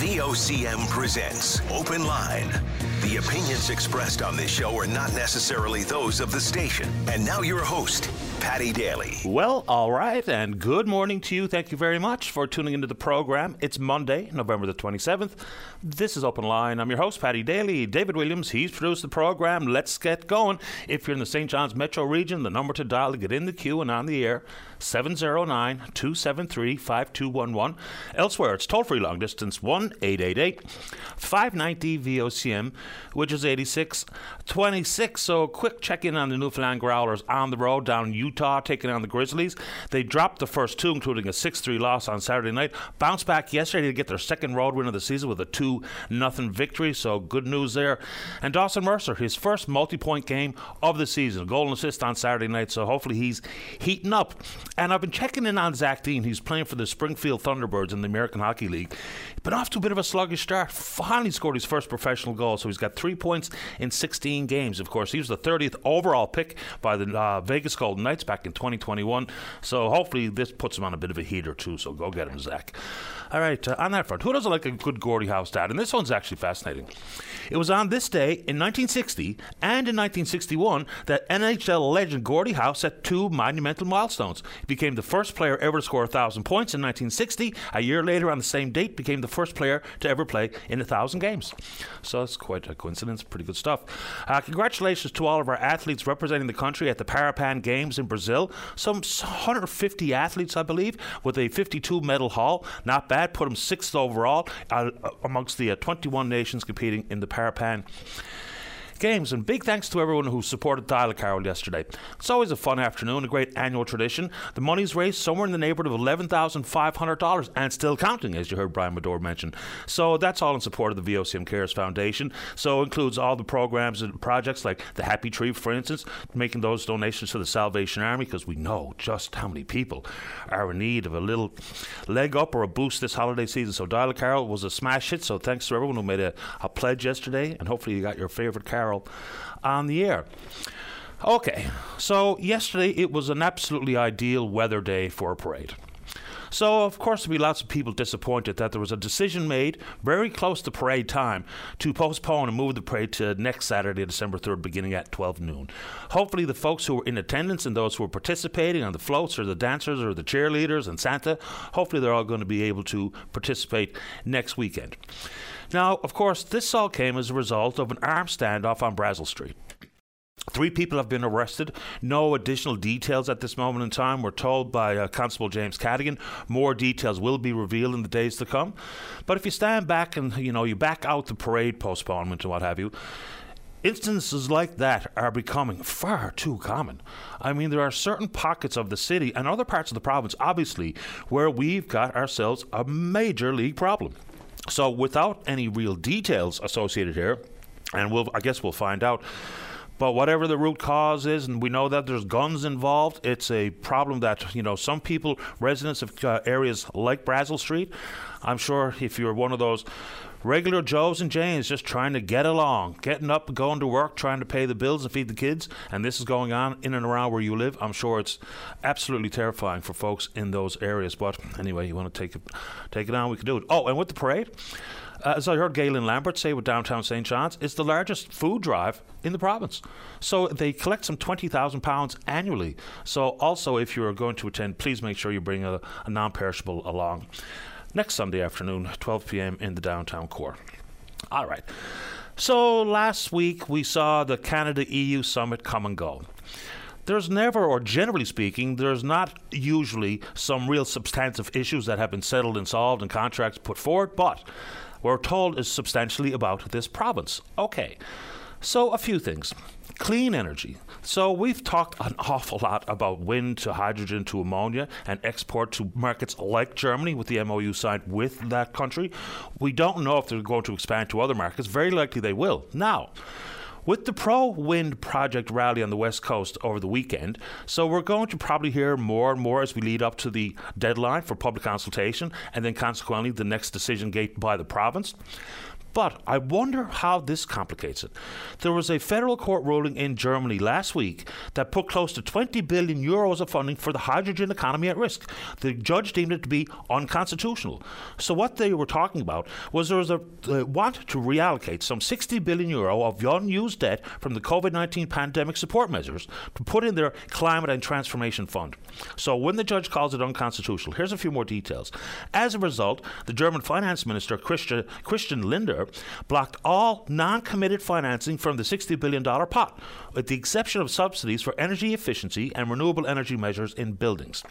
VOCM presents Open Line. The opinions expressed on this show are not necessarily those of the station. And now your host, Patty Daly. Well, all right, and good morning to you. Thank you very much for tuning into the program. It's Monday, November the 27th. This is Open Line. I'm your host, Patty Daly. David Williams, he's produced the program. Let's get going. If you're in the St. John's metro region, the number to dial to get in the queue and on the air, 709 273 5211. Elsewhere, it's toll free long distance 1 888 590 VOCM, which is 8626. So, a quick check in on the Newfoundland Growlers on the road down Utah, taking on the Grizzlies. They dropped the first two, including a 6 3 loss on Saturday night. Bounced back yesterday to get their second road win of the season with a 2 0 victory. So, good news there. And Dawson Mercer, his first multi point game of the season, goal and assist on Saturday night. So, hopefully, he's heating up. And I've been checking in on Zach Dean. He's playing for the Springfield Thunderbirds in the American Hockey League. Been off to a bit of a sluggish start. Finally scored his first professional goal, so he's got three points in 16 games. Of course, he was the 30th overall pick by the uh, Vegas Golden Knights back in 2021. So hopefully this puts him on a bit of a heater too. So go get him, Zach. All right, uh, on that front, who doesn't like a good Gordie Howe stat? And this one's actually fascinating. It was on this day in 1960 and in 1961 that NHL legend Gordie Howe set two monumental milestones. He became the first player ever to score 1,000 points in 1960. A year later, on the same date, became the first player to ever play in a 1,000 games. So it's quite a coincidence. Pretty good stuff. Uh, congratulations to all of our athletes representing the country at the Parapan Games in Brazil. Some 150 athletes, I believe, with a 52 medal haul. Not bad. Put them sixth overall uh, amongst the uh, 21 nations competing in the Parapan games. And big thanks to everyone who supported Dial Carol yesterday. It's always a fun afternoon, a great annual tradition. The money's raised somewhere in the neighborhood of $11,500 and still counting, as you heard Brian Medore mention. So that's all in support of the VOCM Cares Foundation. So includes all the programs and projects like the Happy Tree, for instance, making those donations to the Salvation Army because we know just how many people are in need of a little leg up or a boost this holiday season. So Dial Carol was a smash hit. So thanks to everyone who made a, a pledge yesterday, and hopefully you got your favorite carol on the air. Okay, so yesterday it was an absolutely ideal weather day for a parade. So, of course, there'll be lots of people disappointed that there was a decision made very close to parade time to postpone and move the parade to next Saturday, December 3rd, beginning at 12 noon. Hopefully, the folks who were in attendance and those who were participating on the floats or the dancers or the cheerleaders and Santa, hopefully, they're all going to be able to participate next weekend. Now, of course, this all came as a result of an armed standoff on Brazil Street. Three people have been arrested. No additional details at this moment in time. We're told by uh, Constable James Cadigan more details will be revealed in the days to come. But if you stand back and you know you back out the parade postponement and what have you, Instances like that are becoming far too common. I mean, there are certain pockets of the city and other parts of the province, obviously, where we've got ourselves a major league problem. So, without any real details associated here, and we'll, I guess we'll find out. But whatever the root cause is, and we know that there's guns involved, it's a problem that you know some people, residents of uh, areas like Brazil Street. I'm sure if you're one of those regular Joes and Janes just trying to get along, getting up, going to work, trying to pay the bills and feed the kids, and this is going on in and around where you live, I'm sure it's absolutely terrifying for folks in those areas. But anyway, you want to take it, take it on, we can do it. Oh, and with the parade. Uh, as I heard Galen Lambert say with downtown St. John's, it's the largest food drive in the province. So they collect some £20,000 annually. So also, if you're going to attend, please make sure you bring a, a non perishable along next Sunday afternoon, 12 p.m. in the downtown core. All right. So last week we saw the Canada EU summit come and go. There's never, or generally speaking, there's not usually some real substantive issues that have been settled and solved and contracts put forward, but we're told is substantially about this province. Okay. So, a few things. Clean energy. So, we've talked an awful lot about wind to hydrogen to ammonia and export to markets like Germany with the MOU signed with that country. We don't know if they're going to expand to other markets. Very likely they will. Now, with the pro wind project rally on the west coast over the weekend. So we're going to probably hear more and more as we lead up to the deadline for public consultation and then consequently the next decision gate by the province. But I wonder how this complicates it. There was a federal court ruling in Germany last week that put close to 20 billion euros of funding for the hydrogen economy at risk. The judge deemed it to be unconstitutional. So what they were talking about was there was a uh, want to reallocate some 60 billion euro of unused debt from the COVID-19 pandemic support measures to put in their climate and transformation fund. So when the judge calls it unconstitutional, here's a few more details. As a result, the German finance minister Christian, Christian Lindner blocked all non committed financing from the $60 billion pot, with the exception of subsidies for energy efficiency and renewable energy measures in buildings.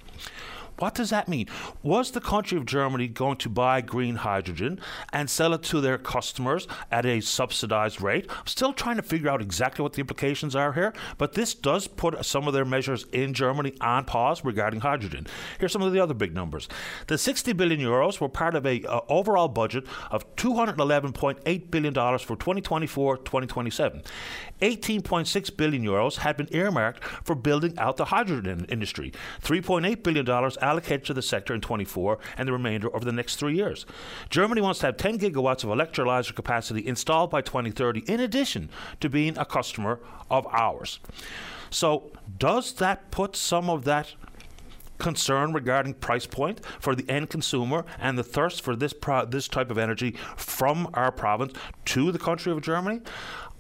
What does that mean? Was the country of Germany going to buy green hydrogen and sell it to their customers at a subsidized rate? I'm still trying to figure out exactly what the implications are here, but this does put some of their measures in Germany on pause regarding hydrogen. Here's some of the other big numbers. The 60 billion euros were part of a uh, overall budget of 211.8 billion dollars for 2024-2027. 18.6 billion euros had been earmarked for building out the hydrogen industry. 3.8 billion dollars allocated to the sector in 24 and the remainder over the next three years. Germany wants to have 10 gigawatts of electrolyzer capacity installed by 2030, in addition to being a customer of ours. So, does that put some of that concern regarding price point for the end consumer and the thirst for this pro- this type of energy from our province to the country of Germany?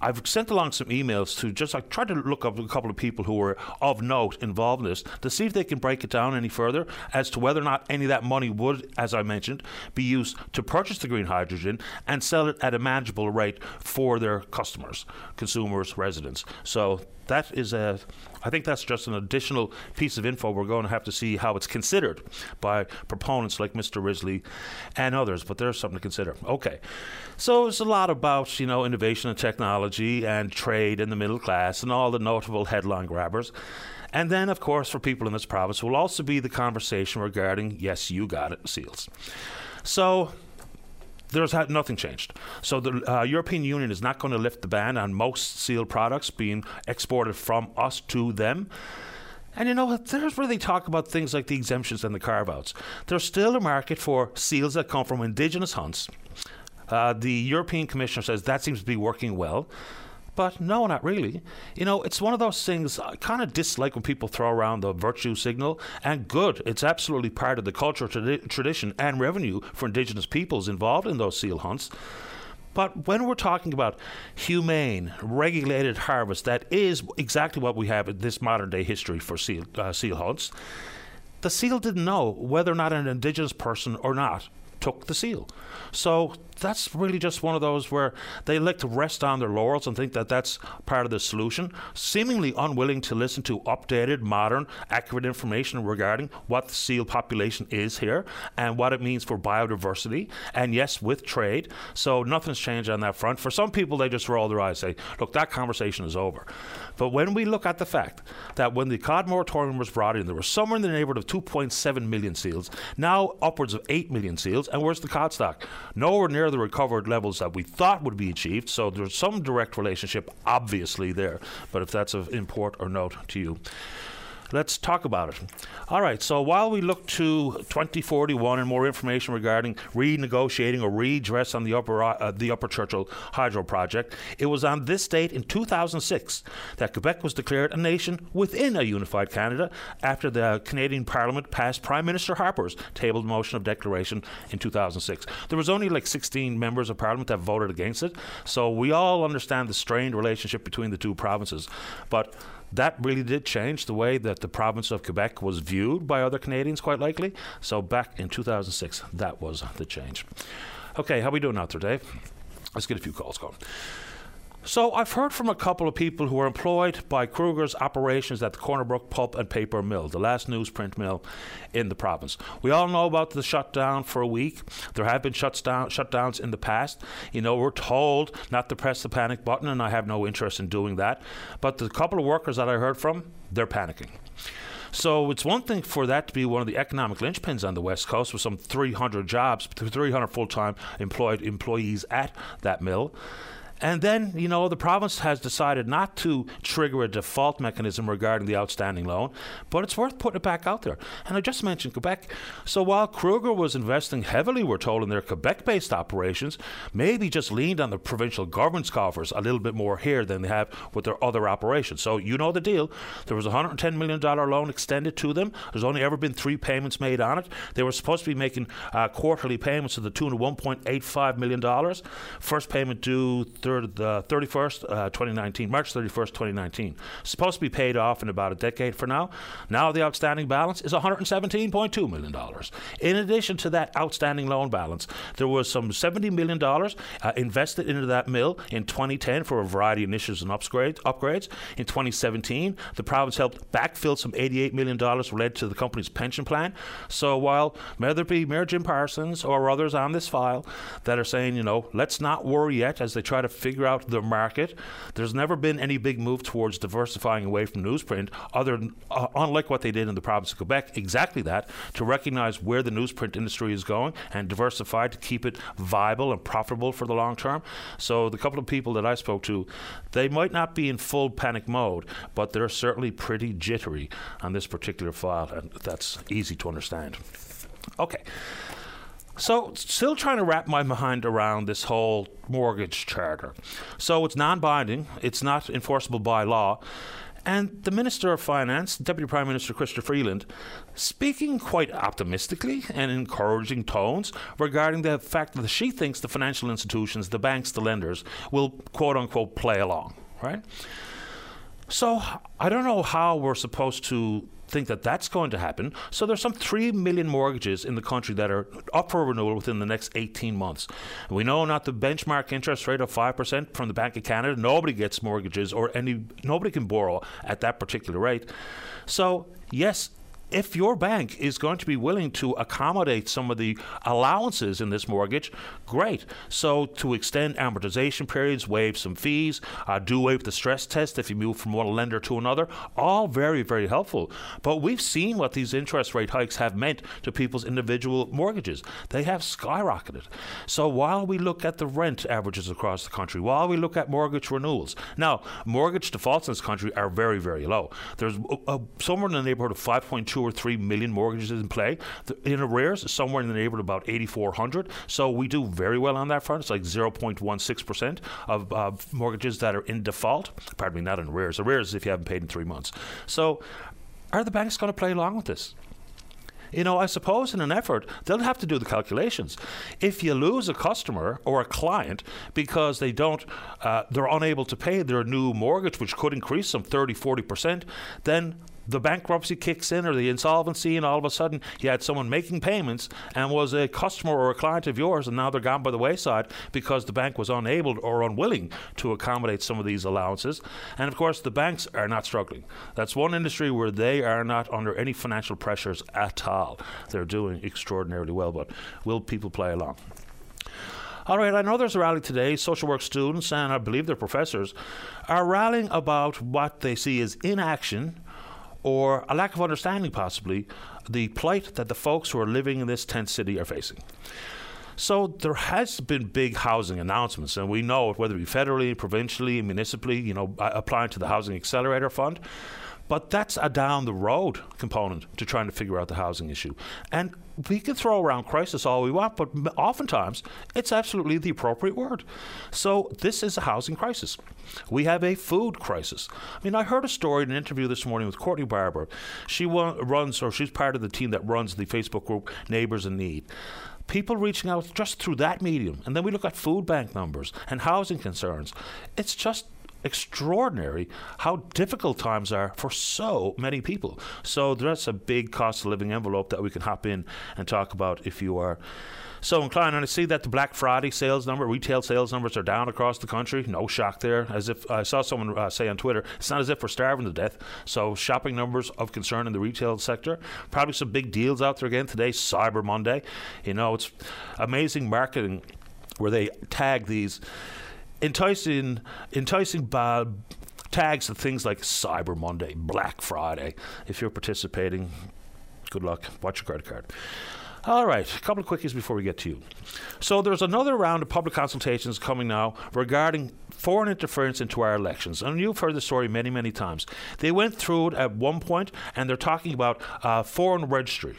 I've sent along some emails to just like try to look up a couple of people who were of note involved in this to see if they can break it down any further as to whether or not any of that money would, as I mentioned, be used to purchase the green hydrogen and sell it at a manageable rate for their customers, consumers, residents. So that is a I think that's just an additional piece of info we're going to have to see how it's considered by proponents like Mr. Risley and others, but there's something to consider. Okay. So it's a lot about, you know, innovation and technology and trade in the middle class and all the notable headline grabbers. And then, of course, for people in this province will also be the conversation regarding, yes, you got it, seals. So there's had nothing changed. So the uh, European Union is not going to lift the ban on most seal products being exported from us to them. And you know, there's where they talk about things like the exemptions and the carve outs. There's still a market for seals that come from indigenous hunts. Uh, the European Commissioner says that seems to be working well. But no, not really. You know, it's one of those things I kind of dislike when people throw around the virtue signal. And good, it's absolutely part of the culture, tradi- tradition, and revenue for Indigenous peoples involved in those seal hunts. But when we're talking about humane, regulated harvest, that is exactly what we have in this modern day history for seal, uh, seal hunts. The seal didn't know whether or not an indigenous person or not took the seal. So that's really just one of those where they like to rest on their laurels and think that that's part of the solution, seemingly unwilling to listen to updated, modern, accurate information regarding what the seal population is here and what it means for biodiversity. And yes, with trade. So nothing's changed on that front. For some people, they just roll their eyes and say, look, that conversation is over. But when we look at the fact that when the cod moratorium was brought in, there was somewhere in the neighborhood of 2.7 million seals, now upwards of 8 million seals, and where's the cod stock? Nowhere near the recovered levels that we thought would be achieved. So there's some direct relationship, obviously, there. But if that's of import or note to you. Let's talk about it. All right, so while we look to 2041 and more information regarding renegotiating or redress on the Upper, uh, the Upper Churchill Hydro Project, it was on this date in 2006 that Quebec was declared a nation within a unified Canada after the Canadian Parliament passed Prime Minister Harper's tabled motion of declaration in 2006. There was only like 16 members of Parliament that voted against it, so we all understand the strained relationship between the two provinces. But that really did change the way that the province of Quebec was viewed by other Canadians, quite likely. So back in 2006, that was the change. Okay, how are we doing out there, Dave? Let's get a few calls going. So I've heard from a couple of people who are employed by Kruger's operations at the Corner Brook Pulp and Paper Mill, the last newsprint mill in the province. We all know about the shutdown for a week. There have been shuts down, shutdowns in the past. You know, we're told not to press the panic button, and I have no interest in doing that. But the couple of workers that I heard from, they're panicking. So it's one thing for that to be one of the economic linchpins on the West Coast with some 300 jobs, 300 full-time employed employees at that mill. And then, you know, the province has decided not to trigger a default mechanism regarding the outstanding loan, but it's worth putting it back out there. And I just mentioned Quebec. So while Kruger was investing heavily, we're told, in their Quebec based operations, maybe just leaned on the provincial government's coffers a little bit more here than they have with their other operations. So you know the deal. There was a $110 million loan extended to them. There's only ever been three payments made on it. They were supposed to be making uh, quarterly payments to the tune of $1.85 million. First payment due third, the 31st, uh, 2019, March 31st, 2019. Supposed to be paid off in about a decade for now. Now the outstanding balance is $117.2 million. In addition to that outstanding loan balance, there was some $70 million uh, invested into that mill in 2010 for a variety of initiatives and upgrades. upgrades. In 2017, the province helped backfill some $88 million related to the company's pension plan. So while whether it be Mayor Jim Parsons or others on this file that are saying, you know, let's not worry yet as they try to figure out the market, there's never been any big move towards diversifying away from newsprint, other uh, unlike what they did in the province of Quebec, exactly that, to recognize where the newsprint industry is going and diversify to keep it viable and profitable for the long term. So the couple of people that I spoke to, they might not be in full panic mode, but they're certainly pretty jittery on this particular file, and that's easy to understand. Okay. So, still trying to wrap my mind around this whole mortgage charter. So, it's non binding, it's not enforceable by law. And the Minister of Finance, Deputy Prime Minister Chrystia Freeland, speaking quite optimistically and encouraging tones regarding the fact that she thinks the financial institutions, the banks, the lenders, will quote unquote play along, right? So I don't know how we're supposed to think that that's going to happen. So there's some 3 million mortgages in the country that are up for renewal within the next 18 months. We know not the benchmark interest rate of 5% from the Bank of Canada. Nobody gets mortgages or any nobody can borrow at that particular rate. So, yes, if your bank is going to be willing to accommodate some of the allowances in this mortgage, great. So to extend amortization periods, waive some fees, uh, do with the stress test if you move from one lender to another, all very, very helpful. But we've seen what these interest rate hikes have meant to people's individual mortgages. They have skyrocketed. So while we look at the rent averages across the country, while we look at mortgage renewals, now mortgage defaults in this country are very, very low. There's uh, uh somewhere in the neighborhood of 5.2 or three million mortgages in play. In arrears, somewhere in the neighborhood of about 8,400. So we do very well on that front. It's like 0.16% of uh, mortgages that are in default. Pardon me, not in arrears. Arrears is if you haven't paid in three months. So are the banks going to play along with this? You know, I suppose in an effort, they'll have to do the calculations. If you lose a customer or a client because they don't, uh, they're unable to pay their new mortgage, which could increase some 30, 40%, then the bankruptcy kicks in or the insolvency, and all of a sudden you had someone making payments and was a customer or a client of yours, and now they're gone by the wayside because the bank was unable or unwilling to accommodate some of these allowances. And of course, the banks are not struggling. That's one industry where they are not under any financial pressures at all. They're doing extraordinarily well, but will people play along? All right, I know there's a rally today. Social work students and I believe their professors are rallying about what they see as inaction or a lack of understanding, possibly, the plight that the folks who are living in this tent city are facing. So there has been big housing announcements, and we know whether it be federally, provincially, municipally, you know, applying to the Housing Accelerator Fund. But that's a down the road component to trying to figure out the housing issue. And we can throw around crisis all we want, but oftentimes it's absolutely the appropriate word. So this is a housing crisis. We have a food crisis. I mean, I heard a story in an interview this morning with Courtney Barber. She runs, or she's part of the team that runs the Facebook group Neighbours in Need people reaching out just through that medium. And then we look at food bank numbers and housing concerns. It's just extraordinary how difficult times are for so many people. So that's a big cost of living envelope that we can hop in and talk about if you are so inclined. And I see that the Black Friday sales number, retail sales numbers are down across the country. No shock there. As if I saw someone uh, say on Twitter, it's not as if we're starving to death. So shopping numbers of concern in the retail sector. Probably some big deals out there again today. Cyber Monday. You know, it's amazing marketing where they tag these enticing, enticing bad tags to things like Cyber Monday, Black Friday. If you're participating, good luck. Watch your credit card. All right, a couple of quickies before we get to you. So there's another round of public consultations coming now regarding foreign interference into our elections. And you've heard the story many, many times. They went through it at one point, and they're talking about uh, foreign registry.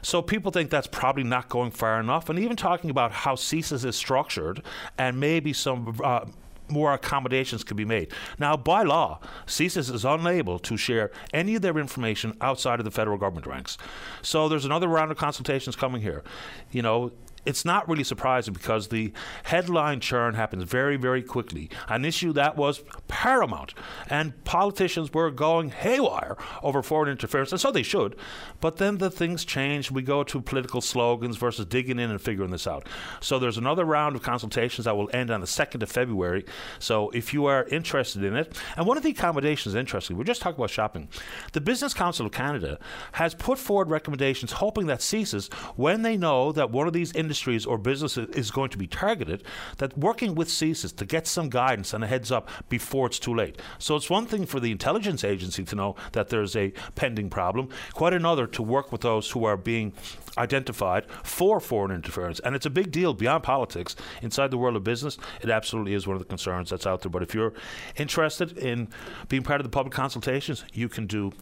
So people think that's probably not going far enough, and even talking about how CSIS is structured and maybe some. Uh, more accommodations can be made. Now, by law, CSIS is unable to share any of their information outside of the federal government ranks. So there's another round of consultations coming here. You know, it's not really surprising because the headline churn happens very, very quickly. An issue that was paramount, and politicians were going haywire over foreign interference, and so they should. But then the things change. We go to political slogans versus digging in and figuring this out. So there's another round of consultations that will end on the 2nd of February. So if you are interested in it, and one of the accommodations, interesting, we're just talking about shopping. The Business Council of Canada has put forward recommendations hoping that ceases when they know that one of these industries industries or businesses is going to be targeted, that working with CSIS to get some guidance and a heads up before it's too late. So it's one thing for the intelligence agency to know that there's a pending problem, quite another to work with those who are being identified for foreign interference. And it's a big deal beyond politics. Inside the world of business, it absolutely is one of the concerns that's out there. But if you're interested in being part of the public consultations, you can do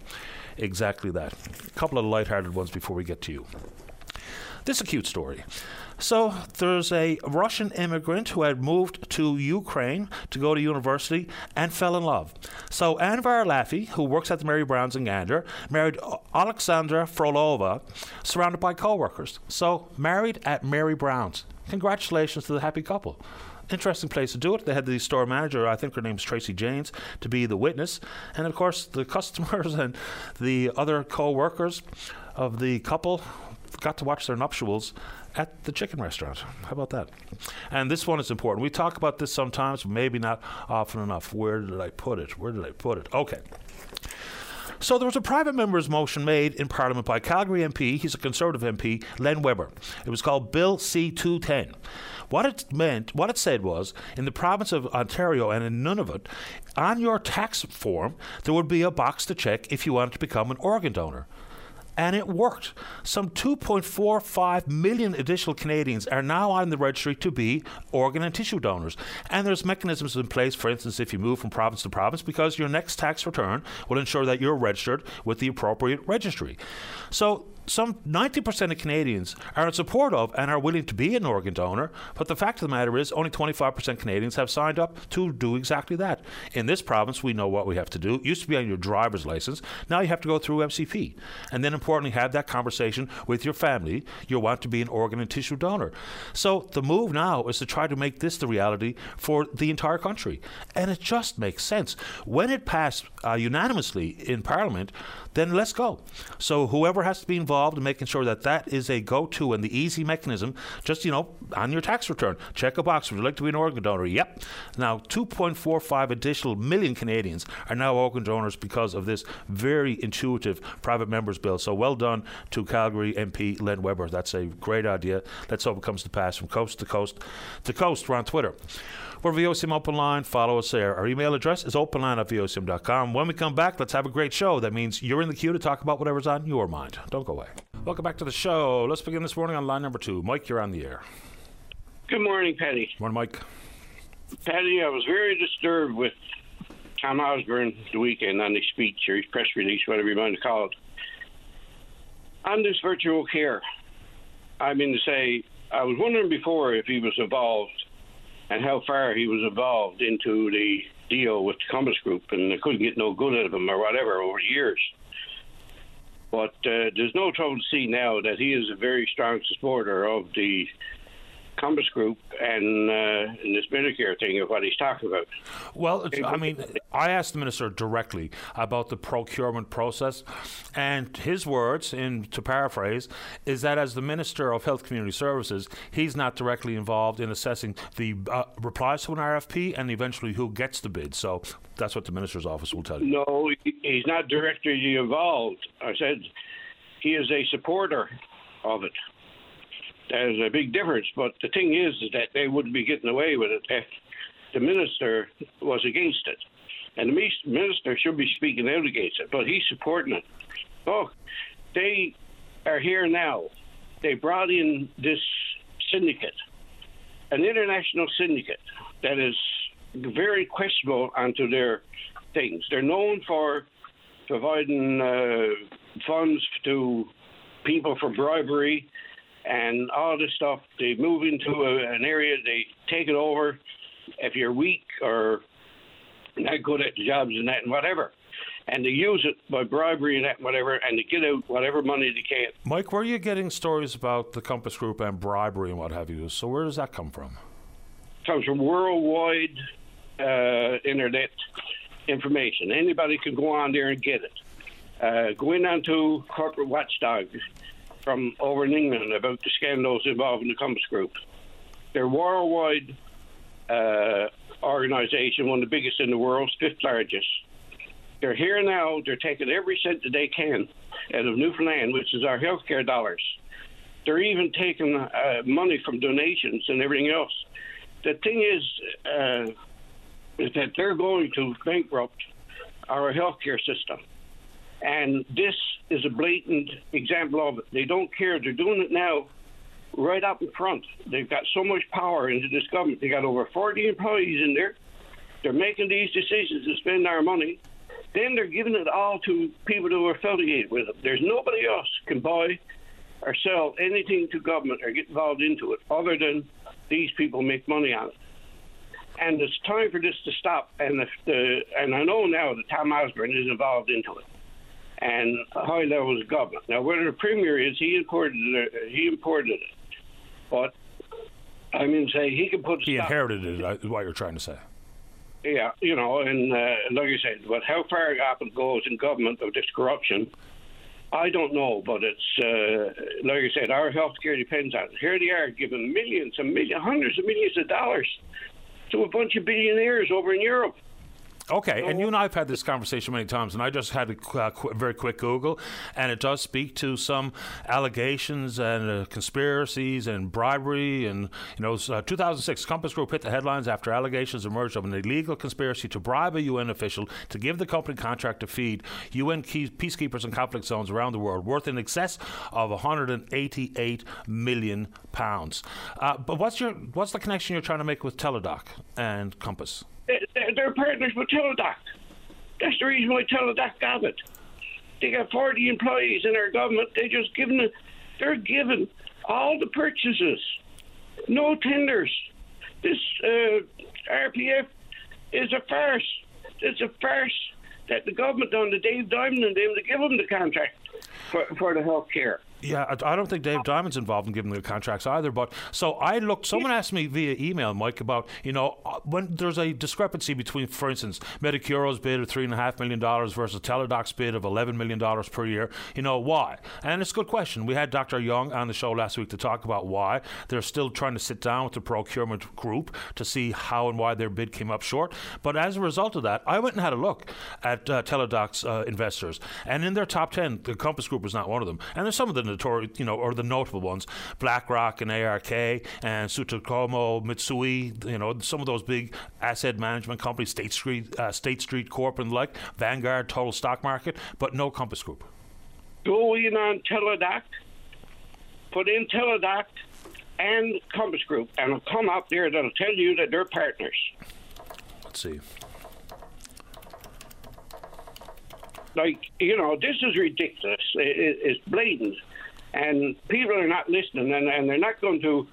exactly that. A couple of lighthearted ones before we get to you. This is a cute story. So there's a Russian immigrant who had moved to Ukraine to go to university and fell in love. So Anvar Laffy, who works at the Mary Brown's in Gander, married Alexandra Frolova, surrounded by co-workers. So married at Mary Brown's. Congratulations to the happy couple interesting place to do it. They had the store manager, I think her name's Tracy Janes, to be the witness, and of course the customers and the other co-workers of the couple got to watch their nuptials at the chicken restaurant. How about that? And this one is important. We talk about this sometimes, maybe not often enough. Where did I put it? Where did I put it? Okay. So there was a private member's motion made in Parliament by Calgary MP, he's a Conservative MP, Len Webber. It was called Bill C 210. What it meant, what it said was, in the province of Ontario and in Nunavut, on your tax form, there would be a box to check if you wanted to become an organ donor and it worked. Some 2.45 million additional Canadians are now on the registry to be organ and tissue donors. And there's mechanisms in place, for instance, if you move from province to province, because your next tax return will ensure that you're registered with the appropriate registry. So some 90% of Canadians are in support of and are willing to be an organ donor, but the fact of the matter is only 25% Canadians have signed up to do exactly that. In this province, we know what we have to do. It used to be on your driver's license. Now you have to go through MCP. And then, importantly, have that conversation with your family. You want to be an organ and tissue donor. So the move now is to try to make this the reality for the entire country. And it just makes sense. When it passed uh, unanimously in Parliament, then let's go. So whoever has to be involved in making sure that that is a go-to and the easy mechanism, just you know, on your tax return, check a box. Would you like to be an organ donor? Yep. Now, 2.45 additional million Canadians are now organ donors because of this very intuitive private members bill. So well done to Calgary MP Len Webber. That's a great idea. Let's hope it comes to pass from coast to coast to coast. We're on Twitter. We're VOCM Open Line. Follow us there. Our email address is openline at VOCM.com. When we come back, let's have a great show. That means you're in the queue to talk about whatever's on your mind. Don't go away. Welcome back to the show. Let's begin this morning on line number two. Mike, you're on the air. Good morning, Patty. Morning, Mike. Patty, I was very disturbed with Tom Osborne the weekend on his speech or his press release, whatever you want to call it. On this virtual care, I mean to say, I was wondering before if he was involved and how far he was involved into the deal with the Compass Group, and they couldn't get no good out of him or whatever over the years. But uh, there's no trouble to see now that he is a very strong supporter of the Compass Group and, uh, and this Medicare thing of what he's talking about. Well, I mean, I asked the minister directly about the procurement process, and his words, in to paraphrase, is that as the minister of Health Community Services, he's not directly involved in assessing the uh, replies to an RFP and eventually who gets the bid. So that's what the minister's office will tell you. No, he's not directly involved. I said he is a supporter of it. There's a big difference. But the thing is, that they wouldn't be getting away with it if the minister was against it. And the minister should be speaking out against it, but he's supporting it. Oh, they are here now. They brought in this syndicate, an international syndicate that is very questionable onto their things. They're known for providing uh, funds to people for bribery and all this stuff. They move into a, an area, they take it over. If you're weak or not good at jobs and that and whatever. And they use it by bribery and that and whatever, and they get out whatever money they can. Mike, where are you getting stories about the Compass Group and bribery and what have you? So where does that come from? It comes from worldwide uh, internet information. Anybody can go on there and get it. Uh, go in onto corporate watchdog from over in England about the scandals involving the Compass Group. They're a worldwide uh, organization, one of the biggest in the world, fifth largest. They're here now. They're taking every cent that they can out of Newfoundland, which is our healthcare dollars. They're even taking uh, money from donations and everything else. The thing is, uh, is that they're going to bankrupt our healthcare system. And this is a blatant example of it. They don't care. They're doing it now right up in front. They've got so much power into this government. They got over 40 employees in there. They're making these decisions to spend our money. Then they're giving it all to people who are affiliated with them. There's nobody else can buy or sell anything to government or get involved into it other than these people make money on it. And it's time for this to stop. And the and I know now that Tom Osborne is involved into it and high levels of government. Now, where the premier is, he imported it. He imported it. But I mean, say he can put. He inherited it. Is what you're trying to say? Yeah, you know, and uh, like you said, but how far Apple goes in government of this corruption, I don't know. But it's uh, like I said, our healthcare depends on it. Here they are giving millions and millions, hundreds of millions of dollars to a bunch of billionaires over in Europe. Okay, and you and I have had this conversation many times, and I just had a uh, qu- very quick Google, and it does speak to some allegations and uh, conspiracies and bribery. And you know, uh, 2006, Compass Group hit the headlines after allegations emerged of an illegal conspiracy to bribe a UN official to give the company contract to feed UN key- peacekeepers in conflict zones around the world, worth in excess of 188 million pounds. Uh, but what's your what's the connection you're trying to make with Teladoc and Compass? They're partners with Teladoc. That's the reason why Teladoc got it. They got 40 employees in our government. They just given. They're given all the purchases, no tenders. This uh, RPF is a farce. It's a farce that the government done to Dave Diamond and them to give them the contract for, for the health care. Yeah, I don't think Dave Diamond's involved in giving the contracts either. But so I looked. Someone asked me via email, Mike, about you know uh, when there's a discrepancy between, for instance, Medicuro's bid of three and a half million dollars versus Teladoc's bid of eleven million dollars per year. You know why? And it's a good question. We had Dr. Young on the show last week to talk about why they're still trying to sit down with the procurement group to see how and why their bid came up short. But as a result of that, I went and had a look at uh, Teladoc's uh, investors, and in their top ten, the Compass Group was not one of them. And there's some of the notorious, you know, or the notable ones, BlackRock and ARK and Sumitomo Mitsui, you know, some of those big asset management companies, State Street, uh, State Street Corp and the like, Vanguard, Total Stock Market, but no Compass Group. Go in on Teladoc, put in Teladoc and Compass Group, and it'll come up there that'll tell you that they're partners. Let's see. Like, you know, this is ridiculous. It, it's blatant. And people are not listening, and, and they're not going to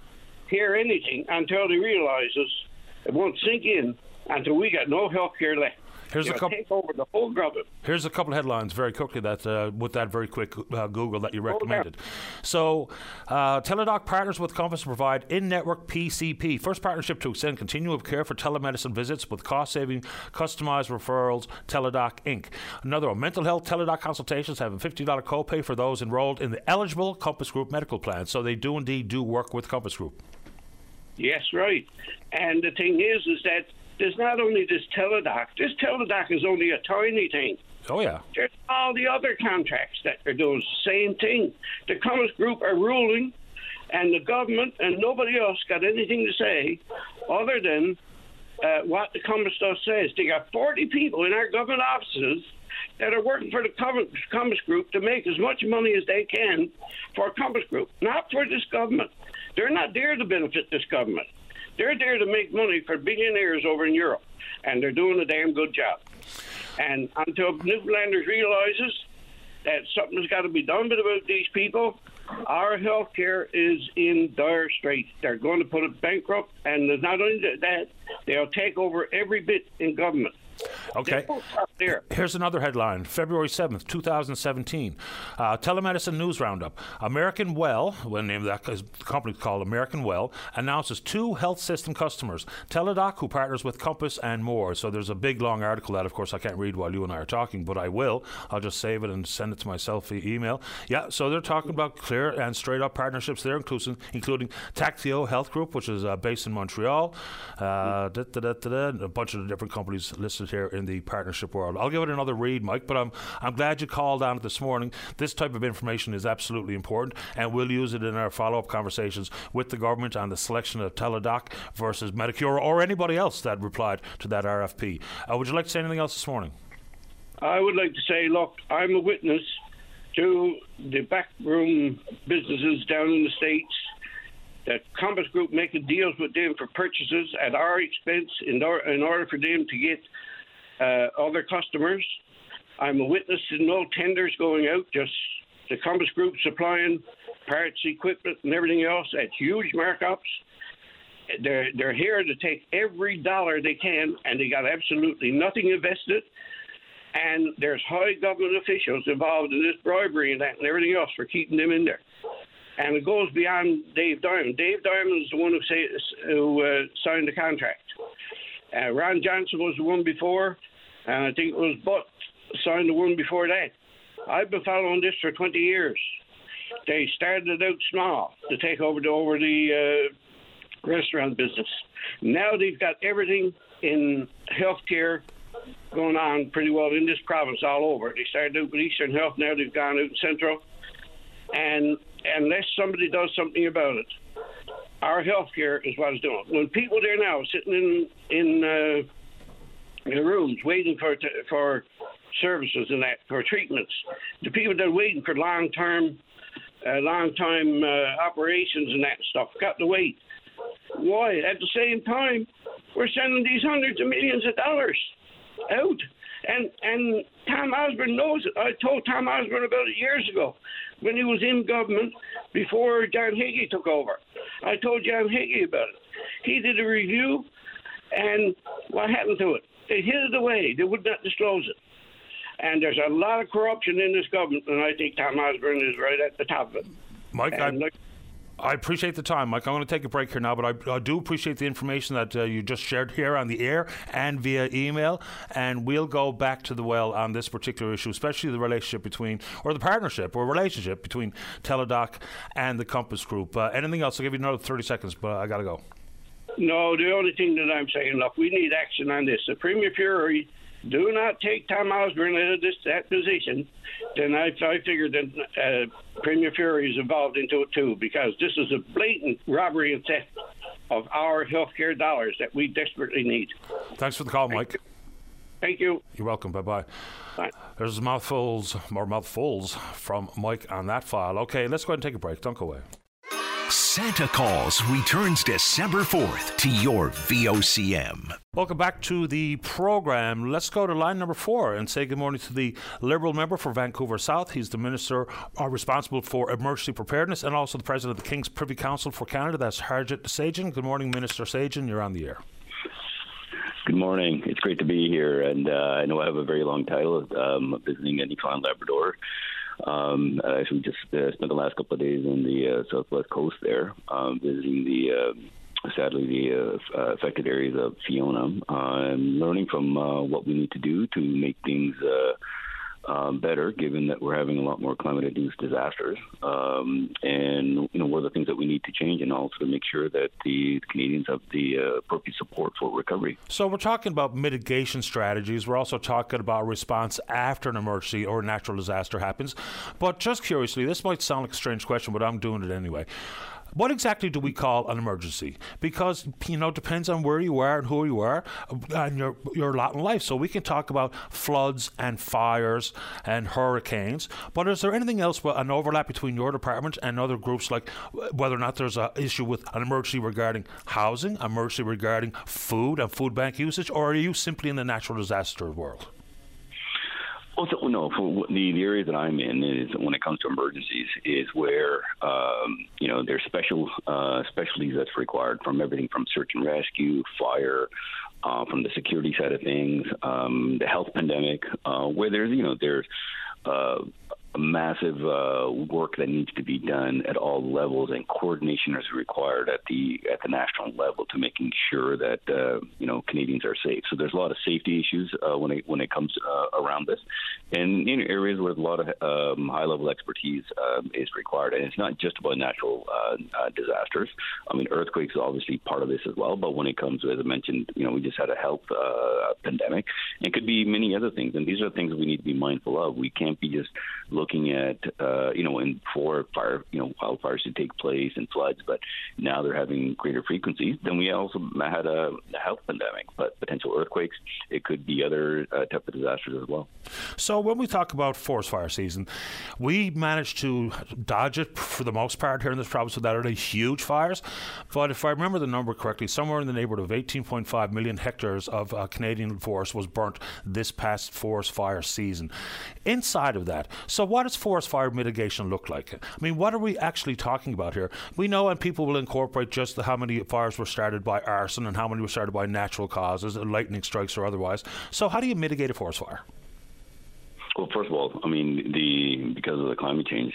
hear anything until they realize this. It won't sink in until we got no health care left. Here's you a couple. Take over the whole government. Here's a couple of headlines very quickly that uh, with that very quick uh, Google that you recommended. So, uh, Teladoc partners with Compass to provide in-network PCP, first partnership to extend continuum of care for telemedicine visits with cost-saving, customized referrals. Teladoc Inc. Another one, mental health Teladoc consultations have a $50 copay for those enrolled in the eligible Compass Group medical plan. So they do indeed do work with Compass Group. Yes, right. And the thing is, is that there's not only this Teladoc. This Teladoc is only a tiny thing. Oh yeah. There's all the other contracts that are doing the same thing. The Compass Group are ruling, and the government and nobody else got anything to say other than uh, what the Compass stuff says. They got 40 people in our government offices that are working for the Compass Group to make as much money as they can for Compass Group, not for this government. They're not there to benefit this government. They're there to make money for billionaires over in Europe, and they're doing a damn good job. And until Newfoundlanders realizes that something's got to be done about these people, our health care is in dire straits. They're going to put it bankrupt, and not only that, they'll take over every bit in government. Okay. Here's another headline February 7th, 2017. Uh, telemedicine News Roundup. American Well, when named that the company called American Well, announces two health system customers Teladoc, who partners with Compass, and more. So there's a big long article that, of course, I can't read while you and I are talking, but I will. I'll just save it and send it to myself via email. Yeah, so they're talking about clear and straight up partnerships there, including, including Tactio Health Group, which is uh, based in Montreal, uh, da, da, da, a bunch of different companies listed here in the partnership world. I'll give it another read, Mike, but I'm, I'm glad you called on it this morning. This type of information is absolutely important, and we'll use it in our follow up conversations with the government on the selection of Teladoc versus Medicuro or anybody else that replied to that RFP. Uh, would you like to say anything else this morning? I would like to say, look, I'm a witness to the backroom businesses down in the States that Compass Group making deals with them for purchases at our expense in, or, in order for them to get uh, other customers. I'm a witness to no tenders going out, just the Compass Group supplying parts, equipment, and everything else at huge markups. They're, they're here to take every dollar they can, and they got absolutely nothing invested. And there's high government officials involved in this bribery and that and everything else for keeping them in there. And it goes beyond Dave Diamond. Dave Diamond is the one who, say, who uh, signed the contract. Uh, Ron Johnson was the one before, and I think it was Butt signed the one before that. I've been following this for 20 years. They started out small to take over the over the uh, restaurant business. Now they've got everything in healthcare going on pretty well in this province all over. They started out with Eastern Health, now they've gone out in Central. And unless somebody does something about it, our healthcare is what it's doing. When people there now sitting in in, uh, rooms waiting for for services and that for treatments, the people that are waiting for long term, uh, long time uh, operations and that stuff got to wait. Why? At the same time, we're sending these hundreds of millions of dollars out. And and Tom Osborne knows it. I told Tom Osborne about it years ago when he was in government before John Haggie took over. I told John Haggie about it. He did a review, and what happened to it? They hid it away. They would not disclose it. And there's a lot of corruption in this government, and I think Tom Osborne is right at the top of it. Mike, I, like, I appreciate the time, Mike. I'm going to take a break here now, but I, I do appreciate the information that uh, you just shared here on the air and via email. And we'll go back to the well on this particular issue, especially the relationship between, or the partnership or relationship between Teladoc and the Compass Group. Uh, anything else? I'll give you another 30 seconds, but I got to go. No, the only thing that I'm saying, look, we need action on this. The Premier Furey do not take Tom Osborne out of this that position, then I, I figured that uh, Premier Furey is involved into it too, because this is a blatant robbery and theft of our healthcare dollars that we desperately need. Thanks for the call, Mike. Thank you. You're welcome. Bye bye. There's mouthfuls, more mouthfuls from Mike on that file. Okay, let's go ahead and take a break. Don't go away. Santa Calls returns December 4th to your VOCM. Welcome back to the program. Let's go to line number four and say good morning to the Liberal member for Vancouver South. He's the Minister uh, responsible for emergency preparedness and also the President of the King's Privy Council for Canada. That's Harjit Sajjan. Good morning, Minister Sajjan. You're on the air. Good morning. It's great to be here, and uh, I know I have a very long title um, visiting Newfoundland Labrador. Um, I actually just uh, spent the last couple of days in the uh, southwest coast there, um, visiting the uh, sadly the uh, affected areas of Fiona, uh, and learning from uh, what we need to do to make things uh, um, better, given that we're having a lot more climate-induced disasters. Um, and you know, what are the things that we need to change, and also to make sure that the Canadians have the uh, appropriate support for recovery. So we're talking about mitigation strategies. We're also talking about response after an emergency or a natural disaster happens. But just curiously, this might sound like a strange question, but I'm doing it anyway. What exactly do we call an emergency? Because you know, it depends on where you are and who you are uh, and your your lot in life. So we can talk about floods and fires and hurricanes. But is there anything else, an overlap between your department and other groups, like whether or not there's an issue with an emergency regarding housing, emergency regarding food and food bank usage, or are you simply in the natural disaster world? Well, so, no, for the, the area that I'm in is when it comes to emergencies is where um, you know there's special uh, specialties that's required from everything from search and rescue, fire, uh, from the security side of things, um, the health pandemic, uh, where there's you know there's uh, massive uh, work that needs to be done at all levels, and coordination is required at the at the national level to making sure that uh, you know Canadians are safe. So there's a lot of safety issues uh, when it when it comes uh, around this, and in areas where a lot of um, high level expertise um, is required. And it's not just about natural uh, uh, disasters. I mean, earthquakes are obviously part of this as well. But when it comes as I mentioned, you know, we just had a health pandemic. It could be many other things, and these are things we need to be mindful of. We can't be just looking at uh, you know when for fire you know wildfires to take place and floods, but now they're having greater frequencies. Then we also had a, a health pandemic, but potential earthquakes. It could be other uh, type of disasters as well. So when we talk about forest fire season, we managed to dodge it for the most part here in this province without any huge fires. But if I remember the number correctly, somewhere in the neighborhood of 18.5 million hectares of uh, Canadian forest was burnt this past forest fire season. Inside of that, so what does forest fire mitigation look like? I mean, what are we actually talking about here? We know, and people will incorporate just how many fires were started by arson and how many were started by natural causes, lightning strikes or otherwise. So, how do you mitigate a forest fire? Well, first of all, I mean, the because of the climate change,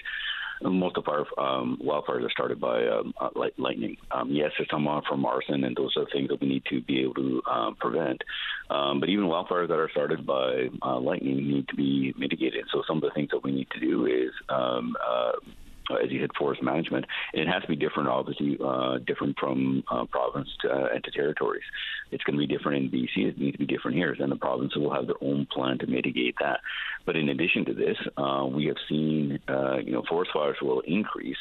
most of our um, wildfires are started by um, uh, light, lightning. Um, yes, there's some from arson, and those are things that we need to be able to um, prevent. Um, but even wildfires that are started by uh, lightning need to be mitigated. So some of the things that we need to do is um, uh, uh, as you hit forest management. It has to be different, obviously, uh, different from uh, province to, uh, and to territories. It's going to be different in BC. It needs to be different here. And the provinces will have their own plan to mitigate that. But in addition to this, uh, we have seen, uh, you know, forest fires will increase,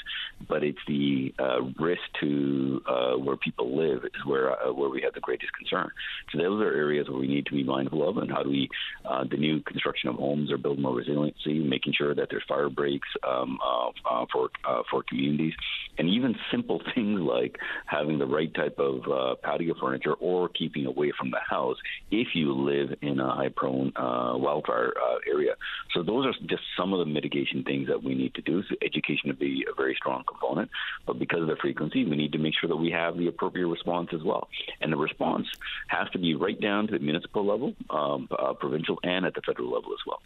but it's the risk to where people live is where where we have the greatest concern. So those are areas where we need to be mindful of, and how do we, the new construction of homes are build more resiliency, making sure that there's fire breaks um, for uh, for communities, and even simple things like having the right type of uh, patio furniture or keeping away from the house if you live in a high prone uh, wildfire uh, area. So those are just some of the mitigation things that we need to do. So education to be a very strong component, but because of the frequency, we need to make sure that we have the appropriate response as well. And the response has to be right down to the municipal level, um, uh, provincial, and at the federal level as well.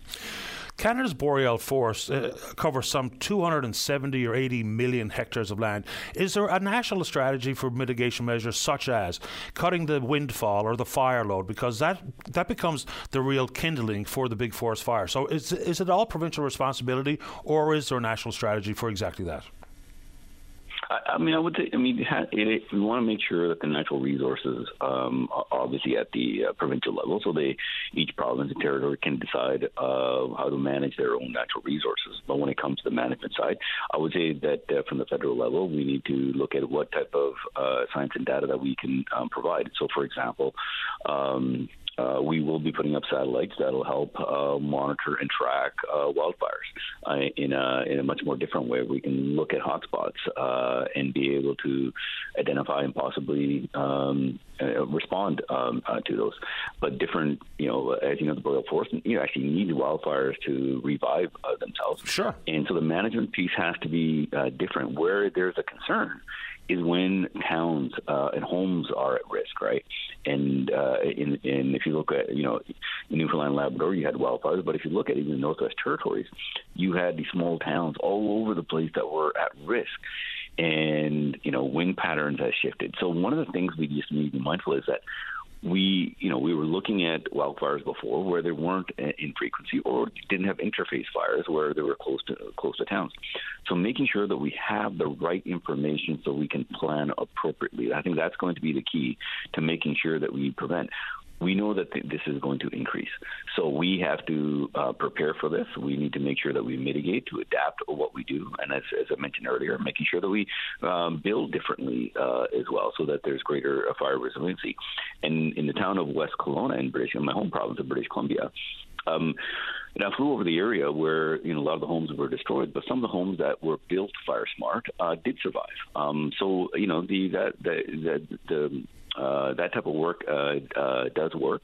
Canada's boreal forest uh, covers some 270 or 80 million hectares of land. Is there a national strategy for mitigation measures such as cutting the windfall or the fire load? Because that that becomes the real kindling for the big forest fire. So is is it all provincial responsibility, or is there a national strategy for exactly that? I, I mean, I would say, I mean, it, it, we want to make sure that the natural resources um, are obviously at the uh, provincial level, so they each province and territory can decide uh, how to manage their own natural resources. But when it comes to the management side, I would say that uh, from the federal level, we need to look at what type of uh, science and data that we can um, provide. So, for example. Um, uh, we will be putting up satellites that'll help uh, monitor and track uh, wildfires uh, in a in a much more different way. We can look at hotspots uh, and be able to identify and possibly um, uh, respond um, to those. But different, you know, as you know, the boreal forest you know, actually need wildfires to revive themselves. Sure. And so the management piece has to be different. Where there's a concern is when towns uh, and homes are at risk, right? And uh, in, in if you look at you know Newfoundland, Labrador, you had wildfires, but if you look at even the Northwest Territories, you had these small towns all over the place that were at risk. And you know, wind patterns have shifted. So one of the things we just need to be mindful is that we, you know, we were looking at wildfires before where they weren't in frequency or didn't have interface fires where they were close to close to towns. So making sure that we have the right information so we can plan appropriately. I think that's going to be the key to making sure that we prevent we know that th- this is going to increase. So we have to uh, prepare for this. We need to make sure that we mitigate to adapt what we do, and as, as I mentioned earlier, making sure that we um, build differently uh, as well, so that there's greater uh, fire resiliency. And in the town of West Kelowna in British, in my home province of British Columbia. Um, and I flew over the area where you know a lot of the homes were destroyed, but some of the homes that were built fire smart uh, did survive. Um, so you know the that the, the, the uh, that type of work uh, uh, does work.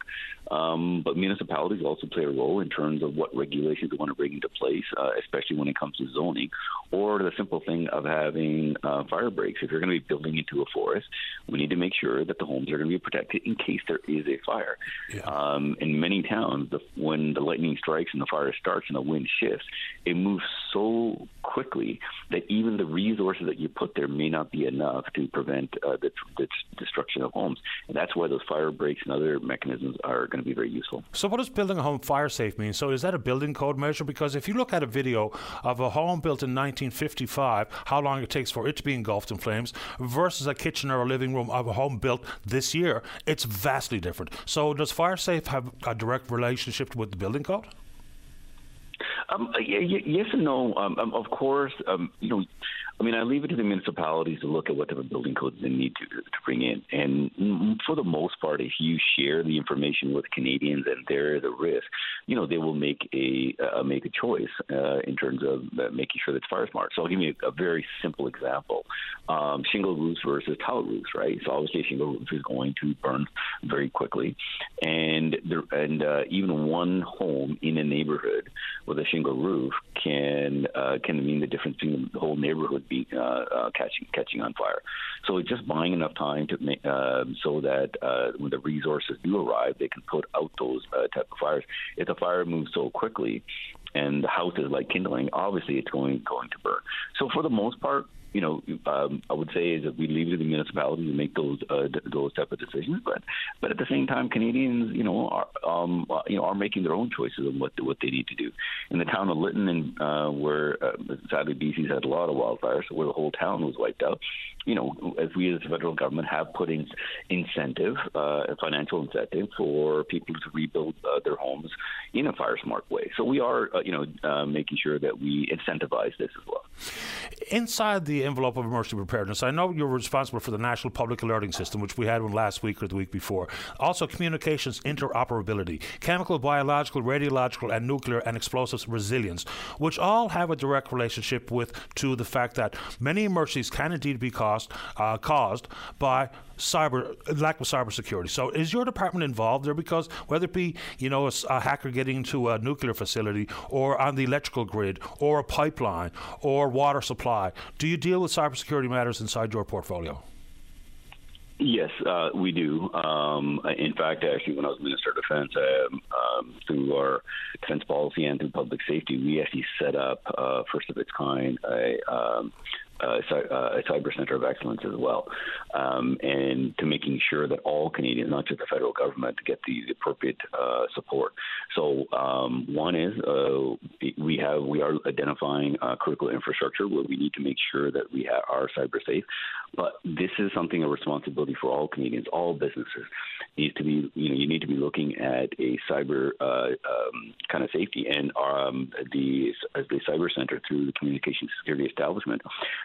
Um, but municipalities also play a role in terms of what regulations they want to bring into place, uh, especially when it comes to zoning, or the simple thing of having uh, fire breaks. If you're going to be building into a forest, we need to make sure that the homes are going to be protected in case there is a fire. Yeah. Um, in many towns, the, when the lightning strikes and the fire starts and the wind shifts, it moves so quickly that even the resources that you put there may not be enough to prevent uh, the, the destruction of homes. And that's why those fire breaks and other mechanisms are going to be very useful. So, what does building a home fire safe mean? So, is that a building code measure? Because if you look at a video of a home built in 1955, how long it takes for it to be engulfed in flames, versus a kitchen or a living room of a home built this year, it's vastly different. So, does fire safe have a direct relationship with the building code? Um, yes and no. Um, um, of course, um, you know, I mean, I leave it to the municipalities to look at what type of building codes they need to, to bring in. And for the most part, if you share the information with Canadians and they're the risk, you know, they will make a uh, make a choice uh, in terms of uh, making sure that's fire smart. So I'll give you a, a very simple example: um, shingle roofs versus tile roofs, right? So obviously, shingle roof is going to burn very quickly, and there, and uh, even one home in a neighborhood with a shingle roof can uh, can mean the difference between the whole neighborhood be uh, uh, catching catching on fire. So it's just buying enough time to make uh, so that uh, when the resources do arrive, they can put out those uh, type of fires. If the fire moves so quickly, and the house is like kindling, obviously it's going going to burn. So for the most part, you know, um, I would say is that we leave it to the municipalities to make those uh, those type of decisions. But but at the same time, Canadians, you know, are um, you know are making their own choices on what what they need to do. In the town of Lytton, and uh, where uh, sadly BC's had a lot of wildfires, where the whole town was wiped out. You know, as we as the federal government have put in incentive, uh, financial incentive for people to rebuild uh, their homes in a fire smart way. So we are, uh, you know, uh, making sure that we incentivize this as well. Inside the envelope of emergency preparedness, I know you're responsible for the National Public Alerting System, which we had one last week or the week before. Also, communications interoperability, chemical, biological, radiological, and nuclear and explosives resilience, which all have a direct relationship with to the fact that many emergencies can indeed be caused uh, caused by cyber lack of cybersecurity. So, is your department involved there? Because whether it be you know a, a, hacker getting into a nuclear facility, or on the electrical grid, or a pipeline, or water supply, do you deal with cybersecurity matters inside your portfolio? Yes, uh, we do. Um, in fact, actually, when I was Minister of Defense, um, um, through our defense policy and through public safety, we actually set up, uh, first of its kind, a, um, uh, a cyber center of excellence as well, um, and to making sure that all Canadians, not just the federal government, get the, appropriate uh, support. So um, one is uh, we have we are identifying uh, critical infrastructure where we need to make sure that we ha- are cyber safe, but this is something a responsibility for all Canadians, all businesses needs to be you know you need to be looking at a cyber uh, um, kind of safety and um, the the cyber center through the communication security establishment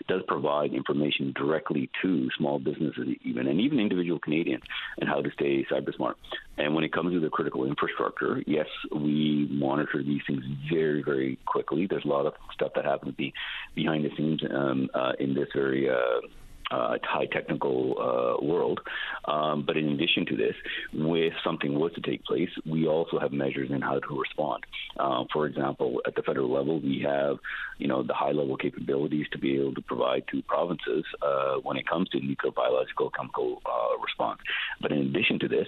does provide information directly to small businesses, even and even individual Canadians, and how to stay cyber smart. And when it comes to the critical infrastructure, yes, we monitor these things very, very quickly. There's a lot of stuff that happens be, behind the scenes um, uh, in this very uh, uh, high technical uh, world. Um, but in addition to this, if something was to take place, we also have measures in how to respond. Uh, for example, at the federal level, we have, you know, the high level capabilities to be able to provide to provinces uh, when it comes to nuclear, biological, chemical uh, response. But in addition to this,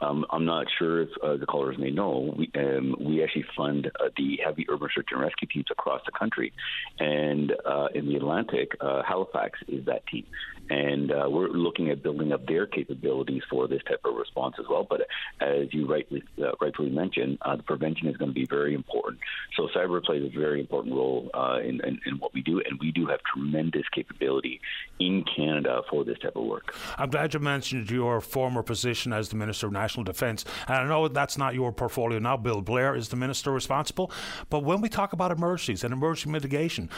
um, I'm not sure if uh, the callers may know, we, um, we actually fund uh, the heavy urban search and rescue teams across the country. And uh, in the Atlantic, uh, Halifax is that team. And uh, we're looking at building up their capabilities for this type of response as well. But as you rightly uh, rightfully mentioned, uh, the prevention is going to be very important. So cyber plays a very important role uh, in, in, in what we do, and we do have tremendous capability in Canada for this type of work. I'm glad you mentioned your former position as the Minister of National Defence, and I know that's not your portfolio now. Bill Blair is the minister responsible, but when we talk about emergencies and emergency mitigation.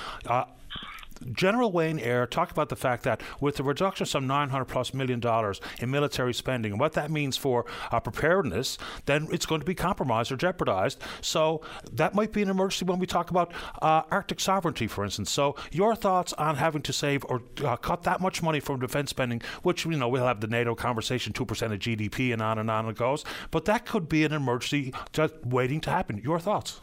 General Wayne Eyre talked about the fact that with the reduction of some 900 plus million dollars in military spending and what that means for uh, preparedness, then it's going to be compromised or jeopardized. So that might be an emergency when we talk about uh, Arctic sovereignty, for instance. So your thoughts on having to save or uh, cut that much money from defense spending, which you know we'll have the NATO conversation, two percent of GDP, and on and on it goes. But that could be an emergency just waiting to happen. Your thoughts?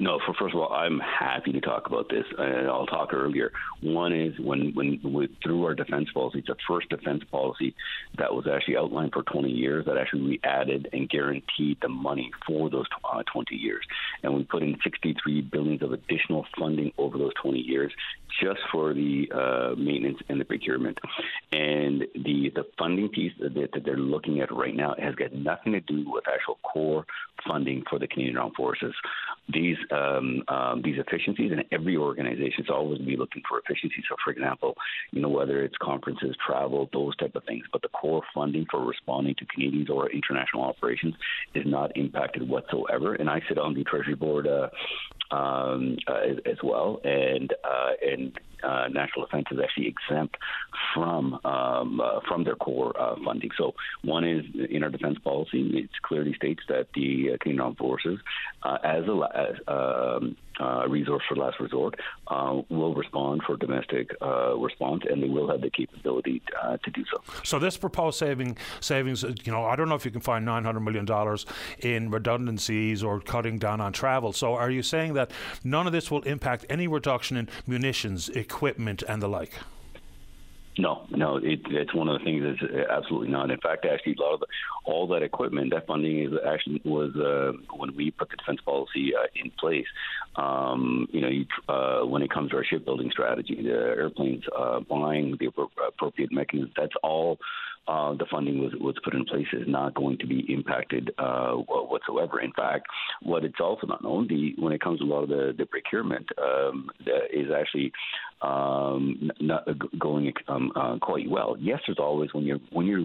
No, for first of all, I'm happy to talk about this, and I'll talk earlier. One is when when we, through our defense policy, it's the first defense policy that was actually outlined for 20 years. That actually we added and guaranteed the money for those uh, 20 years, and we put in 63 billions of additional funding over those 20 years just for the uh, maintenance and the procurement. And the the funding piece that, that they're looking at right now has got nothing to do with actual core funding for the Canadian Armed Forces. These um, um, these efficiencies, and every organization is always be looking for efficiencies. So, for example, you know whether it's conferences, travel, those type of things, but the core funding for responding to Canadians or international operations is not impacted whatsoever. And I sit on the Treasury Board uh, um, uh, as, as, well, and uh, and uh, national defense is actually exempt from um, uh, from their core uh, funding. So one is in our defense policy, it clearly states that the uh, Canadian Armed Forces, uh, as a um, uh, resource for last resort, uh, will respond for domestic uh, response, and they will have the capability uh, to do so. So this proposed saving savings, you know, I don't know if you can find nine hundred million dollars in redundancies or cutting down on travel. So are you saying that none of this will impact any reduction in munitions? equipment and the like? No, no, it, it's one of the things that's absolutely not. In fact, actually, a lot of the, all that equipment, that funding is actually was uh, when we put the defense policy uh, in place. Um, you know, you, uh, when it comes to our shipbuilding strategy, the airplanes uh, buying the appropriate mechanisms, that's all uh, the funding was, was put in place is not going to be impacted uh, whatsoever. In fact, what it's also not known, the, when it comes to a lot of the, the procurement, um, is actually um, not going um, uh, quite well. Yes, there's always when you're when you're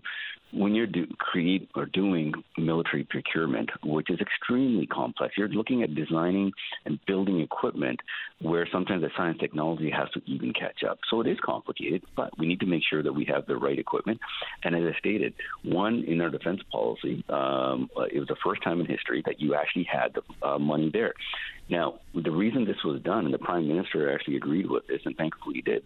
when you're do, create or doing military procurement, which is extremely complex, you're looking at designing and building equipment where sometimes the science technology has to even catch up. So it is complicated, but we need to make sure that we have the right equipment. And as I stated, one in our defense policy, um, it was the first time in history that you actually had the uh, money there. Now, the reason this was done, and the prime minister actually agreed with this, and thankfully he did,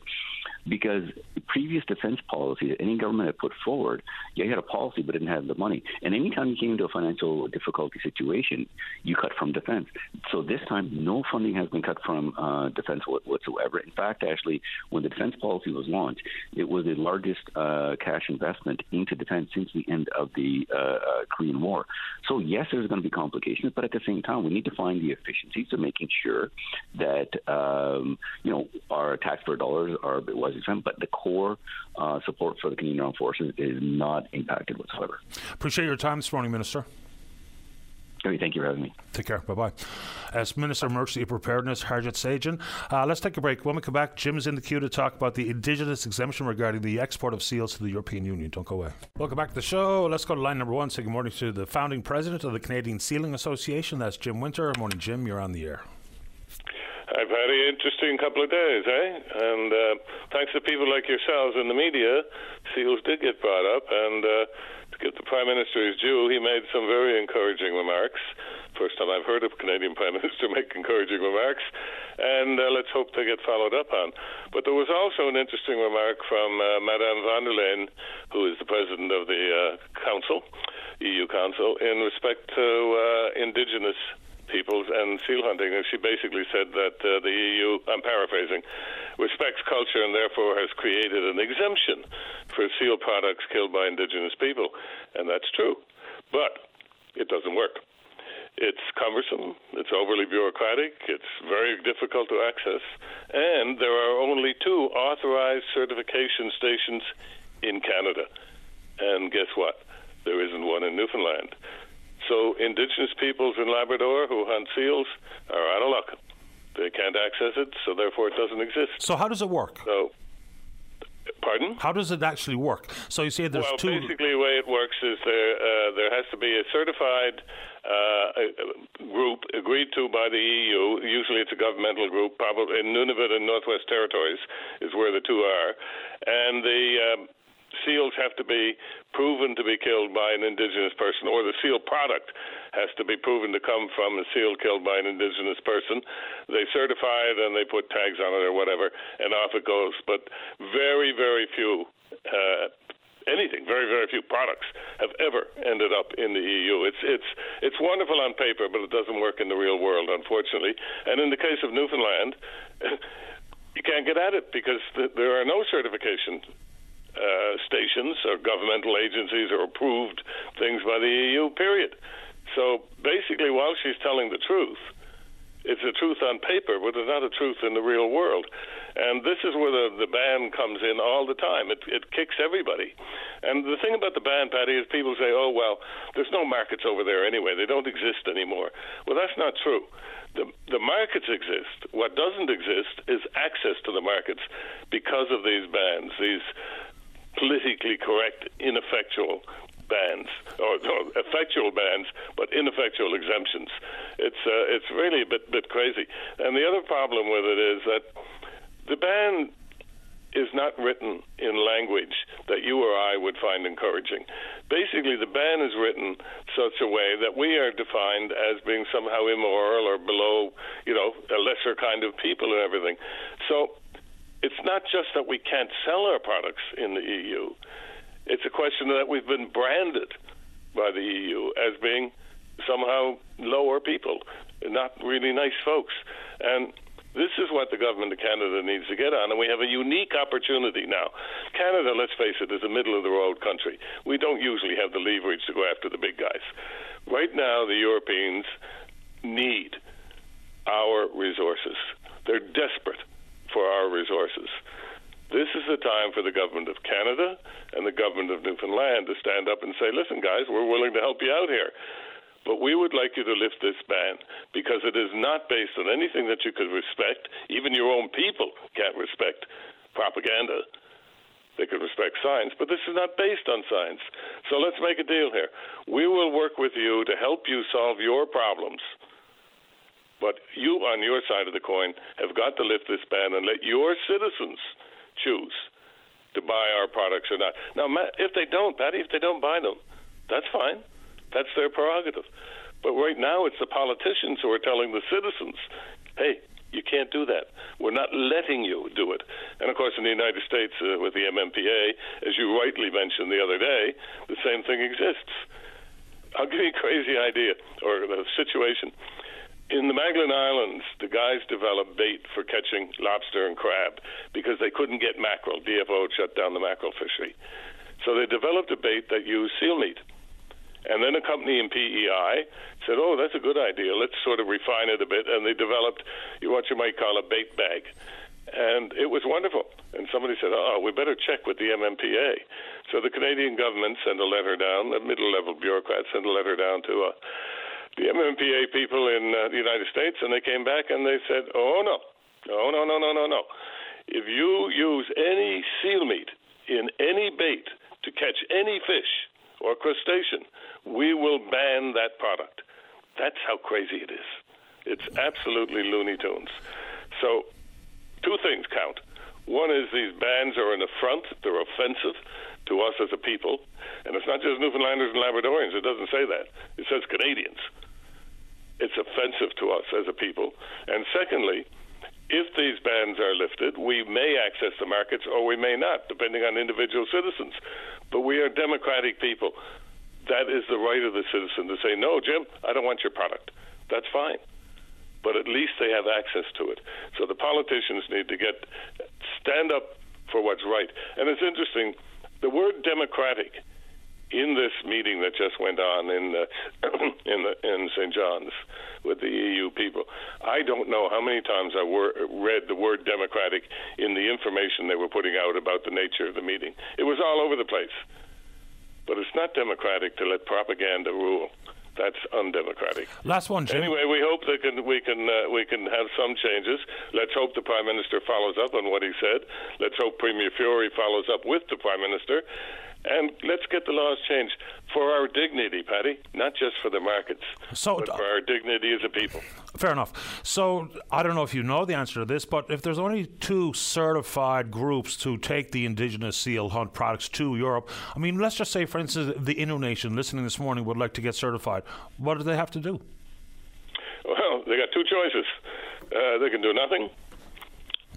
because previous defense policy that any government had put forward, yeah, you had a policy but didn't have the money. And anytime you came into a financial difficulty situation, you cut from defense. So this time, no funding has been cut from uh, defense whatsoever. In fact, actually, when the defense policy was launched, it was the largest uh, cash investment into defense since the end of the uh, uh Korean War. So yes, there's going to be complications, but at the same time, we need to find the efficiencies of making sure that um, you know our taxpayer dollars are a bit wisely spent, but the core uh, support for the Canadian Armed Forces is not impacted whatsoever. Appreciate your time this morning, Minister. Thank you for having me. Take care. Bye bye. As Minister of Emergency Preparedness, Harjit Sajjan. Uh, let's take a break. When we come back, Jim is in the queue to talk about the Indigenous exemption regarding the export of seals to the European Union. Don't go away. Welcome back to the show. Let's go to line number one. Say good morning to the founding president of the Canadian Sealing Association. That's Jim Winter. Morning, Jim. You're on the air. I've had a very interesting couple of days, eh? And uh, thanks to people like yourselves in the media, seals did get brought up, and uh, the Prime Minister is due, he made some very encouraging remarks. First time I've heard a Canadian Prime Minister make encouraging remarks, and uh, let's hope they get followed up on. But there was also an interesting remark from uh, Madame von der Leyen, who is the President of the uh, Council, EU Council, in respect to uh, indigenous peoples and seal hunting. And she basically said that uh, the EU, I'm paraphrasing, respects culture and therefore has created an exemption for seal products killed by indigenous people. And that's true. But it doesn't work. It's cumbersome, it's overly bureaucratic, it's very difficult to access, and there are only two authorized certification stations in Canada. And guess what? There isn't one in Newfoundland. So Indigenous peoples in Labrador who hunt seals are out of luck. They can't access it, so therefore it doesn't exist. So how does it work? So, pardon? How does it actually work? So you say there's well, two. basically, the way it works is there uh, there has to be a certified uh, group agreed to by the EU. Usually, it's a governmental group. Probably in Nunavut and Northwest Territories is where the two are, and the um, seals have to be proven to be killed by an indigenous person, or the seal product has to be proven to come from a seal killed by an indigenous person. They certify it and they put tags on it or whatever, and off it goes. But very, very few. Uh, anything. Very, very few products have ever ended up in the EU. It's it's it's wonderful on paper, but it doesn't work in the real world, unfortunately. And in the case of Newfoundland, you can't get at it because th- there are no certification uh, stations or governmental agencies or approved things by the EU, period. So basically, while she's telling the truth, it's a truth on paper, but it's not a truth in the real world. And this is where the, the ban comes in all the time. It, it kicks everybody. And the thing about the ban, Paddy, is people say, oh, well, there's no markets over there anyway. They don't exist anymore. Well, that's not true. The, the markets exist. What doesn't exist is access to the markets because of these bans, these politically correct, ineffectual bans or no, effectual bans, but ineffectual exemptions. It's uh, it's really a bit bit crazy. And the other problem with it is that the ban is not written in language that you or I would find encouraging. Basically, the ban is written such a way that we are defined as being somehow immoral or below, you know, a lesser kind of people and everything. So it's not just that we can't sell our products in the EU. It's a question that we've been branded by the EU as being somehow lower people, not really nice folks. And this is what the government of Canada needs to get on, and we have a unique opportunity now. Canada, let's face it, is a middle of the road country. We don't usually have the leverage to go after the big guys. Right now, the Europeans need our resources. They're desperate for our resources. This is the time for the government of Canada and the government of Newfoundland to stand up and say, listen, guys, we're willing to help you out here. But we would like you to lift this ban because it is not based on anything that you could respect. Even your own people can't respect propaganda. They could respect science, but this is not based on science. So let's make a deal here. We will work with you to help you solve your problems but you, on your side of the coin, have got to lift this ban and let your citizens choose to buy our products or not. Now, if they don't, Patty, if they don't buy them, that's fine. That's their prerogative. But right now, it's the politicians who are telling the citizens, hey, you can't do that. We're not letting you do it. And of course, in the United States, uh, with the MMPA, as you rightly mentioned the other day, the same thing exists. I'll give you a crazy idea or a situation. In the Magdalen Islands, the guys developed bait for catching lobster and crab because they couldn't get mackerel. DFO shut down the mackerel fishery. So they developed a bait that used seal meat. And then a company in PEI said, oh, that's a good idea. Let's sort of refine it a bit. And they developed what you might call a bait bag. And it was wonderful. And somebody said, oh, we better check with the MMPA. So the Canadian government sent a letter down, a middle level bureaucrat sent a letter down to a the MMPA people in uh, the United States, and they came back and they said, "Oh no, no, no, no, no, no, no! If you use any seal meat in any bait to catch any fish or crustacean, we will ban that product." That's how crazy it is. It's absolutely Looney Tunes. So, two things count. One is these bans are an affront; they're offensive to us as a people, and it's not just Newfoundlanders and Labradorians. It doesn't say that. It says Canadians it's offensive to us as a people. And secondly, if these bans are lifted, we may access the markets or we may not, depending on individual citizens. But we are democratic people. That is the right of the citizen to say, no, Jim, I don't want your product. That's fine. But at least they have access to it. So the politicians need to get stand up for what's right. And it's interesting, the word democratic in this meeting that just went on in uh, in the, in St. John's with the EU people. I don't know how many times I wor- read the word democratic in the information they were putting out about the nature of the meeting. It was all over the place. But it's not democratic to let propaganda rule. That's undemocratic. Last one, Jim. Anyway, we hope that can, we can uh, we can have some changes. Let's hope the prime minister follows up on what he said. Let's hope Premier Furey follows up with the prime minister, and let's get the laws changed for our dignity, Paddy, not just for the markets, So- but for our dignity as a people. Fair enough. So I don't know if you know the answer to this, but if there's only two certified groups to take the indigenous seal hunt products to Europe, I mean, let's just say, for instance, the Innu Nation listening this morning would like to get certified. What do they have to do? Well, they got two choices. Uh, they can do nothing.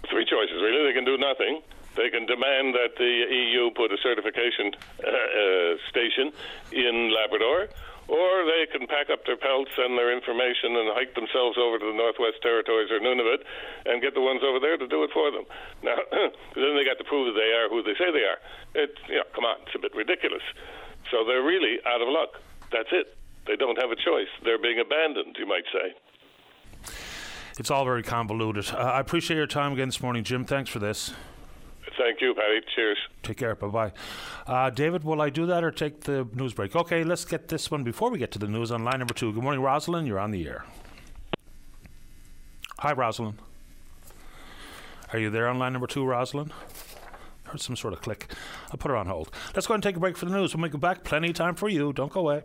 Three choices, really. They can do nothing. They can demand that the EU put a certification uh, uh, station in Labrador, or they can pack up their pelts and their information and hike themselves over to the Northwest Territories or Nunavut and get the ones over there to do it for them. Now, then they got to prove that they are who they say they are. It, you know, come on, it's a bit ridiculous. So they're really out of luck. That's it. They don't have a choice. They're being abandoned, you might say. It's all very convoluted. Uh, I appreciate your time again this morning, Jim. Thanks for this. Thank you, Patty. Cheers. Take care. Bye bye. Uh, David, will I do that or take the news break? Okay, let's get this one before we get to the news on line number two. Good morning, Rosalind. You're on the air. Hi, Rosalind. Are you there on line number two, Rosalind? Heard some sort of click. I'll put her on hold. Let's go and take a break for the news. When we go back, plenty of time for you. Don't go away.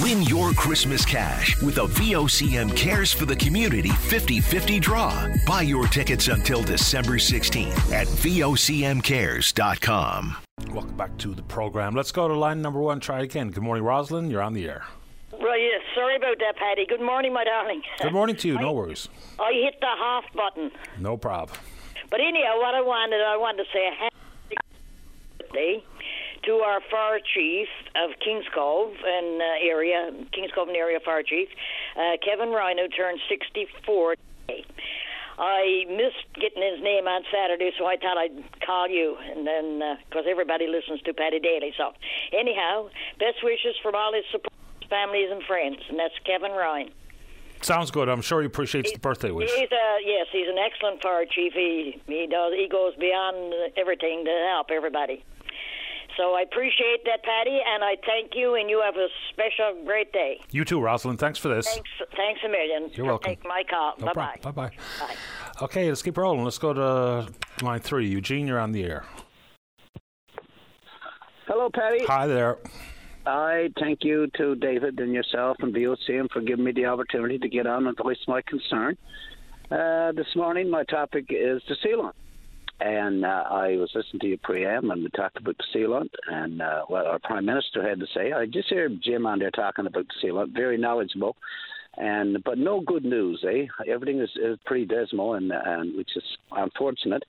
Win your Christmas cash with a VOCM Cares for the Community 50 50 draw. Buy your tickets until December 16th at VOCMCares.com. Welcome back to the program. Let's go to line number one. Try again. Good morning, Rosalind. You're on the air. Well, yes. Sorry about that, Paddy. Good morning, my darling. Good morning to you. No worries. I hit the half button. No problem. But anyhow, what I wanted, I wanted to say a happy birthday to our fire chief of Kings Cove and uh, area, Kings Cove and area fire chief, uh, Kevin Ryan, who turned 64 today. I missed getting his name on Saturday, so I thought I'd call you, and then because everybody listens to Patty Daly. So, anyhow, best wishes from all his support, families and friends, and that's Kevin Ryan. Sounds good. I'm sure he appreciates the birthday wish. He's a yes, he's an excellent fire chief. He he does he goes beyond everything to help everybody. So I appreciate that, Patty, and I thank you, and you have a special great day. You too, Rosalind. Thanks for this. Thanks, thanks a million. You're for welcome. Take my call. No Bye bye. Bye bye. Bye. Okay, let's keep rolling. Let's go to line three. Eugene, you're on the air. Hello, Patty. Hi there. I thank you to David and yourself and VOCM for giving me the opportunity to get on and voice my concern. Uh, this morning, my topic is the sealant. And uh, I was listening to your preamble and we talked about the sealant and uh, what our Prime Minister had to say. I just heard Jim on there talking about the sealant, very knowledgeable. And but no good news, eh? Everything is, is pretty dismal, and and which is unfortunate.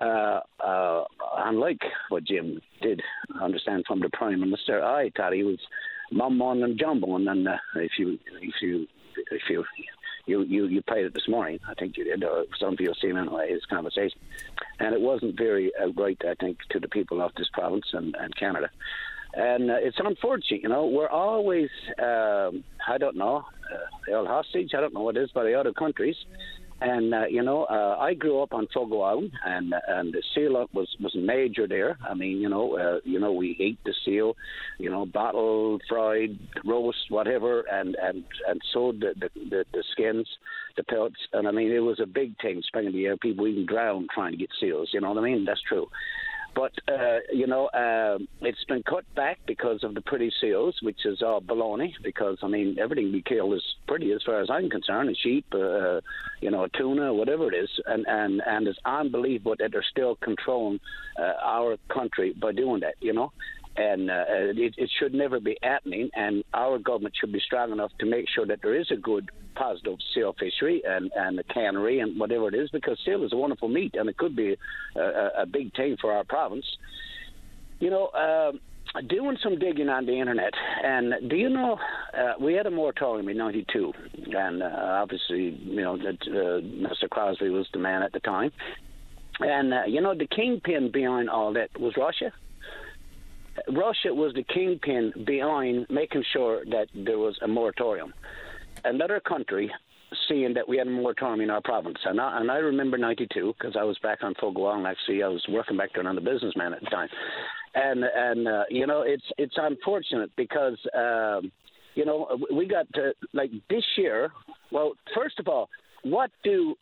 Uh, uh, unlike what Jim did understand from the Prime Minister, I thought he was mum mumbling and jumbling. And uh, if you if you if you you you you played it this morning, I think you did, or some people seen anyway his conversation, and it wasn't very outright, I think, to the people of this province and, and Canada. And uh, it's unfortunate, you know. We're always, um, I don't know, uh, held hostage. I don't know what it is by the other countries. And uh, you know, uh, I grew up on Fogo Island, and and the seal was was major there. I mean, you know, uh, you know, we ate the seal, you know, bottled, fried, roast, whatever, and and and sewed the the, the, the skins, the pelts, and I mean, it was a big thing. Of the year, people even drowned trying to get seals. You know what I mean? That's true. But uh, you know, uh, it's been cut back because of the pretty seals, which is all baloney. Because I mean, everything we kill is pretty, as far as I'm concerned. A sheep, uh, you know, a tuna, whatever it is, and and and it's unbelievable that they're still controlling uh, our country by doing that. You know. And uh, it, it should never be happening, and our government should be strong enough to make sure that there is a good, positive seal fishery and, and a cannery and whatever it is, because seal is a wonderful meat, and it could be a, a, a big thing for our province. You know, uh, doing some digging on the internet, and do you know uh, we had a moratorium in '92, and uh, obviously, you know that uh, Mr. Crosby was the man at the time, and uh, you know the kingpin behind all that was Russia. Russia was the kingpin behind making sure that there was a moratorium. Another country seeing that we had a moratorium in our province. And I, and I remember 92 because I was back on Fogawong. Actually, I was working back there on the businessman at the time. And, and uh, you know, it's, it's unfortunate because, um, you know, we got to, like this year, well, first of all, what do,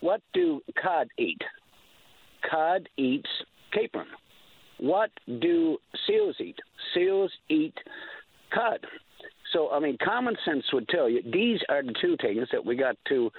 what do cod eat? Cod eats capelin. What do seals eat? Seals eat cod. So, I mean, common sense would tell you these are the two things that we got to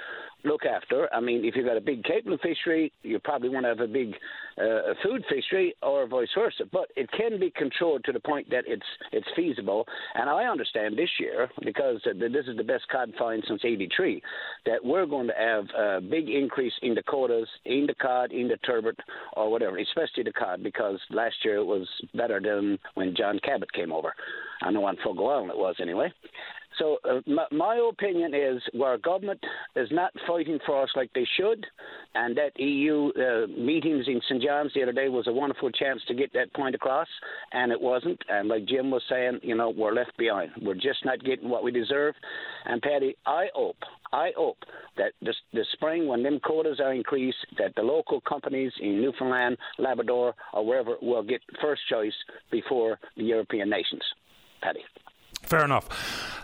look after. I mean, if you've got a big capelin fishery, you probably want to have a big uh, food fishery, or vice versa. But it can be controlled to the point that it's it's feasible. And I understand this year because this is the best cod find since '83 that we're going to have a big increase in the quotas, in the cod, in the turbot, or whatever, especially the cod because last year it was better than when John Cabot came over. I know on Fogo Island it was anyway. So uh, my, my, opinion is where government is not fighting for us like they should, and that EU uh, meetings in St John's the other day was a wonderful chance to get that point across, and it wasn't. And like Jim was saying, you know, we're left behind. We're just not getting what we deserve. And Patty, I hope, I hope that this, this spring, when them quotas are increased, that the local companies in Newfoundland, Labrador, or wherever will get first choice before the European nations. Patty. Fair enough.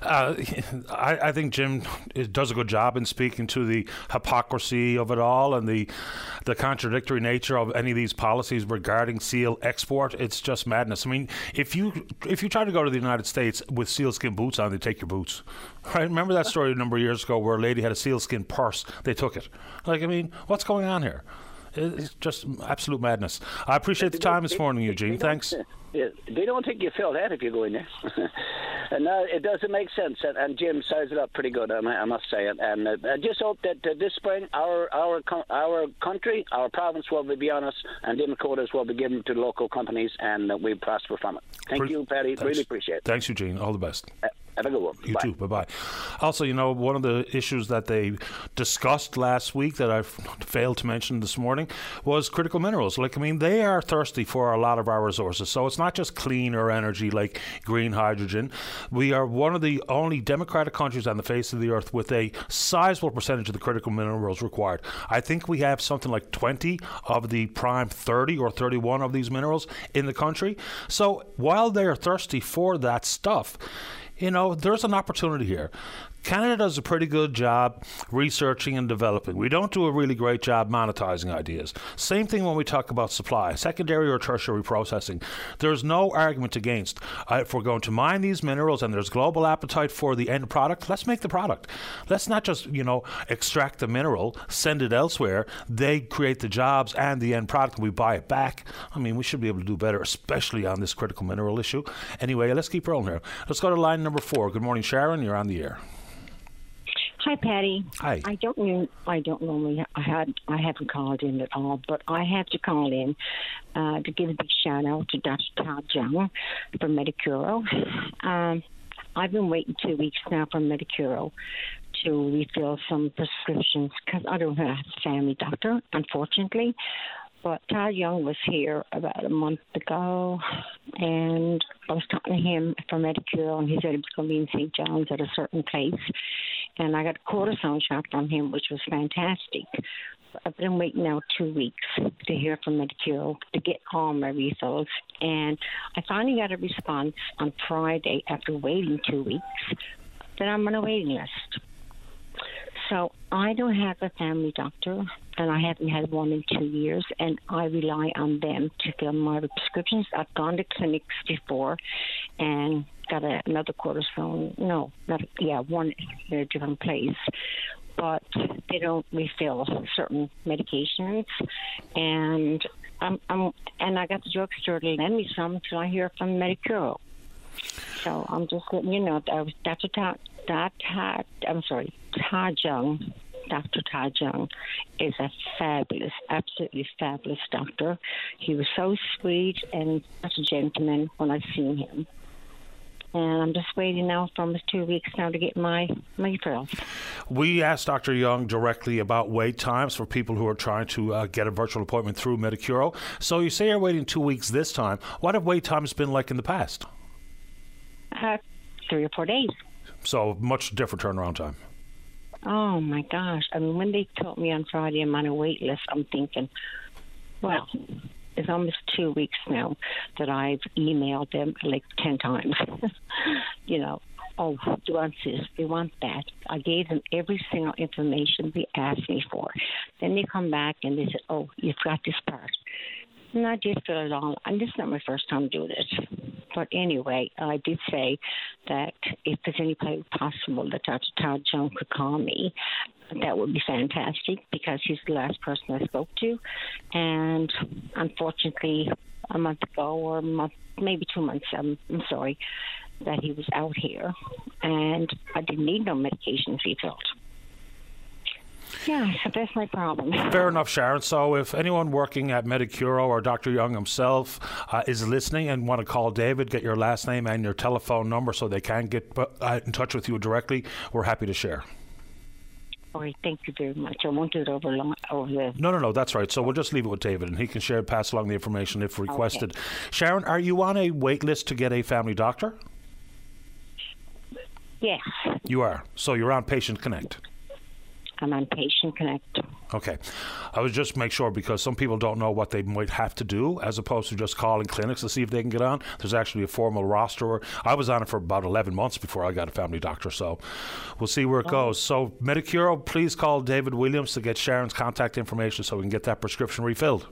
Uh, I, I, think Jim does a good job in speaking to the hypocrisy of it all and the the contradictory nature of any of these policies regarding seal export. It's just madness. I mean, if you if you try to go to the United States with sealskin boots on, they take your boots. Right? Remember that story a number of years ago where a lady had a sealskin purse? They took it. Like, I mean, what's going on here? It's just absolute madness. I appreciate the time this morning, Eugene. Thanks. Yeah, They don't think you feel that if you go in there. and uh, it doesn't make sense. And, and Jim sized it up pretty good, I, must say. And, and uh, I just hope that uh, this spring our our our country, our province will be honest, and them quotas will be given to local companies, and uh, we prosper from it. Thank Pre- you, Patty. Thanks. Really appreciate it. Thanks, Eugene. All the best. Have a good one. You bye. too. Bye bye. Also, you know, one of the issues that they discussed last week that I failed to mention this morning was critical minerals. Like, I mean, they are thirsty for a lot of our resources. So it's not just cleaner energy like green hydrogen. We are one of the only democratic countries on the face of the earth with a sizable percentage of the critical minerals required. I think we have something like 20 of the prime 30 or 31 of these minerals in the country. So while they are thirsty for that stuff, you know, there's an opportunity here. Canada does a pretty good job researching and developing. We don't do a really great job monetizing ideas. Same thing when we talk about supply, secondary or tertiary processing. There's no argument against. Uh, if we're going to mine these minerals and there's global appetite for the end product, let's make the product. Let's not just, you know, extract the mineral, send it elsewhere. They create the jobs and the end product, and we buy it back. I mean, we should be able to do better, especially on this critical mineral issue. Anyway, let's keep rolling here. Let's go to line number four. Good morning, Sharon. You're on the air. Hi, Patty. Hi. I don't. know. I don't normally. I had. I haven't called in at all, but I have to call in uh, to give a big shout out to Dr. Todd Young from Medicuro. Um, I've been waiting two weeks now for Medicuro to refill some prescriptions because I don't have a family doctor, unfortunately. But Todd Young was here about a month ago, and I was talking to him from Medicuro, and he said he was going to be in St. John's at a certain place. And I got a cortisone shot from him, which was fantastic. I've been waiting now two weeks to hear from Medicuro to get all my results. And I finally got a response on Friday after waiting two weeks that I'm on a waiting list. So I don't have a family doctor, and I haven't had one in two years, and I rely on them to fill my prescriptions. I've gone to clinics before, and got a, another cortisone. No, not yeah, one in a different place, but they don't refill certain medications, and I'm, I'm and I got the drugstore to lend me some until I hear from Medicuro. So I'm just letting you know that Dr. Todd, Todd, I'm sorry, Young, Dr. Young is a fabulous, absolutely fabulous doctor. He was so sweet and such a gentleman when I've seen him. And I'm just waiting now for almost two weeks now to get my my referrals. We asked Dr. Young directly about wait times for people who are trying to uh, get a virtual appointment through Medicuro. So you say you're waiting two weeks this time. What have wait times been like in the past? Uh, three or four days. So much different turnaround time. Oh my gosh! I mean, when they told me on Friday I'm on a wait list, I'm thinking, well, it's almost two weeks now that I've emailed them like ten times. you know, oh, they want this, they want that. I gave them every single information they asked me for. Then they come back and they said, oh, you've got this part. And I did it all. And this is not my first time doing this. But anyway, I did say that if there's any way possible that Dr. Todd Jones could call me, that would be fantastic because he's the last person I spoke to. And unfortunately, a month ago or a month, maybe two months, I'm, I'm sorry, that he was out here and I didn't need no medication refilled. Yeah, so that's my problem. Fair enough, Sharon. So, if anyone working at Medicuro or Dr. Young himself uh, is listening and want to call David, get your last name and your telephone number so they can get uh, in touch with you directly, we're happy to share. All right, thank you very much. I won't do it over long, over the. No, no, no, that's right. So we'll just leave it with David, and he can share, pass along the information if requested. Okay. Sharon, are you on a wait list to get a family doctor? Yes. You are. So you're on Patient Connect. I'm on Patient Connect. Okay. I was just make sure because some people don't know what they might have to do as opposed to just calling clinics to see if they can get on. There's actually a formal roster. I was on it for about 11 months before I got a family doctor, so we'll see where it oh. goes. So, Medicuro, please call David Williams to get Sharon's contact information so we can get that prescription refilled.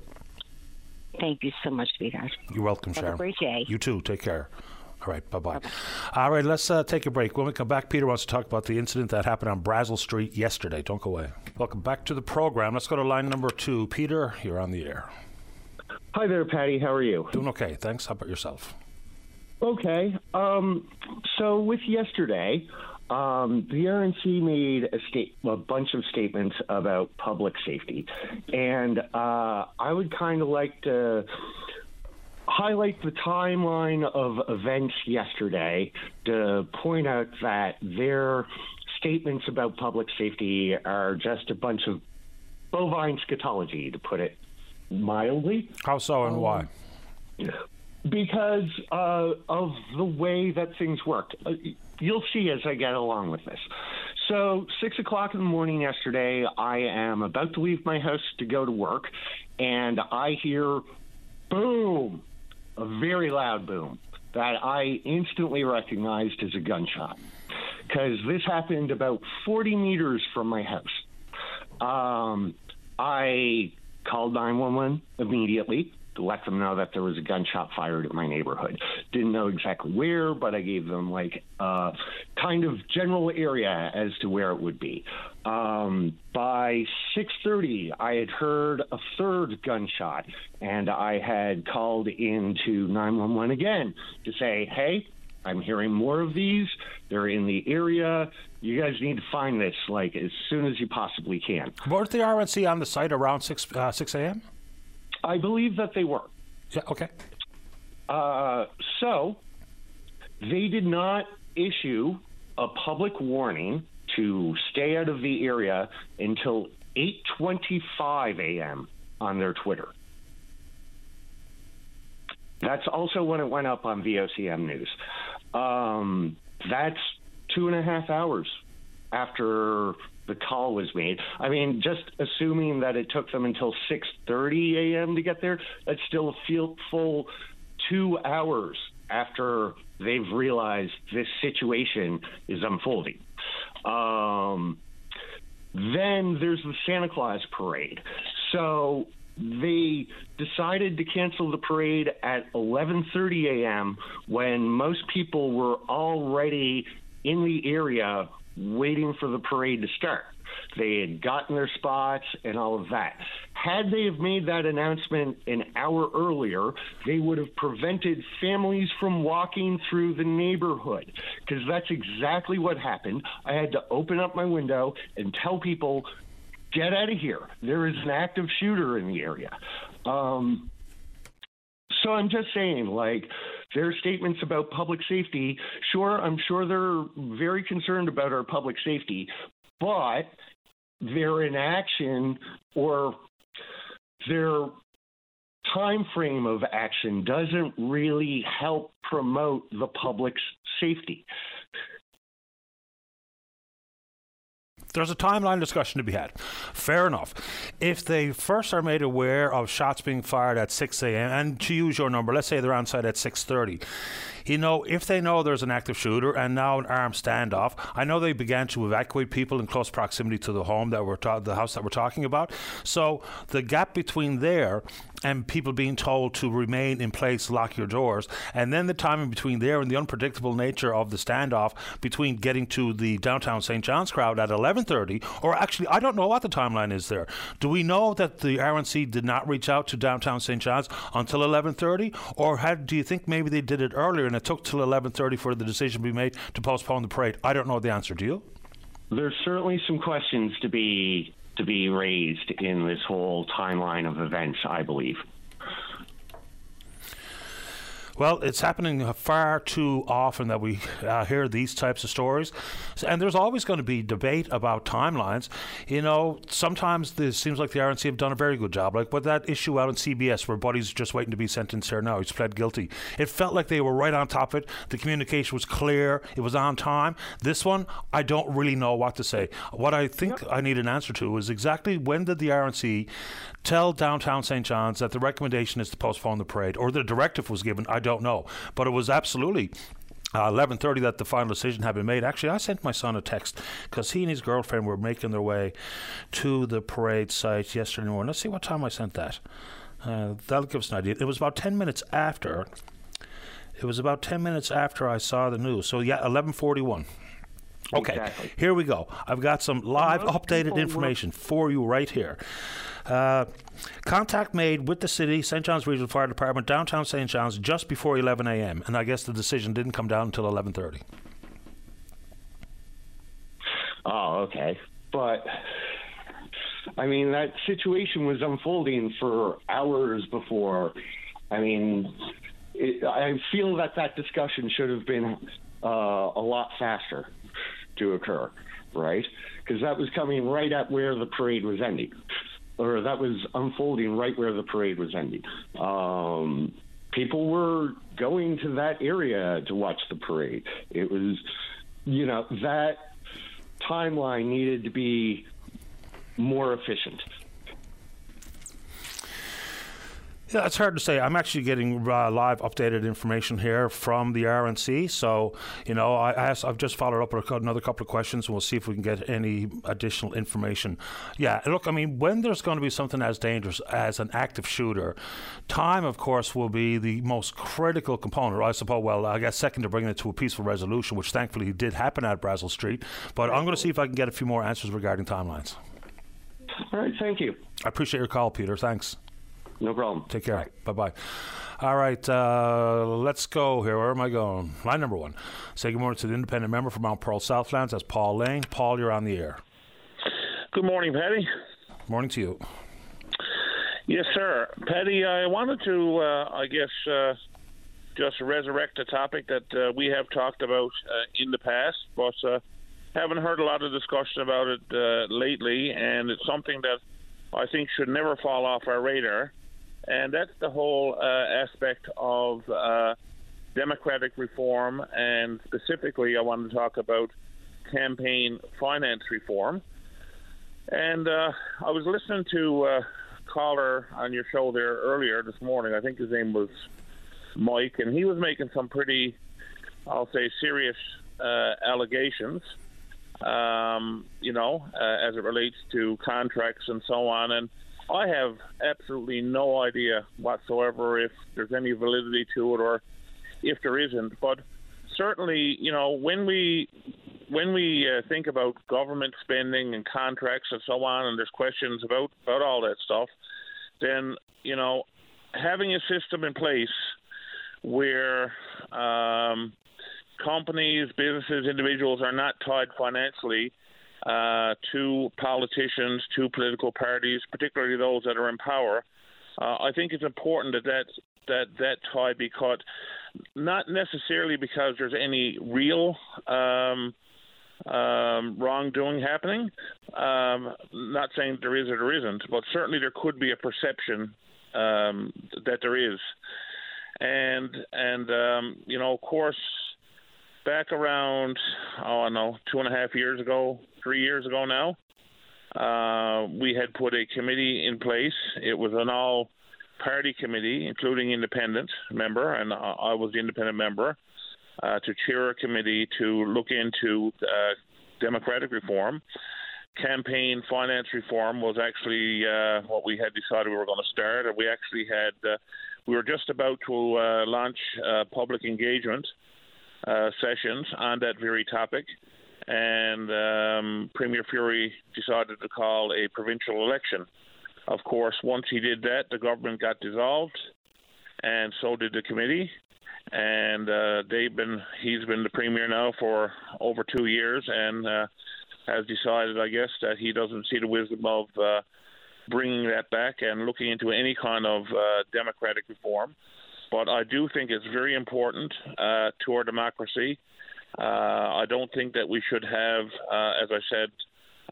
Thank you so much, sweetheart. You're welcome, Have Sharon. a great day. You too. Take care. All right, bye bye. All right, let's uh, take a break. When we come back, Peter wants to talk about the incident that happened on Brazil Street yesterday. Don't go away. Welcome back to the program. Let's go to line number two. Peter, you're on the air. Hi there, Patty. How are you? Doing okay, thanks. How about yourself? Okay. Um, so with yesterday, um, the RNC made a, state, a bunch of statements about public safety, and uh, I would kind of like to highlight the timeline of events yesterday to point out that their statements about public safety are just a bunch of bovine scatology, to put it mildly. How so and why? Because uh, of the way that things worked. Uh, you'll see as I get along with this. So, six o'clock in the morning yesterday, I am about to leave my house to go to work, and I hear boom a very loud boom that I instantly recognized as a gunshot because this happened about 40 meters from my house. Um, I called 911 immediately let them know that there was a gunshot fired at my neighborhood. Didn't know exactly where, but I gave them like a kind of general area as to where it would be. Um, by 6:30, I had heard a third gunshot, and I had called into 911 again to say, "Hey, I'm hearing more of these. They're in the area. You guys need to find this like as soon as you possibly can." Weren't the RNC on the site around 6 uh, 6 a.m.? I believe that they were. Yeah. Okay. Uh, so they did not issue a public warning to stay out of the area until 8:25 a.m. on their Twitter. That's also when it went up on VOCM News. Um, that's two and a half hours after the call was made. I mean, just assuming that it took them until 6:30 a.m. to get there, that's still a full two hours after they've realized this situation is unfolding. Um, then there's the Santa Claus parade. So they decided to cancel the parade at 11:30 a.m. when most people were already in the area waiting for the parade to start. They had gotten their spots and all of that. Had they have made that announcement an hour earlier, they would have prevented families from walking through the neighborhood because that's exactly what happened. I had to open up my window and tell people, get out of here. There is an active shooter in the area. Um, so I'm just saying, like, their statements about public safety, sure, I'm sure they're very concerned about our public safety, but their inaction or their time frame of action doesn't really help promote the public's safety. There's a timeline discussion to be had. Fair enough. If they first are made aware of shots being fired at 6 a.m., and to use your number, let's say they're on site at 6.30, you know, if they know there's an active shooter and now an armed standoff, I know they began to evacuate people in close proximity to the home that we're ta- the house that we're talking about. So the gap between there and people being told to remain in place, lock your doors, and then the timing between there and the unpredictable nature of the standoff between getting to the downtown St. John's crowd at 11:30, or actually, I don't know what the timeline is there. Do we know that the RNC did not reach out to downtown St. John's until 11:30, or had, do you think maybe they did it earlier and it took till 11:30 for the decision to be made to postpone the parade? I don't know the answer. Do you? There's certainly some questions to be to be raised in this whole timeline of events, I believe. Well, it's happening far too often that we uh, hear these types of stories. And there's always going to be debate about timelines. You know, sometimes it seems like the RNC have done a very good job. Like with that issue out on CBS where Buddy's just waiting to be sentenced here now. He's pled guilty. It felt like they were right on top of it. The communication was clear. It was on time. This one, I don't really know what to say. What I think I need an answer to is exactly when did the RNC tell downtown St. John's that the recommendation is to postpone the parade or the directive was given? I don't know. But it was absolutely uh, 11.30 that the final decision had been made. Actually, I sent my son a text because he and his girlfriend were making their way to the parade site yesterday morning. Let's see what time I sent that. Uh, that'll give us an idea. It was about 10 minutes after. It was about 10 minutes after I saw the news. So, yeah, 1141. Okay, Exactly. here we go. I've got some live updated information for you right here. Uh, contact made with the city, St. John's Regional Fire Department, downtown St. John's, just before 11 a.m. And I guess the decision didn't come down until 11:30. Oh, okay. But I mean, that situation was unfolding for hours before. I mean, it, I feel that that discussion should have been uh, a lot faster to occur, right? Because that was coming right at where the parade was ending, or that was unfolding right where the parade was ending. Um, people were going to that area to watch the parade. It was, you know, that timeline needed to be more efficient. Yeah, it's hard to say. I'm actually getting uh, live updated information here from the RNC. So, you know, I asked, I've just followed up with another couple of questions, and we'll see if we can get any additional information. Yeah, look, I mean, when there's going to be something as dangerous as an active shooter, time, of course, will be the most critical component. I suppose, well, I guess second to bringing it to a peaceful resolution, which thankfully did happen at Brazil Street. But I'm going to see if I can get a few more answers regarding timelines. All right, thank you. I appreciate your call, Peter. Thanks. No problem. Take care. Bye bye. All right, uh, let's go here. Where am I going? Line number one. Say good morning to the independent member from Mount Pearl Southlands. That's Paul Lane. Paul, you're on the air. Good morning, Patty. Morning to you. Yes, sir. Patty, I wanted to, uh, I guess, uh, just resurrect a topic that uh, we have talked about uh, in the past, but uh, haven't heard a lot of discussion about it uh, lately, and it's something that I think should never fall off our radar, and that's the whole uh, aspect of uh, democratic reform, and specifically, I want to talk about campaign finance reform. And uh, I was listening to a caller on your show there earlier this morning. I think his name was Mike, and he was making some pretty, I'll say, serious uh, allegations. Um, you know, uh, as it relates to contracts and so on. And I have absolutely no idea whatsoever if there's any validity to it or if there isn't. But certainly, you know, when we when we uh, think about government spending and contracts and so on, and there's questions about about all that stuff, then you know, having a system in place where um, companies, businesses, individuals are not tied financially uh, to politicians, to political parties, particularly those that are in power. Uh, I think it's important that that that, that tie be cut, not necessarily because there's any real um, um, wrongdoing happening. Um, not saying there is or there isn't, but certainly there could be a perception um, that there is. And and um, you know, of course, back around oh know two and a half years ago, three years ago now, uh, we had put a committee in place. It was an all party committee, including independent member, and I was the independent member, uh, to chair a committee to look into uh, democratic reform. Campaign finance reform was actually uh, what we had decided we were going to start, and we actually had uh, we were just about to uh, launch public engagement sessions on that very topic and um, Premier Furey decided to call a provincial election. Of course, once he did that, the government got dissolved, and so did the committee. And uh, they've been he's been the premier now for over two years, and uh, has decided, I guess, that he doesn't see the wisdom of uh, bringing that back and looking into any kind of uh, democratic reform. But I do think it's very important uh, to our democracy I don't think that we should have, uh, as I said,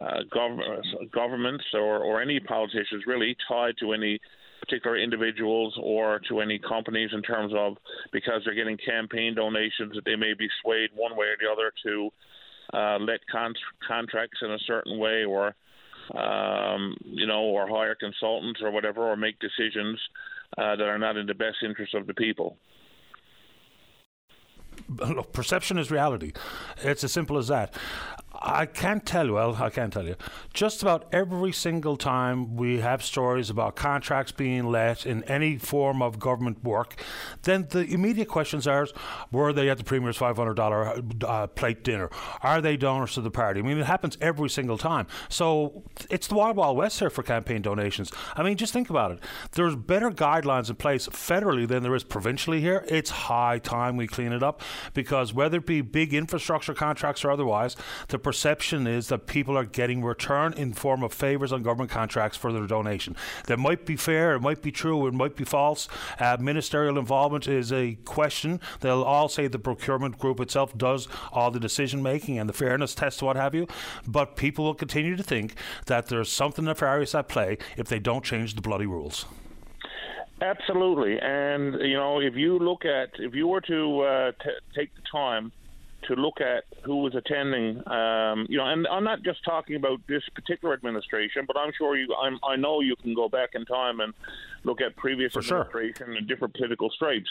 uh, gov- governments or, or any politicians really tied to any particular individuals or to any companies in terms of because they're getting campaign donations that they may be swayed one way or the other to uh, let con- contracts in a certain way or um, you know or hire consultants or whatever or make decisions uh, that are not in the best interest of the people look, perception is reality. It's as simple as that. I can't tell you, well, I can't tell you. Just about every single time we have stories about contracts being let in any form of government work, then the immediate questions are were they at the Premier's $500 uh, plate dinner? Are they donors to the party? I mean, it happens every single time. So it's the Wild Wild West here for campaign donations. I mean, just think about it. There's better guidelines in place federally than there is provincially here. It's high time we clean it up because whether it be big infrastructure contracts or otherwise, the perception is that people are getting return in form of favors on government contracts for their donation. That might be fair, it might be true, it might be false. Uh, ministerial involvement is a question. They'll all say the procurement group itself does all the decision making and the fairness test, what have you. But people will continue to think that there's something nefarious at play if they don't change the bloody rules. Absolutely, and you know, if you look at, if you were to uh, t- take the time to look at who was attending. Um, you know, and I'm not just talking about this particular administration, but I'm sure you, I'm, i know you can go back in time and look at previous For administration sure. and different political stripes,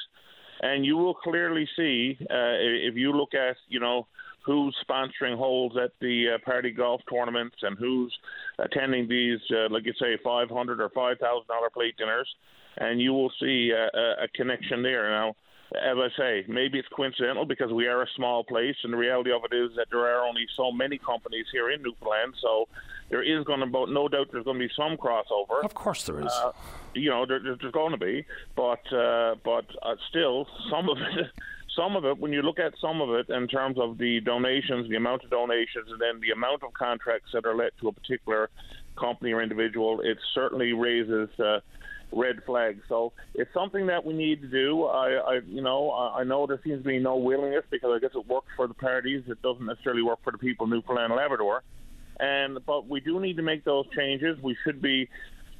and you will clearly see uh, if you look at you know who's sponsoring holes at the uh, party golf tournaments and who's attending these, uh, like you say, five hundred or five thousand dollar plate dinners, and you will see a, a connection there. Now, as I say, maybe it's coincidental because we are a small place, and the reality of it is that there are only so many companies here in Newfoundland. So there is going to, be, no doubt, there's going to be some crossover. Of course, there is. Uh, you know, there, there's going to be, but uh, but uh, still, some of it. Some of it, when you look at some of it in terms of the donations, the amount of donations, and then the amount of contracts that are let to a particular company or individual, it certainly raises uh, red flags. So it's something that we need to do. I, I you know, I know there seems to be no willingness because I guess it works for the parties. It doesn't necessarily work for the people in Newfoundland and Labrador. And but we do need to make those changes. We should be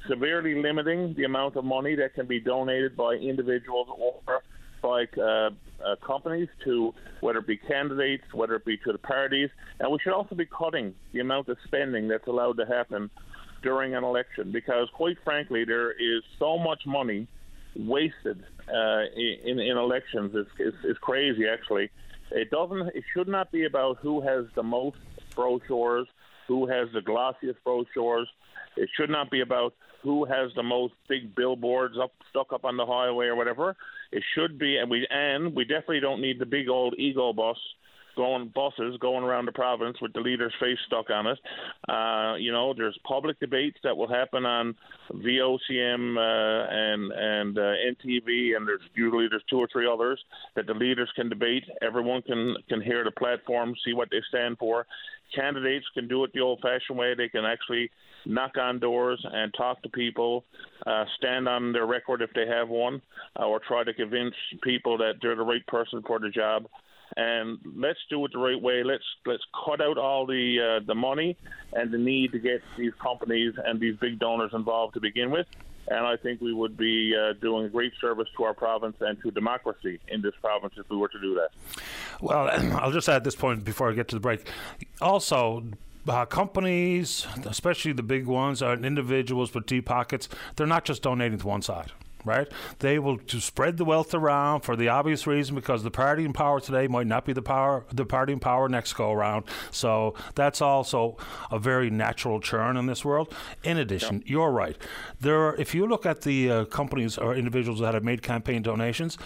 severely limiting the amount of money that can be donated by individuals or by uh, uh, companies to whether it be candidates, whether it be to the parties, and we should also be cutting the amount of spending that's allowed to happen during an election because, quite frankly, there is so much money wasted uh, in, in elections. It's, it's, it's crazy, actually. It doesn't. It should not be about who has the most brochures, who has the glossiest brochures. It should not be about who has the most big billboards up stuck up on the highway or whatever. It should be, and we and we definitely don't need the big old ego bus going buses going around the province with the leader's face stuck on it. Uh, you know, there's public debates that will happen on VOCM uh, and and uh, NTV, and there's usually there's two or three others that the leaders can debate. Everyone can can hear the platform, see what they stand for. Candidates can do it the old-fashioned way. They can actually knock on doors and talk to people, uh, stand on their record if they have one, uh, or try to convince people that they're the right person for the job. And let's do it the right way. Let's let's cut out all the uh, the money and the need to get these companies and these big donors involved to begin with. And I think we would be uh, doing a great service to our province and to democracy in this province if we were to do that. Well, I'll just add this point before I get to the break. Also, uh, companies, especially the big ones, are individuals with deep pockets. They're not just donating to one side right? They will to spread the wealth around for the obvious reason because the party in power today might not be the power the party in power next go around. So that's also a very natural churn in this world. In addition, yeah. you're right. There, are, if you look at the uh, companies or individuals that have made campaign donations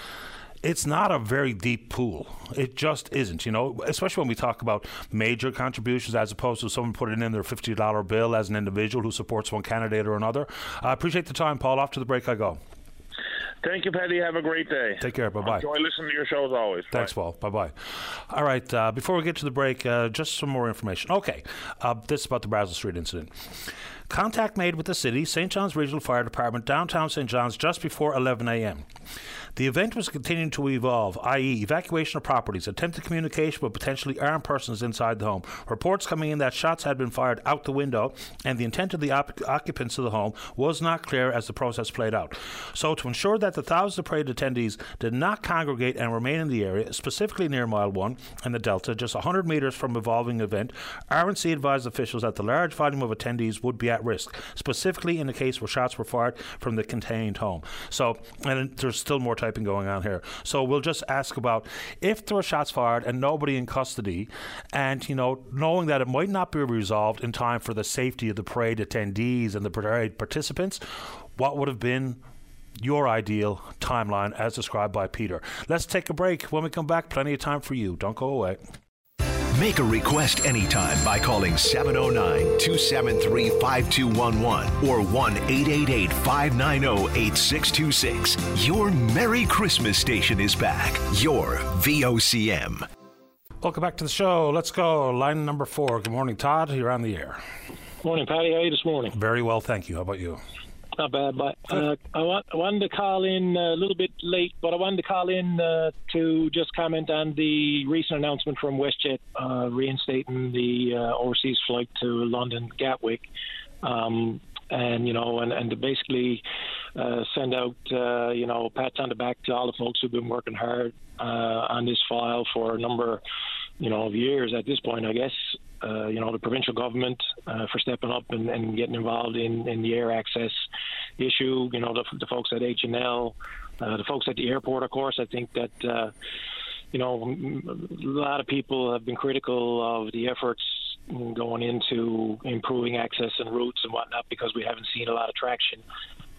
it's not a very deep pool. It just isn't, you know, especially when we talk about major contributions as opposed to someone putting in their $50 bill as an individual who supports one candidate or another. I appreciate the time, Paul. Off to the break I go. Thank you, Paddy. Have a great day. Take care. Bye bye. Enjoy listening to your shows always. Thanks. Paul. Bye bye. All right. Uh, before we get to the break, uh, just some more information. Okay. Uh, this is about the Brazil Street incident. Contact made with the city, St. John's Regional Fire Department, downtown St. John's, just before 11 a.m. The event was continuing to evolve, i.e., evacuation of properties, attempted communication with potentially armed persons inside the home. Reports coming in that shots had been fired out the window, and the intent of the op- occupants of the home was not clear as the process played out. So, to ensure that the thousands of parade attendees did not congregate and remain in the area, specifically near Mile 1 and the Delta, just 100 metres from evolving event, RNC advised officials that the large volume of attendees would be at risk, specifically in the case where shots were fired from the contained home. So, and there's still more typing going on here. So we'll just ask about if there were shots fired and nobody in custody, and you know, knowing that it might not be resolved in time for the safety of the parade attendees and the parade participants, what would have been your ideal timeline as described by Peter. Let's take a break. When we come back, plenty of time for you. Don't go away. Make a request anytime by calling 709 273 5211 or 1 888 590 8626. Your Merry Christmas station is back. Your VOCM. Welcome back to the show. Let's go. Line number four. Good morning, Todd. You're on the air. Morning, Patty. How are you this morning? Very well, thank you. How about you? Not bad. But uh, I, want, wanted to call in uh, a little bit late, but I wanted to call in uh, to just comment on the recent announcement from WestJet uh, reinstating the uh, overseas flight to London Gatwick. Um, and you know, and, and to basically uh, send out you know pats on the back to all the folks who've been working hard on this file for a number you know of years at this point, I guess uh, you know, the provincial government uh, for stepping up and, and, getting involved in, in the air access issue. You know, the, the folks at HNL, uh, the folks at the airport, of course. I think that, uh, you know, a lot of people have been critical of the efforts going into improving access and routes and whatnot because we haven't seen a lot of traction.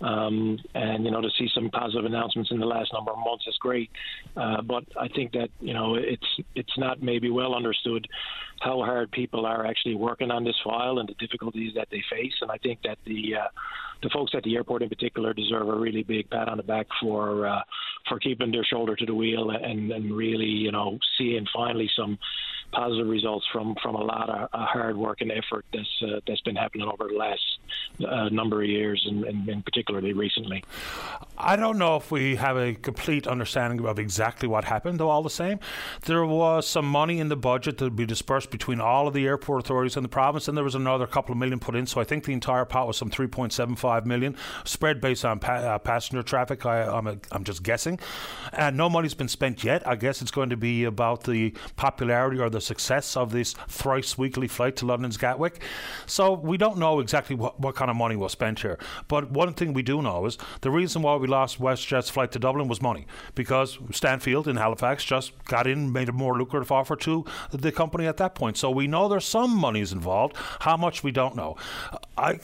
Um, and you know to see some positive announcements in the last number of months is great. Uh, but I think that you know it's it's not maybe well understood how hard people are actually working on this file and the difficulties that they face. And I think that the uh, the folks at the airport in particular deserve a really big pat on the back for uh, for keeping their shoulder to the wheel and, and really you know seeing finally some positive results from from a lot of uh, hard work and effort that's uh, that's been happening over the last uh, number of years and, and, and, particularly recently. I don't know if we have a complete understanding of exactly what happened, though. All the same, there was some money in the budget to be dispersed between all of the airport authorities in the province, and there was another couple of million put in. So I think the entire pot was some 3.75 million, spread based on pa- uh, passenger traffic. I, am I'm, I'm just guessing, and no money's been spent yet. I guess it's going to be about the popularity or the the success of this thrice weekly flight to London's Gatwick. So we don't know exactly what, what kind of money was spent here. But one thing we do know is the reason why we lost WestJet's flight to Dublin was money because Stanfield in Halifax just got in, made a more lucrative offer to the company at that point. So we know there's some monies involved. How much we don't know. I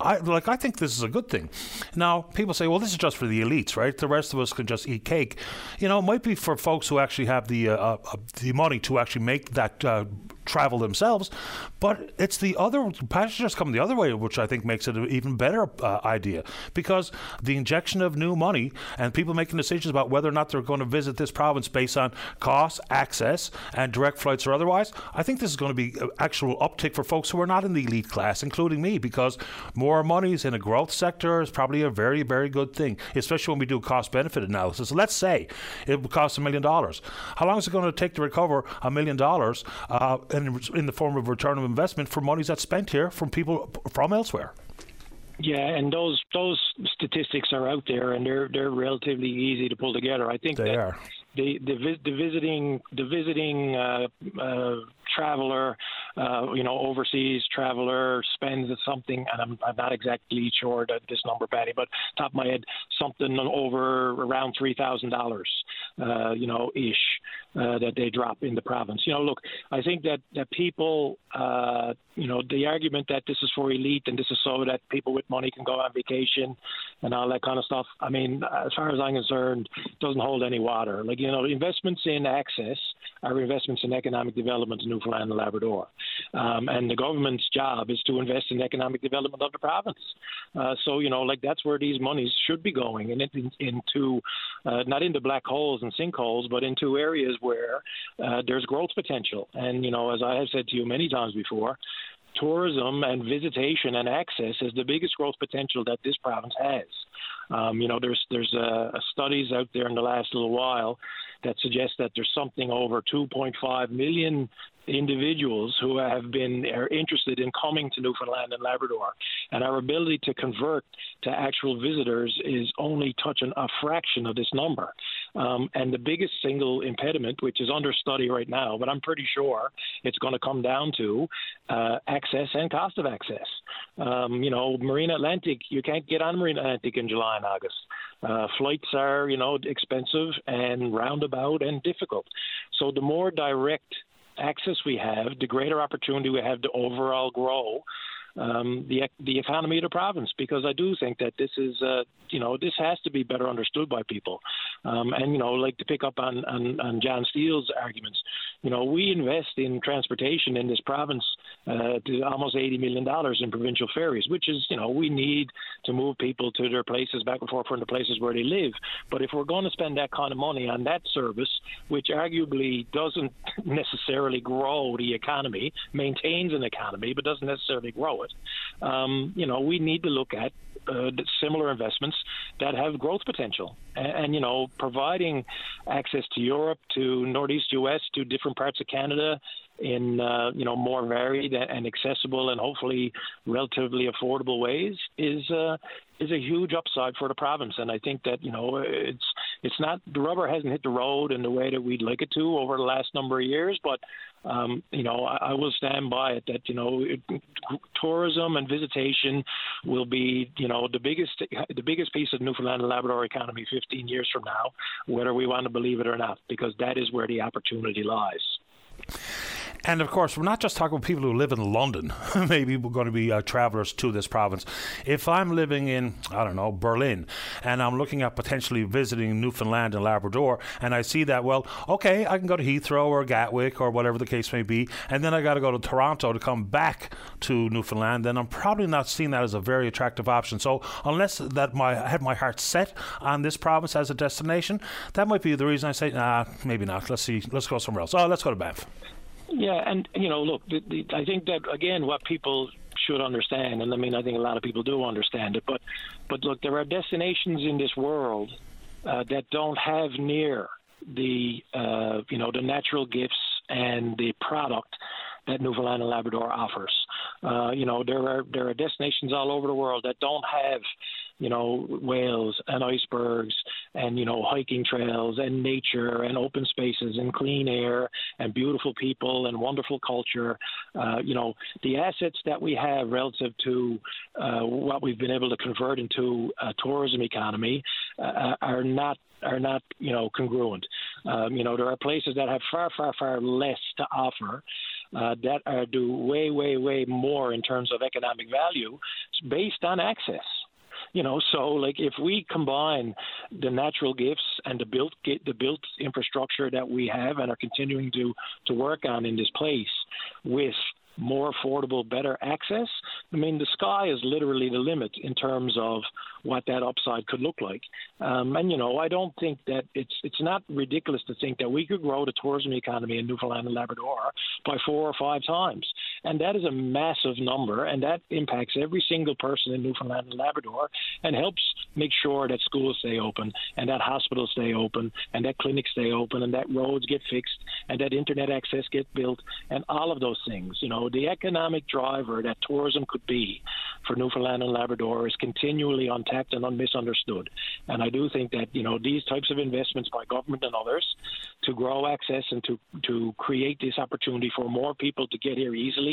I like. I think this is a good thing. Now, people say, "Well, this is just for the elites, right? The rest of us can just eat cake." You know, it might be for folks who actually have the uh, uh, the money to actually make that uh, travel themselves. But it's the other passengers coming the other way, which I think makes it an even better uh, idea because the injection of new money and people making decisions about whether or not they're going to visit this province based on cost, access, and direct flights or otherwise. I think this is going to be an actual uptick for folks who are not in the elite class, including me, because more money is in a growth sector is probably a very, very good thing, especially when we do cost benefit analysis. Let's say it would cost a million dollars. How long is it going to take to recover a million dollars uh, in, in the form of return of investment for monies that's spent here from people from elsewhere? Yeah, and those those statistics are out there, and they're they're relatively easy to pull together. I think they that are. The, the the visiting the visiting uh, uh, traveler, uh, you know, overseas traveler spends something, and I'm, I'm not exactly sure that this number, Patty, but top of my head, something over around three thousand dollars, uh, you know, ish, uh, that they drop in the province. You know, look, I think that that people, uh, you know, the argument that this is for elite and this is so that people with money can go on vacation and all that kind of stuff. I mean, as far as I'm concerned, doesn't hold any water. Like you know, investments in access are investments in economic development in Newfoundland and Labrador. Um, and the government's job is to invest in economic development of the province. Uh, so, you know, like that's where these monies should be going, and in, into uh, not into black holes and sinkholes, but into areas where uh, there's growth potential. And, you know, as I have said to you many times before, tourism and visitation and access is the biggest growth potential that this province has. Um, you know, there's there's uh, studies out there in the last little while that suggest that there's something over 2.5 million individuals who have been are interested in coming to Newfoundland and Labrador, and our ability to convert to actual visitors is only touching a fraction of this number. Um, and the biggest single impediment, which is under study right now, but I'm pretty sure it's going to come down to uh, access and cost of access. Um, you know, Marine Atlantic, you can't get on Marine Atlantic in July and August. Uh, flights are, you know, expensive and roundabout and difficult. So the more direct access we have, the greater opportunity we have to overall grow um, the the economy of the province because I do think that this is uh, you know this has to be better understood by people. Um, and you know like to pick up on, on, on John Steele's arguments you know we invest in transportation in this province uh, to almost 80 million dollars in provincial ferries which is you know we need to move people to their places back and forth from the places where they live. But if we're going to spend that kind of money on that service which arguably doesn't necessarily grow the economy maintains an economy but doesn't necessarily grow it. Um, you know, we need to look at uh, similar investments that have growth potential, and, and, you know, providing access to Europe, to Northeast U.S., to different parts of Canada, in uh, you know more varied and accessible and hopefully relatively affordable ways is uh, is a huge upside for the province. And I think that you know it's it's not the rubber hasn't hit the road in the way that we'd like it to over the last number of years, but um, you know I, I, will stand by it that you know it, tourism and visitation will be you know the biggest the biggest piece of Newfoundland and Labrador economy 15 years from now, whether we want to believe it or not, because that is where the opportunity lies. And of course, we're not just talking about people who live in London. Maybe we're going to be uh, travelers to this province. If I'm living in, I don't know, Berlin, and I'm looking at potentially visiting Newfoundland and Labrador, and I see that, well, okay, I can go to Heathrow or Gatwick or whatever the case may be, and then I got to go to Toronto to come back to Newfoundland, then I'm probably not seeing that as a very attractive option. So unless that my I have my heart set on this province as a destination, that might be the reason I say, nah, maybe not. Let's see, let's go somewhere else. Oh, let's go to Banff. Yeah, and you know, look, the, the, I think that again, what people should understand, and I mean, I think a lot of people do understand it, but but look, there are destinations in this world uh, that don't have near the uh, you know the natural gifts and the product that Newfoundland and Labrador offers. Uh, you know, there are there are destinations all over the world that don't have you know, whales and icebergs and, you know, hiking trails and nature and open spaces and clean air and beautiful people and wonderful culture. Uh, you know, the assets that we have relative to uh, what we've been able to convert into a tourism economy uh, are not are not you know congruent. Um, you know, there are places that have far, far, far less to offer uh, that are do way, way, way more in terms of economic value. based on access. You know, so like if we combine the natural gifts and the built the built infrastructure that we have and are continuing to to work on in this place with more affordable, better access, I mean, the sky is literally the limit in terms of what that upside could look like. Um, and you know, I don't think that it's it's not ridiculous to think that we could grow the tourism economy in Newfoundland and Labrador by four or five times, and that is a massive number, and that impacts every single person in Newfoundland and Labrador, and helps make sure that schools stay open, and that hospitals stay open, and that clinics stay open, and that roads get fixed, and that internet access get built, and all of those things. You know, the economic driver that tourism could be for Newfoundland and Labrador is continually untapped and misunderstood. And I do think that you know these types of investments by government and others to grow access and to to create this opportunity for more people to get here easily,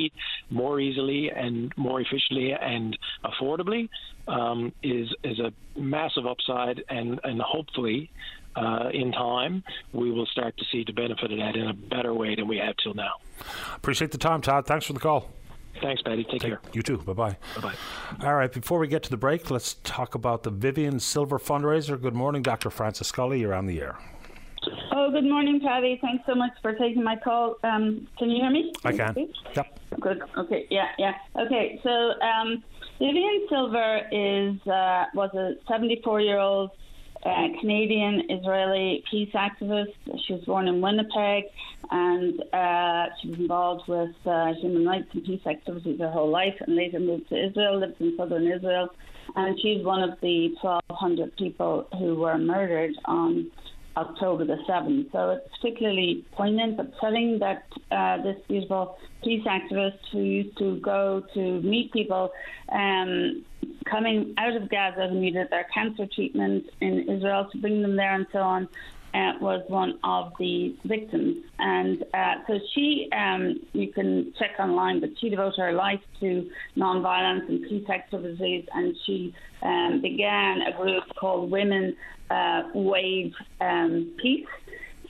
more easily and more efficiently and affordably um, is is a massive upside and and hopefully uh, in time, we will start to see the benefit of that in a better way than we have till now. Appreciate the time, Todd. Thanks for the call. Thanks, Patty. Take, Take care. You too. Bye bye. Bye bye. All right. Before we get to the break, let's talk about the Vivian Silver fundraiser. Good morning, Dr. Francis Scully. You're on the air. Oh, good morning, Patty. Thanks so much for taking my call. Um, can you hear me? I can. Yep. Good. Okay. Yeah. Yeah. Okay. So um, Vivian Silver is uh, was a 74 year old uh, Canadian Israeli peace activist. She was born in Winnipeg and uh, she was involved with uh, human rights and peace activities her whole life and later moved to Israel, lived in southern Israel. And she's one of the 1,200 people who were murdered on October the 7th. So it's particularly poignant, upsetting that uh, this beautiful peace activist who used to go to meet people um, coming out of Gaza who needed their cancer treatment in Israel to bring them there and so on. Uh, was one of the victims, and uh, so she, um, you can check online, but she devoted her life to nonviolence and peace activities, and she um, began a group called Women uh, Wage um, Peace.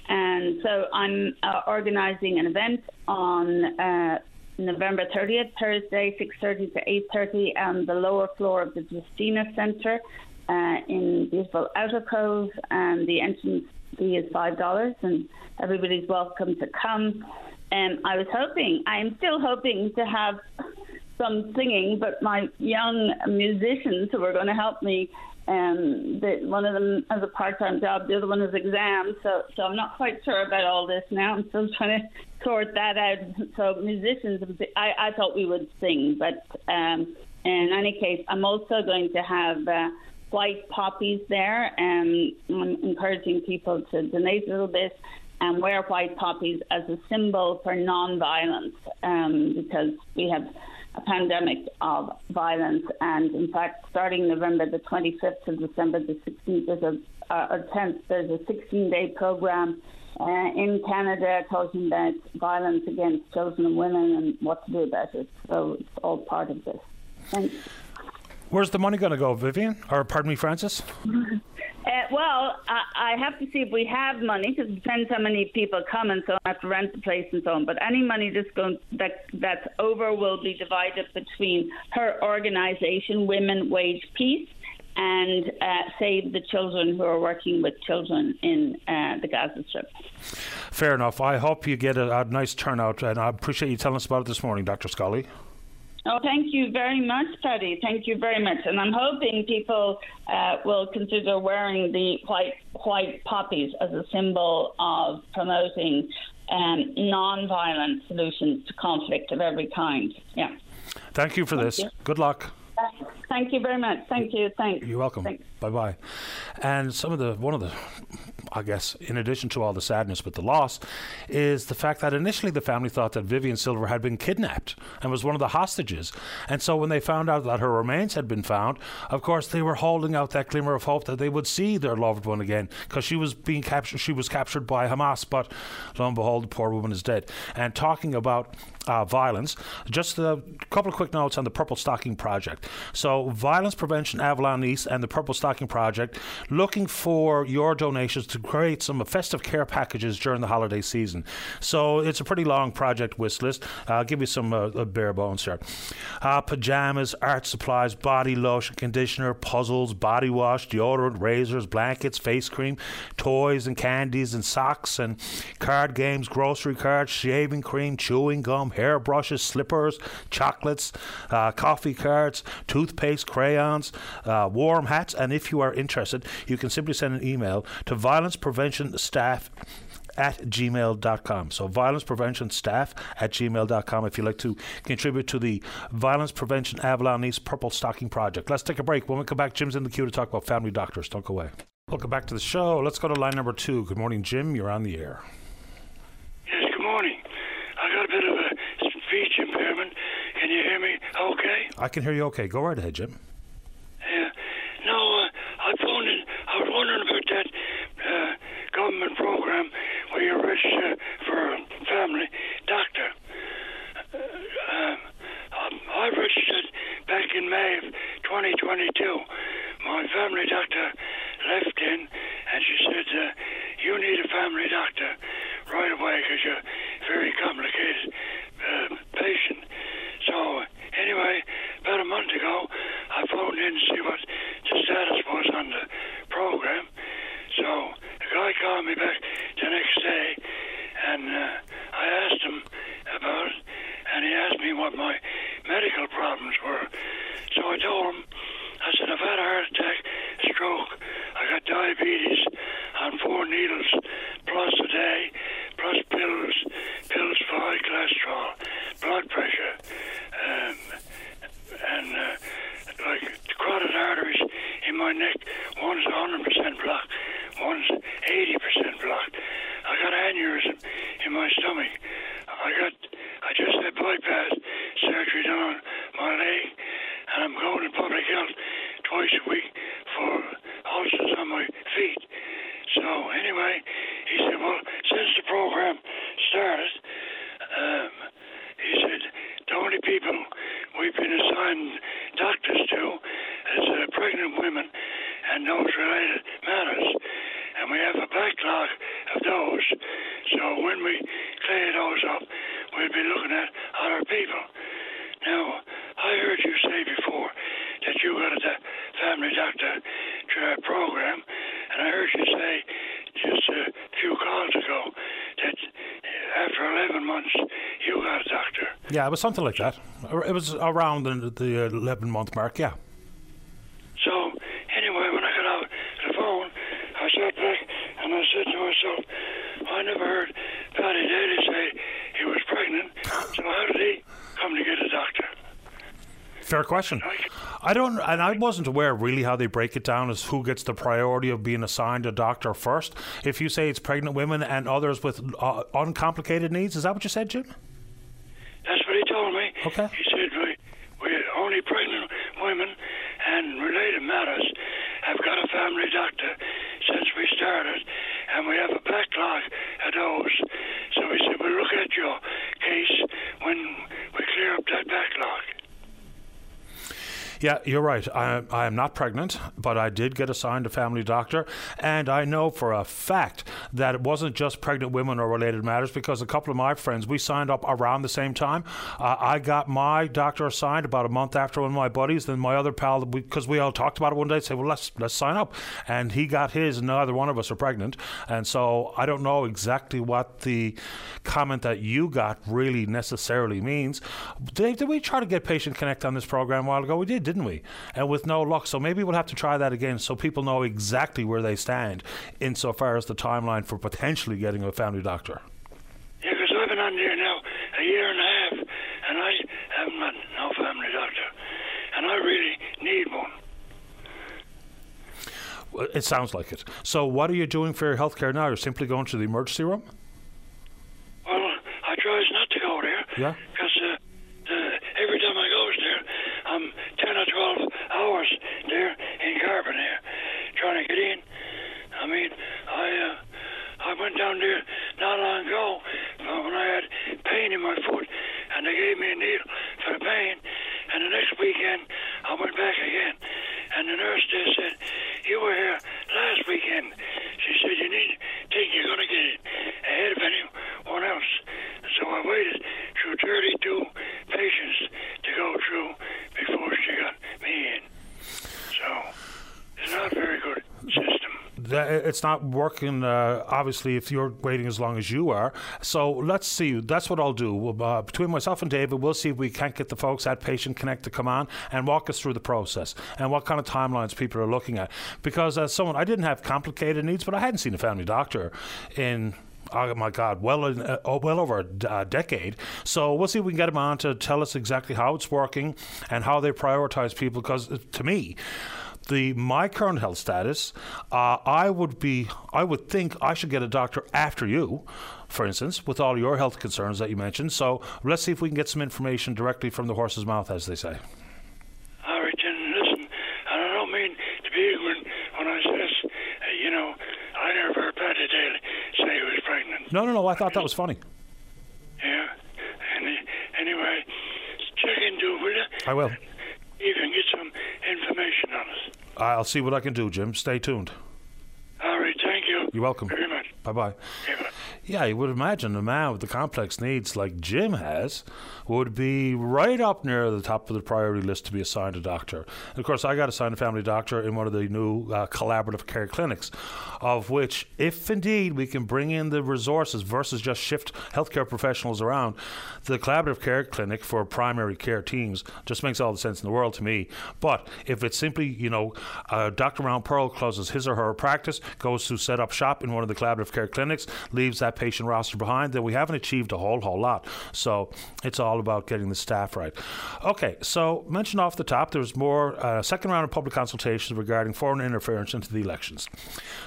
And so I'm uh, organising an event on uh, November 30th, Thursday, 6:30 to 8:30, on the lower floor of the Justina Centre uh, in beautiful Outer Cove, and the entrance fee is five dollars, and everybody's welcome to come. And I was hoping, I am still hoping to have some singing, but my young musicians who are going to help me um, the, one of them has a part-time job, the other one has exams. So, so I'm not quite sure about all this now. I'm still trying to sort that out. So musicians, I, I thought we would sing, but um, in any case, I'm also going to have uh, white poppies there, and I'm encouraging people to donate a little bit and wear white poppies as a symbol for non-violence, um, because we have a pandemic of violence. And in fact, starting November the 25th to December the 16th, there's a, uh, or 10th, there's a 16 day program uh, in Canada talking about violence against children and women and what to do about it. So it's all part of this. Thanks. Where's the money going to go, Vivian? Or pardon me, Frances? Uh, well, I, I have to see if we have money because it depends how many people come and so on. I have to rent the place and so on. But any money that's going that that's over will be divided between her organisation, Women Wage Peace, and uh, Save the Children who are working with children in uh, the Gaza Strip. Fair enough. I hope you get a, a nice turnout, and I appreciate you telling us about it this morning, Dr. Scully. Oh, thank you very much, Patty. Thank you very much. And I'm hoping people uh, will consider wearing the white white poppies as a symbol of promoting um, non-violent solutions to conflict of every kind. Yeah. Thank you for thank this. You. Good luck. Thank you very much. Thank you. Thanks. You're welcome. Bye bye. And some of the one of the I guess, in addition to all the sadness with the loss, is the fact that initially the family thought that Vivian Silver had been kidnapped and was one of the hostages. And so when they found out that her remains had been found, of course they were holding out that glimmer of hope that they would see their loved one again because she was being captured. She was captured by Hamas, but lo and behold, the poor woman is dead. And talking about uh, violence. Just a couple of quick notes on the Purple Stocking Project. So, Violence Prevention Avalon East and the Purple Stocking Project looking for your donations to create some festive care packages during the holiday season. So it's a pretty long project wish list. I'll give you some uh, bare bones here. Uh, pajamas, art supplies, body lotion, conditioner, puzzles, body wash, deodorant, razors, blankets, face cream, toys and candies and socks and card games, grocery cards, shaving cream, chewing gum, hairbrushes, slippers, chocolates, uh, coffee cards, toothpaste, crayons, uh, warm hats. And if you are interested, you can simply send an email to violence prevention staff at gmail.com. So, violence prevention staff at gmail.com if you'd like to contribute to the Violence Prevention Avalon East Purple Stocking Project. Let's take a break. When we come back, Jim's in the queue to talk about family doctors. Don't go away. Welcome back to the show. Let's go to line number two. Good morning, Jim. You're on the air. Yes, good morning. I got a bit of a speech impairment. Can you hear me okay? I can hear you okay. Go right ahead, Jim. Yeah. No, uh, I phoned in. I was wondering about that uh, government program where you register for a family doctor. Uh, um, I registered back in May of 2022. My family doctor left in, and she said, uh, "You need a family doctor right away because you're a very complicated uh, patient." So anyway, about a month ago, I phoned in to see what the status was on the program. So the guy called me back the next day, and uh, I asked him about it, and he asked me what my medical problems were. So I told him, I said, I've had a heart attack, stroke, I got diabetes on four needles plus a day, plus pills, pills for high cholesterol, blood pressure, um, and uh, like carotid arteries in my neck. One's 100% blocked, one's 80% blocked. I got aneurysm in my stomach. I got, I just had bypass surgery done on my leg, and I'm going to public health twice a week for ulcers on my feet. So anyway, he said, well, since the program started, um, he said the only people we've been assigned doctors to is uh, pregnant women and those related matters, and we have a backlog of those. So when we clear those up, we'll be looking at other people. Now, I heard you say before that you got a family doctor to program, and I heard you say just a few calls ago that after 11 months you got a doctor. Yeah, it was something like that. It was around the, the 11 month mark, yeah. So, anyway, when I got out the phone, I sat back and I said to myself, I never heard Patty Daly say he was pregnant, so how did he come to get a doctor? Fair question. I don't, and I wasn't aware really how they break it down as who gets the priority of being assigned a doctor first. If you say it's pregnant women and others with uh, uncomplicated needs, is that what you said, Jim? That's what he told me. Okay. He said we, we only pregnant women and related matters have got a family doctor since we started, and we have a backlog of those. So he said we'll look at your case when we clear up that backlog. Yeah, you're right. I, I am not pregnant, but I did get assigned a family doctor. And I know for a fact that it wasn't just pregnant women or related matters because a couple of my friends, we signed up around the same time. Uh, I got my doctor assigned about a month after one of my buddies. Then my other pal, because we, all talked about it one day, said, well, let's, let's sign up. And he got his, and neither one of us are pregnant. And so I don't know exactly what the comment that you got really necessarily means. Dave, did we try to get Patient Connect on this program a while ago? We did, didn't we? And with no luck. So maybe we'll have to try that again so people know exactly where they stand insofar as the timeline for potentially getting a family doctor. Yeah, because I've been on there now a year and a half, and I haven't got no family doctor, and I really need one. Well, It sounds like it. So, what are you doing for your health care now? You're simply going to the emergency room? Well, I tries not to go there Yeah. because uh, uh, every time I goes there, I'm 10 or 12 hours there in Carbonear trying to get in. I mean, I uh, I went down there not long ago uh, when I had pain in my foot, and they gave me a needle for the pain. And the next weekend, I went back again, and the nurse there said, "You were here last weekend." She said, you need to think you're to get it ahead of anyone else. So I waited through 32 patients to go through before she got me in. So it's not a very good system. That- It's not working, uh, obviously, if you're waiting as long as you are. So let's see. That's what I'll do. We'll, Uh, between myself and David, we'll see if we can't get the folks at Patient Connect to come on and walk us through the process and what kind of timelines people are looking at. Because as someone, I didn't have complicated needs, but I hadn't seen a family doctor in. Oh my God! Well, in, uh, oh, well over a uh, decade. So we'll see if we can get him on to tell us exactly how it's working and how they prioritize people. Because uh, to me, the my current health status, uh, I would be, I would think I should get a doctor after you, for instance, with all your health concerns that you mentioned. So let's see if we can get some information directly from the horse's mouth, as they say. No, no, no. I thought that was funny. Yeah. Any, anyway, check into it, will you? I will. You can get some information on us. I'll see what I can do, Jim. Stay tuned. All right, thank you. You're welcome. Very much. Bye bye. Yeah, you would imagine a man with the complex needs like Jim has would be right up near the top of the priority list to be assigned a doctor. And of course, I got assigned a family doctor in one of the new uh, collaborative care clinics, of which, if indeed we can bring in the resources versus just shift healthcare professionals around, the collaborative care clinic for primary care teams just makes all the sense in the world to me. But if it's simply, you know, uh, Dr. Round Pearl closes his or her practice, goes to set up shop in one of the collaborative care clinics, leaves that patient roster behind, then we haven't achieved a whole whole lot. So it's all about getting the staff right. Okay, so mentioned off the top, there was more uh, second round of public consultations regarding foreign interference into the elections.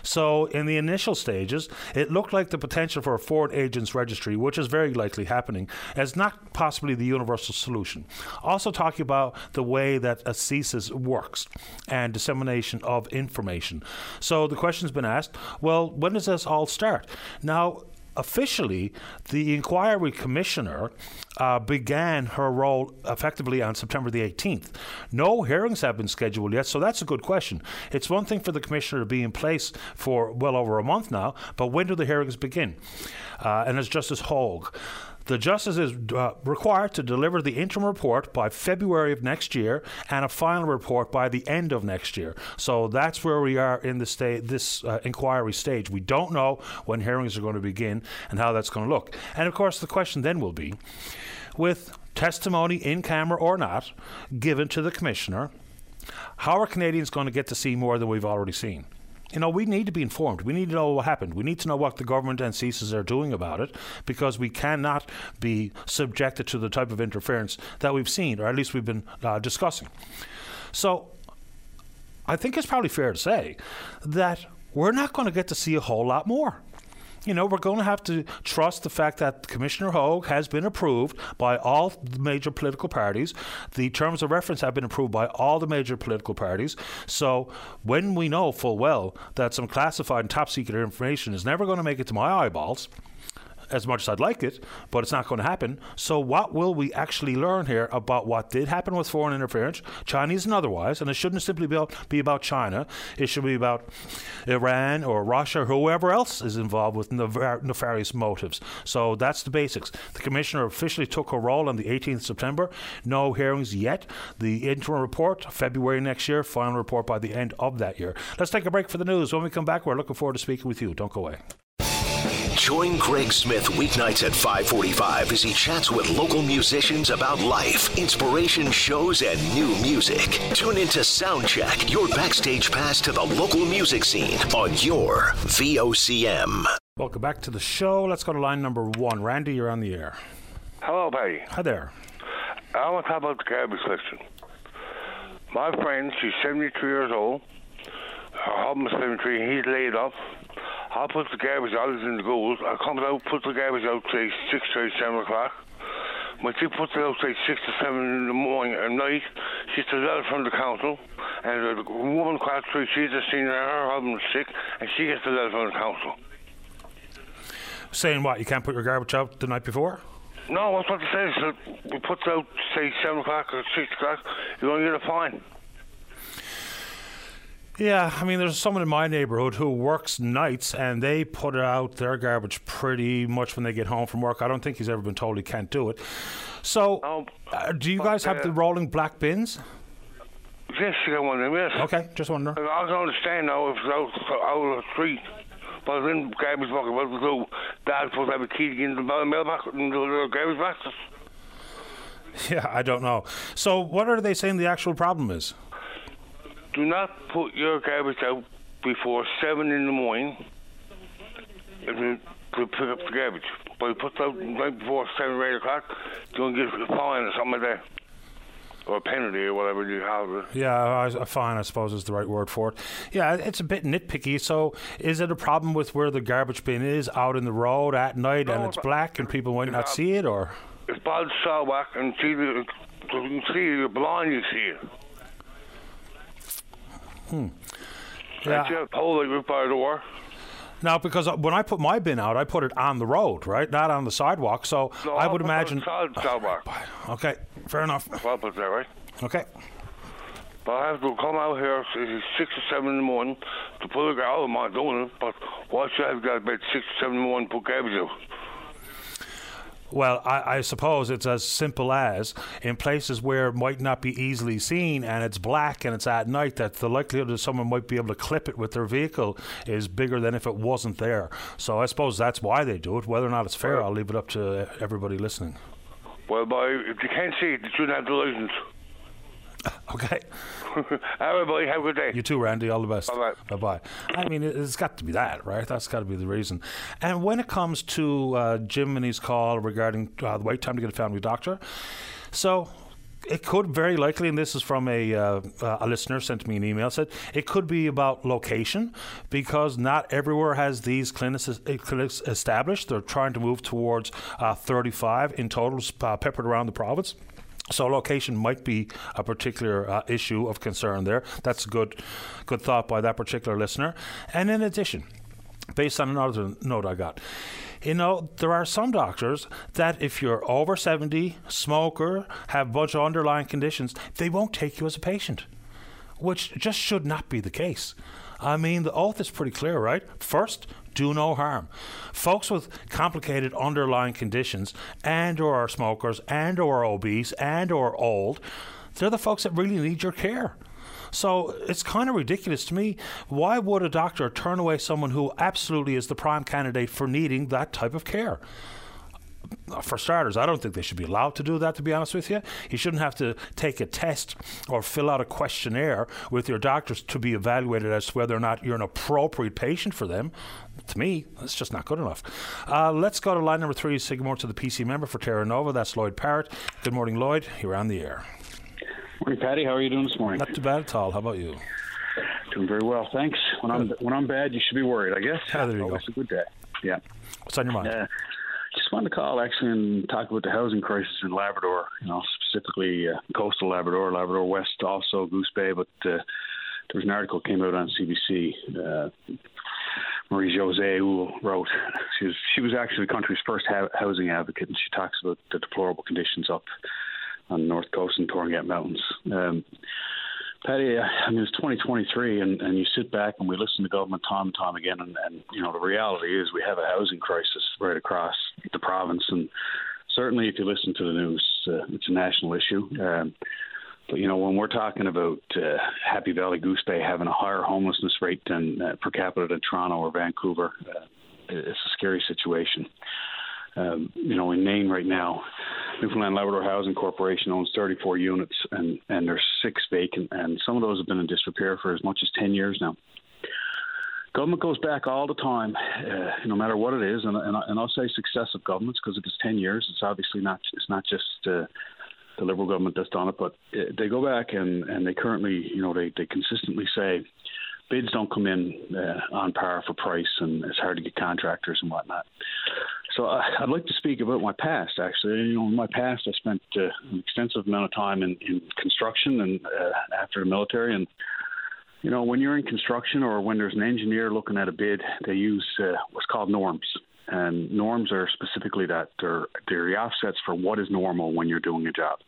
So in the initial stages, it looked like the potential for a foreign agents registry, which is very likely happening, as not possibly the universal solution. Also talking about the way that a CSIS works and dissemination of information. So the question's been asked, well, when does this all start? Now, officially, the inquiry commissioner uh, began her role effectively on September the 18th. No hearings have been scheduled yet, so that's a good question. It's one thing for the commissioner to be in place for well over a month now, but when do the hearings begin? Uh, and as Justice Hogue. The justice is uh, required to deliver the interim report by February of next year and a final report by the end of next year. So that's where we are in the sta- this uh, inquiry stage. We don't know when hearings are going to begin and how that's going to look. And of course, the question then will be with testimony in camera or not given to the commissioner, how are Canadians going to get to see more than we've already seen? You know, we need to be informed. We need to know what happened. We need to know what the government and CSIS are doing about it because we cannot be subjected to the type of interference that we've seen, or at least we've been uh, discussing. So, I think it's probably fair to say that we're not going to get to see a whole lot more you know, we're going to have to trust the fact that Commissioner Hogue has been approved by all the major political parties. The terms of reference have been approved by all the major political parties. So when we know full well that some classified and top secret information is never going to make it to my eyeballs, as much as I'd like it, but it's not going to happen. So, what will we actually learn here about what did happen with foreign interference, Chinese and otherwise? And it shouldn't simply be about, be about China. It should be about Iran or Russia or whoever else is involved with nefar- nefarious motives. So, that's the basics. The commissioner officially took her role on the 18th of September. No hearings yet. The interim report, February next year. Final report by the end of that year. Let's take a break for the news. When we come back, we're looking forward to speaking with you. Don't go away. Join Greg Smith weeknights at 545 as he chats with local musicians about life, inspiration shows, and new music. Tune into Soundcheck, your backstage pass to the local music scene on your VOCM. Welcome back to the show. Let's go to line number one. Randy, you're on the air. Hello, Patty. Hi there. I want to talk about the garbage collection. My friend, she's 73 years old. Her husband's 73, he's laid off. I put the garbage out in the goals. I come out, put the garbage out, say 6 or 7 o'clock. When she puts it out, say 6 to 7 in the morning at night, she's a letter from the council. And the woman across the street, she's just seen her husband's sick, and she gets the letter from the council. Saying what? You can't put your garbage out the night before? No, what's what it says? So we put it out, say 7 o'clock or 6 o'clock, you're going to get a fine. Yeah, I mean, there's someone in my neighborhood who works nights, and they put out their garbage pretty much when they get home from work. I don't think he's ever been told he can't do it. So, Oh, uh, do you guys have uh, the rolling black bins? Yes, one yes. Okay, just wondering. I can understand now if it's out, out of the street. But then garbage bucket, what to do? Dad's supposed to have a key to get into the mailbox and the garbage boxes. Yeah, I don't know. So, what are they saying the actual problem is? Do not put your garbage out before 7 in the morning you to pick up the garbage. But you put it out right before 7 or 8 o'clock, you're going to get a fine or something like that. Or a penalty or whatever you have it. Yeah, I- fine, I suppose is the right word for it. Yeah, it's a bit nitpicky. So, is it a problem with where the garbage bin is out in the road at night and No, it's it's- black and people might not see it, or? It's by the sidewalk and see the, you can see you're blind, you see it. Hmm. Yeah. That's a pole like right by the door. Now, because when I put my bin out, I put it on the road, right, not on the sidewalk. So No, I would put it on imagine. the side- sidewalk. Okay, fair enough. I'll put that right. Okay. But I have to come out here at six or seven in the morning to put it out. of my doing but why should I have got about six or seven in the morning to put garbage out? Well, I, I suppose it's as simple as in places where it might not be easily seen and it's black and it's at night that the likelihood that someone might be able to clip it with their vehicle is bigger than if it wasn't there. So I suppose that's why they do it. Whether or not it's fair, I'll leave it up to everybody listening. Well, boy, if you can't see it, you shouldn't have the license. Okay. Everybody, have a good day. You too, Randy. All the best. Bye-bye. Bye bye. I mean, it- it's got to be that, right? That's got to be the reason. And when it comes to uh, Jim and his call regarding uh, the wait time to get a family doctor, so it could very likely, and this is from a uh, uh, a listener sent me an email said it could be about location because not everywhere has these clinics, uh, clinics established. They're trying to move towards uh, 35 in total, uh, peppered around the province. So location might be a particular uh, issue of concern there. That's a good, good thought by that particular listener. And in addition, based on another note I got, you know, there are some doctors that if you're over 70, smoker, have a bunch of underlying conditions, they won't take you as a patient, which just should not be the case. I mean, the oath is pretty clear, right? First, do no harm. Folks with complicated underlying conditions and or are smokers and or obese and or old, they're the folks that really need your care. So it's kind of ridiculous to me. Why would a doctor turn away someone who absolutely is the prime candidate for needing that type of care? For starters, I don't think they should be allowed to do that, to be honest with you. You shouldn't have to take a test or fill out a questionnaire with your doctors to be evaluated as to whether or not you're an appropriate patient for them. To me, that's just not good enough. Uh, let's go to line number three, good morning to the PC member for Terra Nova. That's Lloyd Parrott. Good morning, Lloyd. You're on the air. Morning, Patty. How are you doing this morning? Not too bad at all. How about you? Doing very well, thanks. When I'm when I'm bad, you should be worried. I guess. Ah, there you Always go. a good day. Yeah. What's on your mind? Uh, just wanted to call actually and talk about the housing crisis in Labrador. You know, specifically uh, coastal Labrador, Labrador West, also Goose Bay. But uh, there was an article came out on CBC. Uh, Marie Jose wrote. She was she was actually the country's first ha- housing advocate, and she talks about the deplorable conditions up on the north coast and Torngat Mountains. Um, Patty, I mean, it's 2023, and, and you sit back and we listen to government time and time again, and, and you know the reality is we have a housing crisis right across the province, and certainly if you listen to the news, uh, it's a national issue. Um, but you know, when we're talking about uh, Happy Valley Goose Bay having a higher homelessness rate than uh, per capita than Toronto or Vancouver, uh, it's a scary situation. Um, you know, in Nain right now, Newfoundland Labrador Housing Corporation owns 34 units, and and there's six vacant, and some of those have been in disrepair for as much as 10 years now. Government goes back all the time, uh, no matter what it is, and, and, and I'll say successive governments because if it's 10 years, it's obviously not it's not just uh, the Liberal government that's done it, but uh, they go back and, and they currently, you know, they, they consistently say bids don't come in uh, on par for price, and it's hard to get contractors and whatnot. So uh, I'd like to speak about my past. Actually, you know, in my past, I spent uh, an extensive amount of time in, in construction and uh, after the military. And you know, when you're in construction or when there's an engineer looking at a bid, they use uh, what's called norms. And norms are specifically that they're they're the offsets for what is normal when you're doing a job.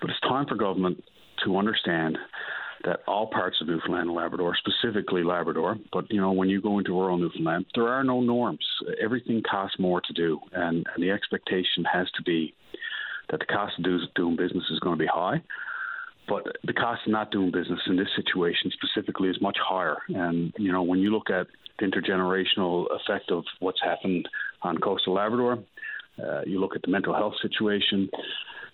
But it's time for government to understand that all parts of Newfoundland and Labrador, specifically Labrador, but you know when you go into rural Newfoundland, there are no norms. Everything costs more to do, and, and the expectation has to be that the cost of doing business is going to be high. But the cost of not doing business in this situation specifically is much higher. And you know when you look at the intergenerational effect of what's happened on coastal Labrador, uh, you look at the mental health situation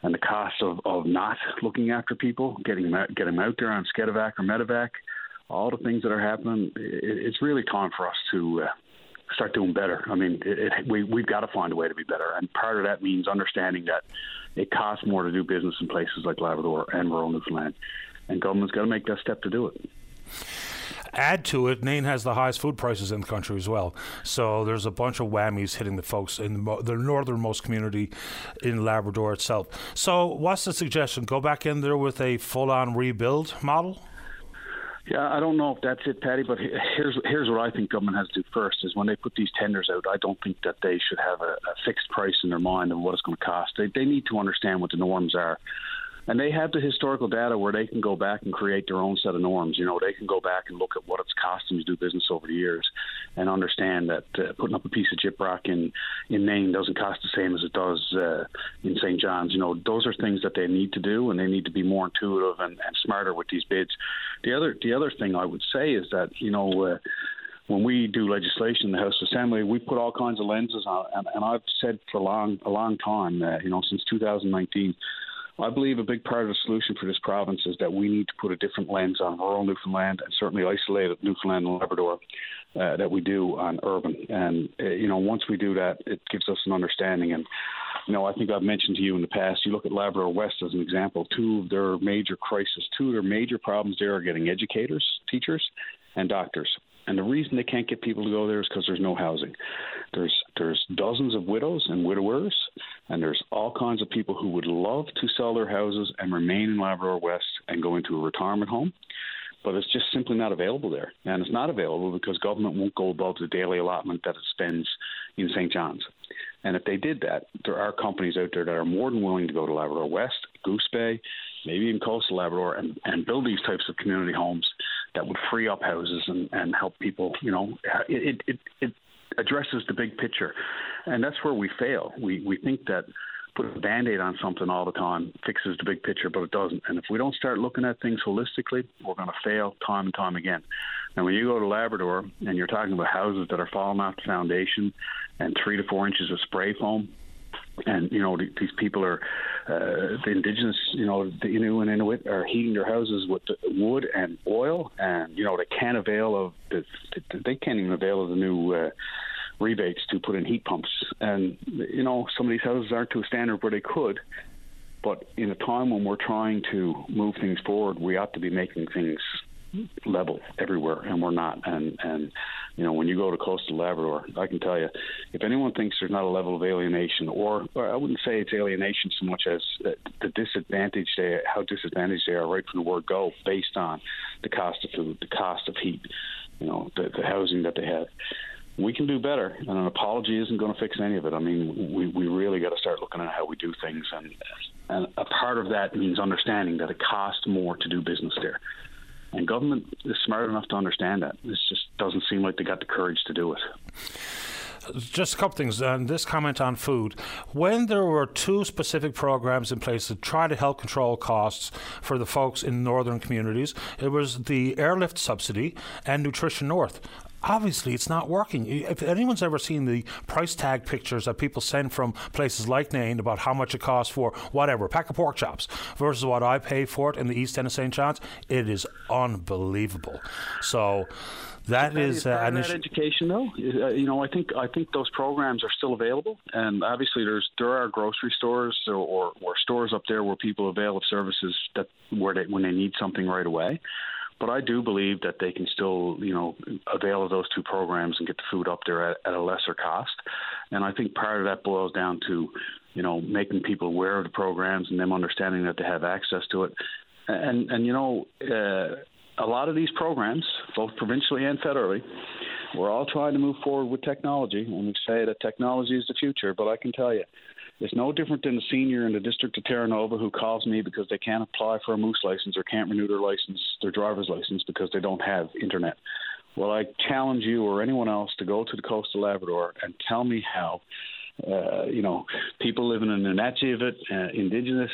and the cost of, of not looking after people, getting them out, them out there on Skedevac or Medevac, all the things that are happening. It, it's really time for us to uh, start doing better. I mean, it, it, we we've got to find a way to be better, and part of that means understanding that it costs more to do business in places like Labrador and rural Newfoundland, and government's got to make that step to do it. Add to it, Nain has the highest food prices in the country as well. So there's a bunch of whammies hitting the folks in the, the northernmost community in Labrador itself. So what's the suggestion? Go back in there with a full-on rebuild model. Yeah, I don't know if that's it, Patty. But here's here's what I think government has to do first: is when they put these tenders out, I don't think that they should have a, a fixed price in their mind of what it's going to cost. They they need to understand what the norms are and they have the historical data where they can go back and create their own set of norms. You know, they can go back and look at what it's costing to do business over the years, and understand that uh, putting up a piece of gyprock in in Nain doesn't cost the same as it does uh, in St. John's. You know, those are things that they need to do, and they need to be more intuitive and, and smarter with these bids. The other the other thing I would say is that you know. Uh, when we do legislation in the House of Assembly, we put all kinds of lenses on, and, and I've said for a long, a long time, uh, you know, since 2019, I believe a big part of the solution for this province is that we need to put a different lens on rural Newfoundland and certainly isolated Newfoundland and Labrador uh, that we do on urban. And, uh, you know, once we do that, it gives us an understanding. And, you know, I think I've mentioned to you in the past, you look at Labrador West as an example, two of their major crises, two of their major problems there are getting educators, teachers, and doctors. And the reason they can't get people to go there is because there's no housing. There's there's dozens of widows and widowers, and there's all kinds of people who would love to sell their houses and remain in Labrador West and go into a retirement home, but it's just simply not available there. And it's not available because government won't go above the daily allotment that it spends in St. John's. And if they did that, there are companies out there that are more than willing to go to Labrador West, Goose Bay, maybe even coastal Labrador, and, and build these types of community homes that would free up houses and, and help people. You know, it, it, it addresses the big picture, and that's where we fail. We we think that put a band-aid on something all the time fixes the big picture, but it doesn't. And if we don't start looking at things holistically, we're going to fail time and time again. And when you go to Labrador and you're talking about houses that are falling off the foundation and three to four inches of spray foam, and you know these people are uh, the indigenous, you know, the Innu and Inuit are heating their houses with wood and oil, and you know they can't avail of the, they can't even avail of the new. Uh, rebates to put in heat pumps, and you know some of these houses aren't to a standard where they could. But in a time when we're trying to move things forward, we ought to be making things level everywhere, and we're not. And and you know, when you go to coastal Labrador, I can tell you, if anyone thinks there's not a level of alienation, or, or I wouldn't say it's alienation so much as the disadvantage they, how disadvantaged they are right from the word go, based on the cost of food, the cost of heat, you know, the, the housing that they have. We can do better, and an apology isn't going to fix any of it. I mean, we, we really got to start looking at how we do things, and and a part of that means understanding that it costs more to do business there. And government is smart enough to understand that. It just doesn't seem like they got the courage to do it just a couple things. And this comment on food. When there were two specific programs in place to try to help control costs for the folks in northern communities, it was the airlift subsidy and Nutrition North obviously it's not working. If anyone's ever seen the price tag pictures that people send from places like Nain about how much it costs for whatever, pack of pork chops versus what I pay for it in the East End of St. John's, it is unbelievable. So that is, uh, an education though. Uh, you know, I think I think those programs are still available, and obviously there's there are grocery stores or, or, or stores up there where people avail of services that where they when they need something right away. But I do believe that they can still, you know, avail of those two programs and get the food up there at, at a lesser cost. And I think part of that boils down to, you know, making people aware of the programs and them understanding that they have access to it. And and you know, uh, a lot of these programs, both provincially and federally, we're all trying to move forward with technology, and we say that technology is the future. But I can tell you, It's no different than a senior in the district of Terra Nova who calls me because they can't apply for a moose license or can't renew their license, their driver's license, because they don't have internet. Well, I challenge you or anyone else to go to the coast of Labrador and tell me how, uh, you know, people living in the Nunatsiavut, uh, Indigenous,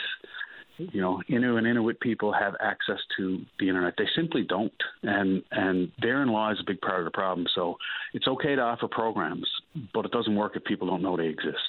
you know, Innu and Inuit people have access to the internet. They simply don't, and and therein lies a big part of the problem. So it's okay to offer programs, but it doesn't work if people don't know they exist.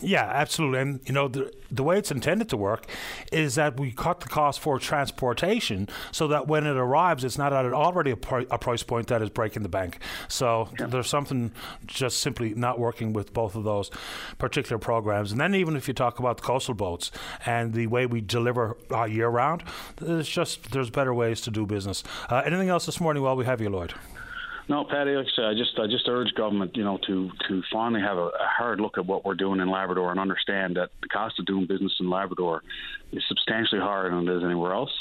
Yeah, absolutely. And you know the the way it's intended to work is that we cut the cost for transportation so that when it arrives, it's not at already a, pri- a price point that is breaking the bank. So yeah. there's something just simply not working with both of those particular programs. And then even if you talk about the coastal boats and the way we deliver uh, year round, there's just there's better ways to do business. Uh, anything else this morning while we have you, Lloyd? No, said, I just I just urge government, you know, to to finally have a, a, hard look at what we're doing in Labrador and understand that the cost of doing business in Labrador is substantially higher than it is anywhere else.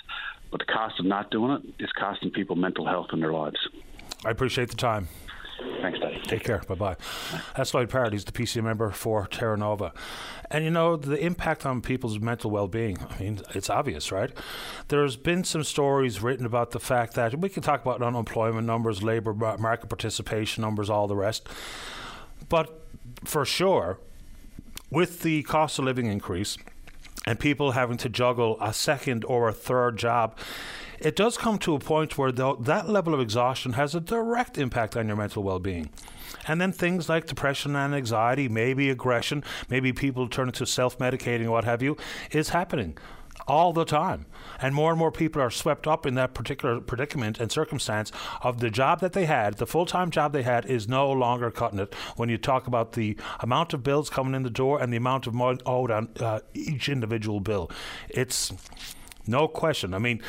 But the cost of not doing it is costing people mental health in their lives. I appreciate the time. Thanks, Patty. Take care. Bye bye. That's Lloyd Parrott. He's the PC member for Terra Nova. And you know, the impact on people's mental well being, I mean, it's obvious, right? There's been some stories written about the fact that we can talk about unemployment numbers, labor market participation numbers, all the rest. But for sure, with the cost of living increase and people having to juggle a second or a third job, it does come to a point where that level of exhaustion has a direct impact on your mental well-being. And then things like depression and anxiety, maybe aggression, maybe people turn into self-medicating, what have you, is happening all the time. And more and more people are swept up in that particular predicament and circumstance of the job that they had, the full time job they had is no longer cutting it when you talk about the amount of bills coming in the door and the amount of money owed on uh, each individual bill. It's no question. I mean,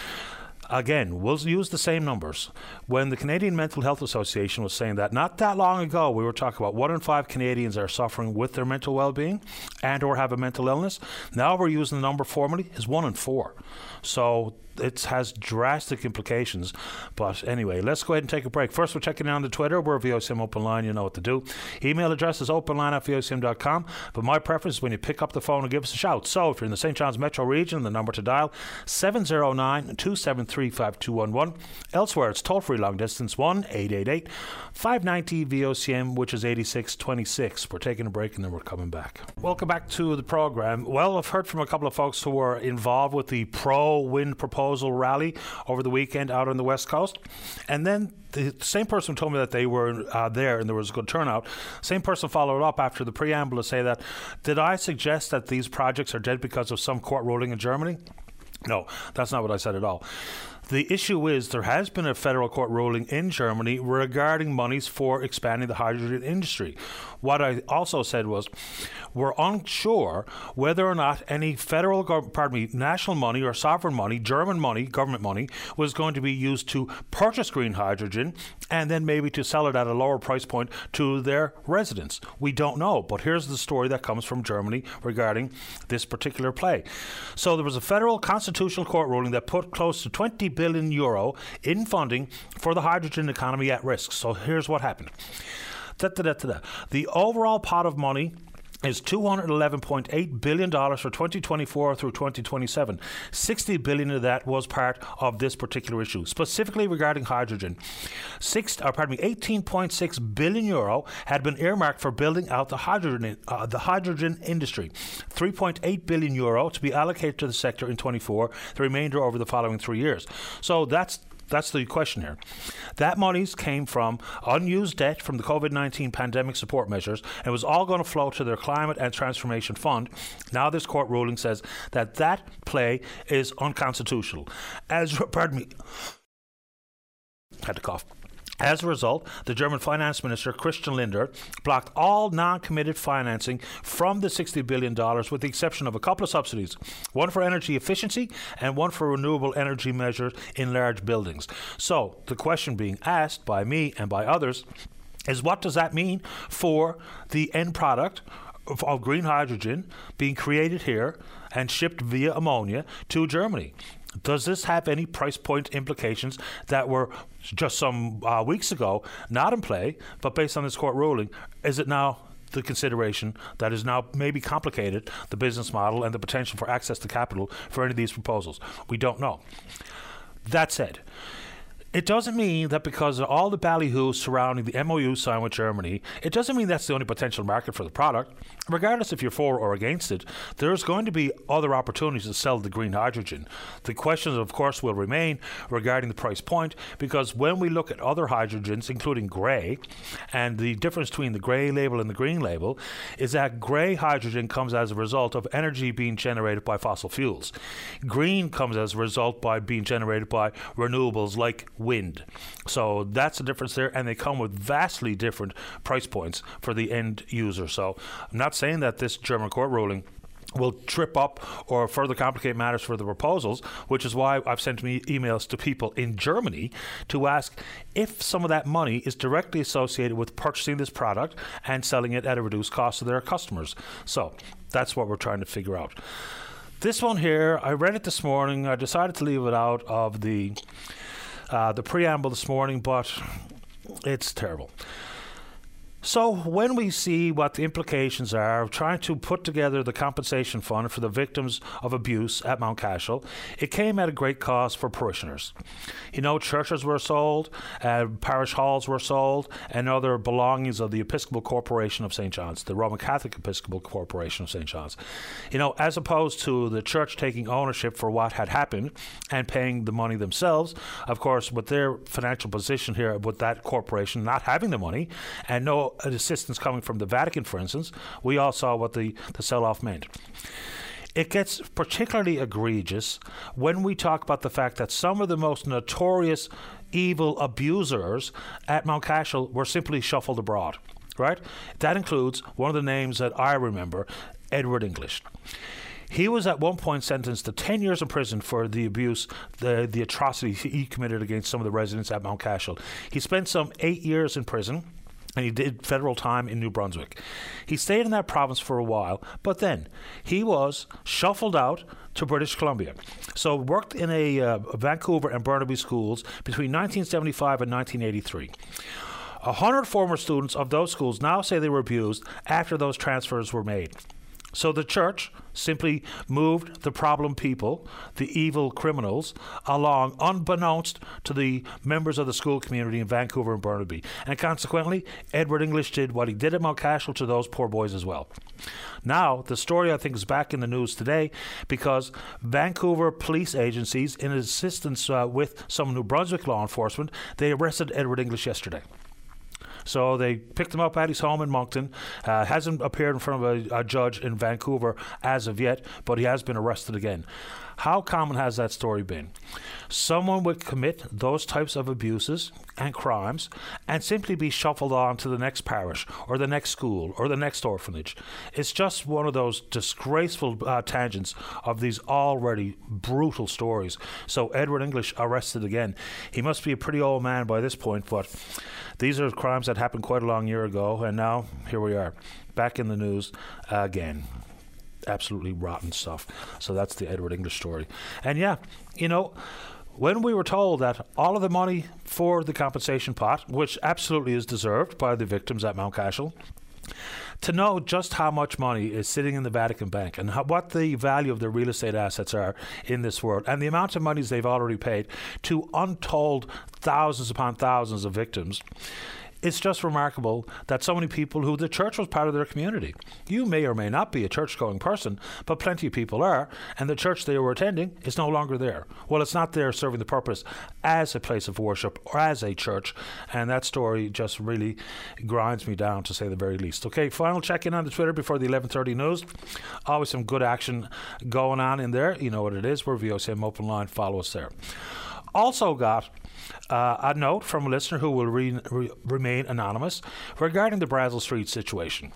again, we'll use the same numbers. When the Canadian Mental Health Association was saying that not that long ago, we were talking about one in five Canadians are suffering with their mental well-being and or have a mental illness. Now we're using the number formally is one in four. So it has drastic implications. But anyway, let's go ahead and take a break. First, we're checking in on the Twitter. We're VOCM Open Line. You know what to do. Email address is openline at. But my preference is when you pick up the phone and give us a shout. So if you're in the St. John's metro region, the number to dial 709 273 5211. Elsewhere, it's toll free long distance 1 888 590 VOCM, which is 8626. We're taking a break and then we're coming back. Welcome back to the program. Well, I've heard from a couple of folks who were involved with the pro wind proposal rally over the weekend out on the West Coast. And then the same person told me that they were uh, there and there was a good turnout. Same person followed up after the preamble to say that, did I suggest that these projects are dead because of some court ruling in Germany? No, that's not what I said at all. The issue is there has been a federal court ruling in Germany regarding monies for expanding the hydrogen industry. What I also said was we're unsure whether or not any federal, pardon me, national money or sovereign money, German money, government money, was going to be used to purchase green hydrogen and then maybe to sell it at a lower price point to their residents. We don't know, but here's the story that comes from Germany regarding this particular play. So there was a federal constitutional court ruling that put close to 20 billion euro in funding for the hydrogen economy at risk. So here's what happened. Da, da, da, the overall pot of money is $211.8 billion for 2024 through 2027. 60 billion of that was part of this particular issue, specifically regarding hydrogen. Six, or pardon me, 18.6 billion euro had been earmarked for building out the hydrogen, uh, the hydrogen industry. 3.8 billion euro to be allocated to the sector in 24, the remainder over the following three years. So that's that's the question here. That monies came from unused debt from the COVID 19 pandemic support measures and was all going to flow to their climate and transformation fund. Now, this court ruling says that that play is unconstitutional. As, pardon me, had to cough. As a result, the German finance minister, Christian Lindner, blocked all non committed financing from the $60 billion, with the exception of a couple of subsidies one for energy efficiency and one for renewable energy measures in large buildings. So, the question being asked by me and by others is what does that mean for the end product of green hydrogen being created here and shipped via ammonia to Germany? Does this have any price point implications that were just some uh, weeks ago not in play, but based on this court ruling, is it now the consideration that is now maybe complicated the business model and the potential for access to capital for any of these proposals. We don't know. That said, it doesn't mean that because of all the ballyhoo surrounding the MOU signed with Germany, it doesn't mean that's the only potential market for the product. Regardless if you're for or against it, there's going to be other opportunities to sell the green hydrogen. The questions, of course, will remain regarding the price point because when we look at other hydrogens, including grey, and the difference between the grey label and the green label is that grey hydrogen comes as a result of energy being generated by fossil fuels. Green comes as a result by being generated by renewables like wind. So that's the difference there, and they come with vastly different price points for the end user. So I'm not saying that this German court ruling will trip up or further complicate matters for the proposals, which is why I've sent me emails to people in Germany to ask if some of that money is directly associated with purchasing this product and selling it at a reduced cost to their customers. So that's what we're trying to figure out. This one here, I read it this morning. I decided to leave it out of the uh, the preamble this morning, but it's terrible. So, when we see what the implications are of trying to put together the compensation fund for the victims of abuse at Mount Cashel, it came at a great cost for parishioners. You know, churches were sold, uh, parish halls were sold, and other belongings of the Episcopal Corporation of St. John's, the Roman Catholic Episcopal Corporation of St. John's. You know, as opposed to the church taking ownership for what had happened and paying the money themselves, of course, with their financial position here, with that corporation not having the money and no assistance coming from the Vatican, for instance, we all saw what the, the sell off meant. It gets particularly egregious when we talk about the fact that some of the most notorious evil abusers at Mount Cashel were simply shuffled abroad. Right? That includes one of the names that I remember, Edward English. He was at one point sentenced to 10 years in prison for the abuse, the, the atrocities he committed against some of the residents at Mount Cashel. He spent some eight years in prison and he did federal time in New Brunswick. He stayed in that province for a while, but then he was shuffled out to British Columbia. So worked in a uh, Vancouver and Burnaby schools between 1975 and 1983. A hundred former students of those schools now say they were abused after those transfers were made. So the church simply moved the problem people, the evil criminals, along unbeknownst to the members of the school community in Vancouver and Burnaby. And consequently, Edward English did what he did at Mount Cashel to those poor boys as well. Now, the story I think is back in the news today because Vancouver police agencies, in assistance uh, with some New Brunswick law enforcement, they arrested Edward English yesterday. So they picked him up at his home in Moncton. Uh, hasn't appeared in front of a, a judge in Vancouver as of yet, but he has been arrested again. How common has that story been? Someone would commit those types of abuses and crimes and simply be shuffled on to the next parish or the next school or the next orphanage. It's just one of those disgraceful uh, tangents of these already brutal stories. So, Edward English arrested again. He must be a pretty old man by this point, but these are crimes that happened quite a long year ago, and now here we are, back in the news again. Absolutely rotten stuff. So that's the Edward English story. And yeah, you know, when we were told that all of the money for the compensation pot, which absolutely is deserved by the victims at Mount Cashel, to know just how much money is sitting in the Vatican Bank and how, what the value of their real estate assets are in this world and the amount of monies they've already paid to untold thousands upon thousands of victims it's just remarkable that so many people who the church was part of their community. You may or may not be a church going person, but plenty of people are, and the church they were attending is no longer there. Well, it's not there serving the purpose as a place of worship or as a church, and that story just really grinds me down to say the very least. Okay, final check in on the Twitter before the 11:30 news. Always some good action going on in there. You know what it is. We're VOCM Open Line. Follow us there. Also got uh, a note from a listener who will re- re- remain anonymous regarding the Brazil Street situation.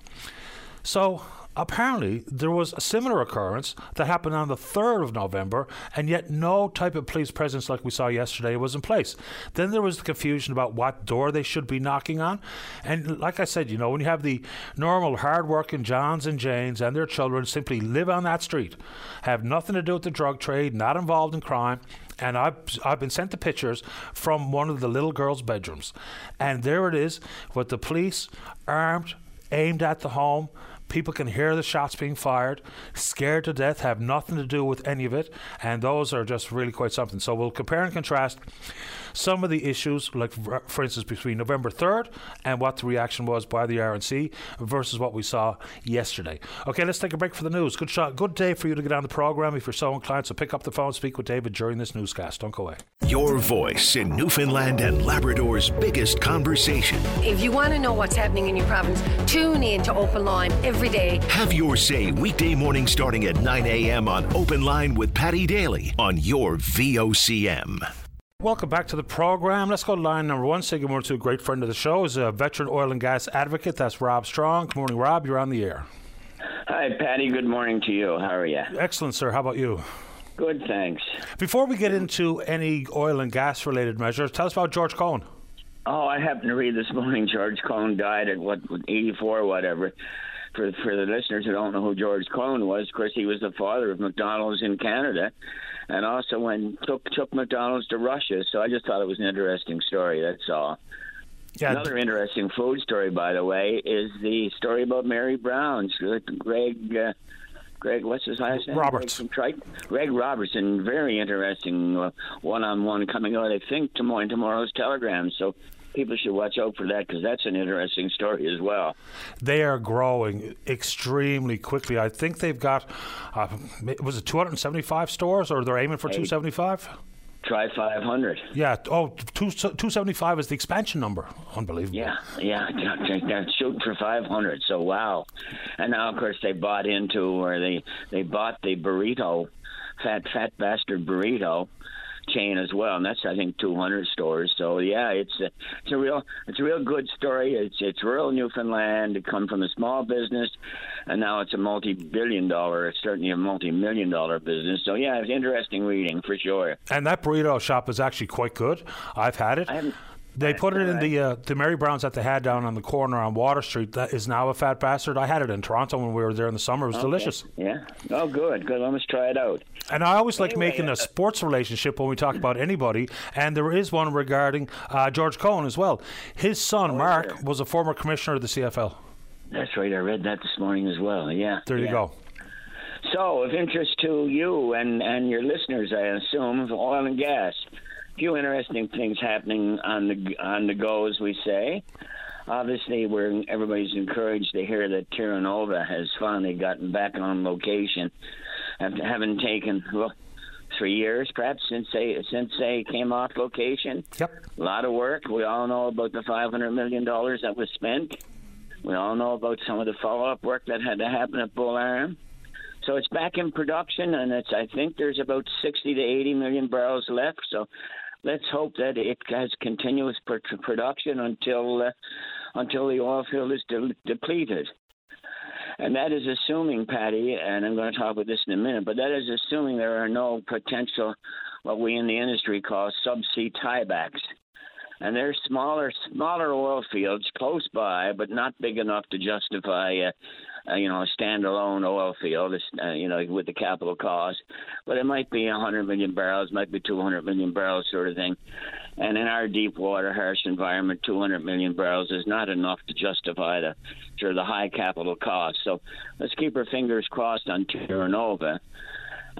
So, apparently there was a similar occurrence that happened on the 3rd of November, and yet no type of police presence like we saw yesterday was in place. Then there was the confusion about what door they should be knocking on. And like I said, you know, when you have the normal hard-working Johns and Janes and their children simply live on that street, have nothing to do with the drug trade, not involved in crime, and I've I've been sent the pictures from one of the little girls' bedrooms, and there it is with the police armed aimed at the home. People can hear the shots being fired, scared to death, have nothing to do with any of it, and those are just really quite something. So we'll compare and contrast some of the issues, like for instance, between November 3rd and what the reaction was by the RNC versus what we saw yesterday. Okay, let's take a break for the news. Good shot, good day for you to get on the program if you're so inclined. So pick up the phone, speak with David during this newscast. Don't go away. Your voice in Newfoundland and Labrador's biggest conversation. If you want to know what's happening in your province, tune in to Open Line every day. Have your say weekday morning starting at 9 a.m. on Open Line with Patty Daly on your VOCM. Welcome back to the program. Let's go to line number one. Say good morning to a great friend of the show, is a veteran oil and gas advocate. That's Rob Strong. Good morning, Rob. You're on the air. Hi, Patty. Good morning to you. How are you? Excellent, sir. How about you? Good, thanks. Before we get into any oil and gas related measures, tell us about George Cohon. Oh, I happened to read this morning George Cohon died at what, 84 or whatever. For, for the listeners who don't know who George Cohon was, of course, he was the father of McDonald's in Canada and also when took took McDonald's to Russia. So I just thought it was an interesting story. That's all. Yeah. Another interesting food story, by the way, is the story about Mary Brown. Greg, uh, Greg, what's his last name? Roberts. Greg, Greg Robertson. Very interesting uh, one-on-one coming out. I think tomorrow in tomorrow's Telegram. So people should watch out for that because that's an interesting story as well. They are growing extremely quickly. I think they've got uh, was it 275 stores, or they're aiming for 275. Try 500. Yeah. Oh, two, 275 is the expansion number. Unbelievable. Yeah, yeah. They're shooting for 500. So wow. And now, of course, they bought into, or they they bought the burrito, fat fat bastard burrito chain as well, and that's I think 200 stores. So yeah, it's a, it's a real it's a real good story. It's it's rural Newfoundland. It come from a small business, and now it's a multi-billion dollar, it's certainly a multi-million dollar business. So yeah, it's interesting reading for sure. And that burrito shop is actually quite good. I've had it. They put it in the uh, the Mary Browns that they had down on the corner on Water Street. That is now a fat bastard. I had it in Toronto when we were there in the summer. It was Okay. delicious. Yeah. Oh, good. Good. I must try it out. And I always like Anyway, making uh, a sports relationship when we talk about anybody. And there is one regarding uh, George Cohon as well. His son, Mark, was a former commissioner of the CFL. That's right. I read that this morning as well. Yeah. There you go. So, of interest to you and, and your listeners, I assume, oil and gas. Few interesting things happening on the on the go, as we say. Obviously, we're everybody's encouraged to hear that Terra Nova has finally gotten back on location after having taken well three years, perhaps since they since they came off location. Yep. A lot of work. We all know about the five hundred million dollars that was spent. We all know about some of the follow-up work that had to happen at Bull Arm. So it's back in production, and it's I think there's about 60 to 80 million barrels left. So let's hope that it has continuous pr- production until uh, until the oil field is de- depleted. And that is assuming, Patty, and I'm going to talk about this in a minute, but that is assuming there are no potential, what we in the industry call subsea tiebacks. And there's smaller, smaller oil fields close by, but not big enough to justify, uh, uh, you know, a standalone oil field, uh, you know, with the capital cost. But it might be 100 million barrels, might be 200 million barrels, sort of thing. And in our deep water, harsh environment, 200 million barrels is not enough to justify the of the high capital cost. So let's keep our fingers crossed on Terra Nova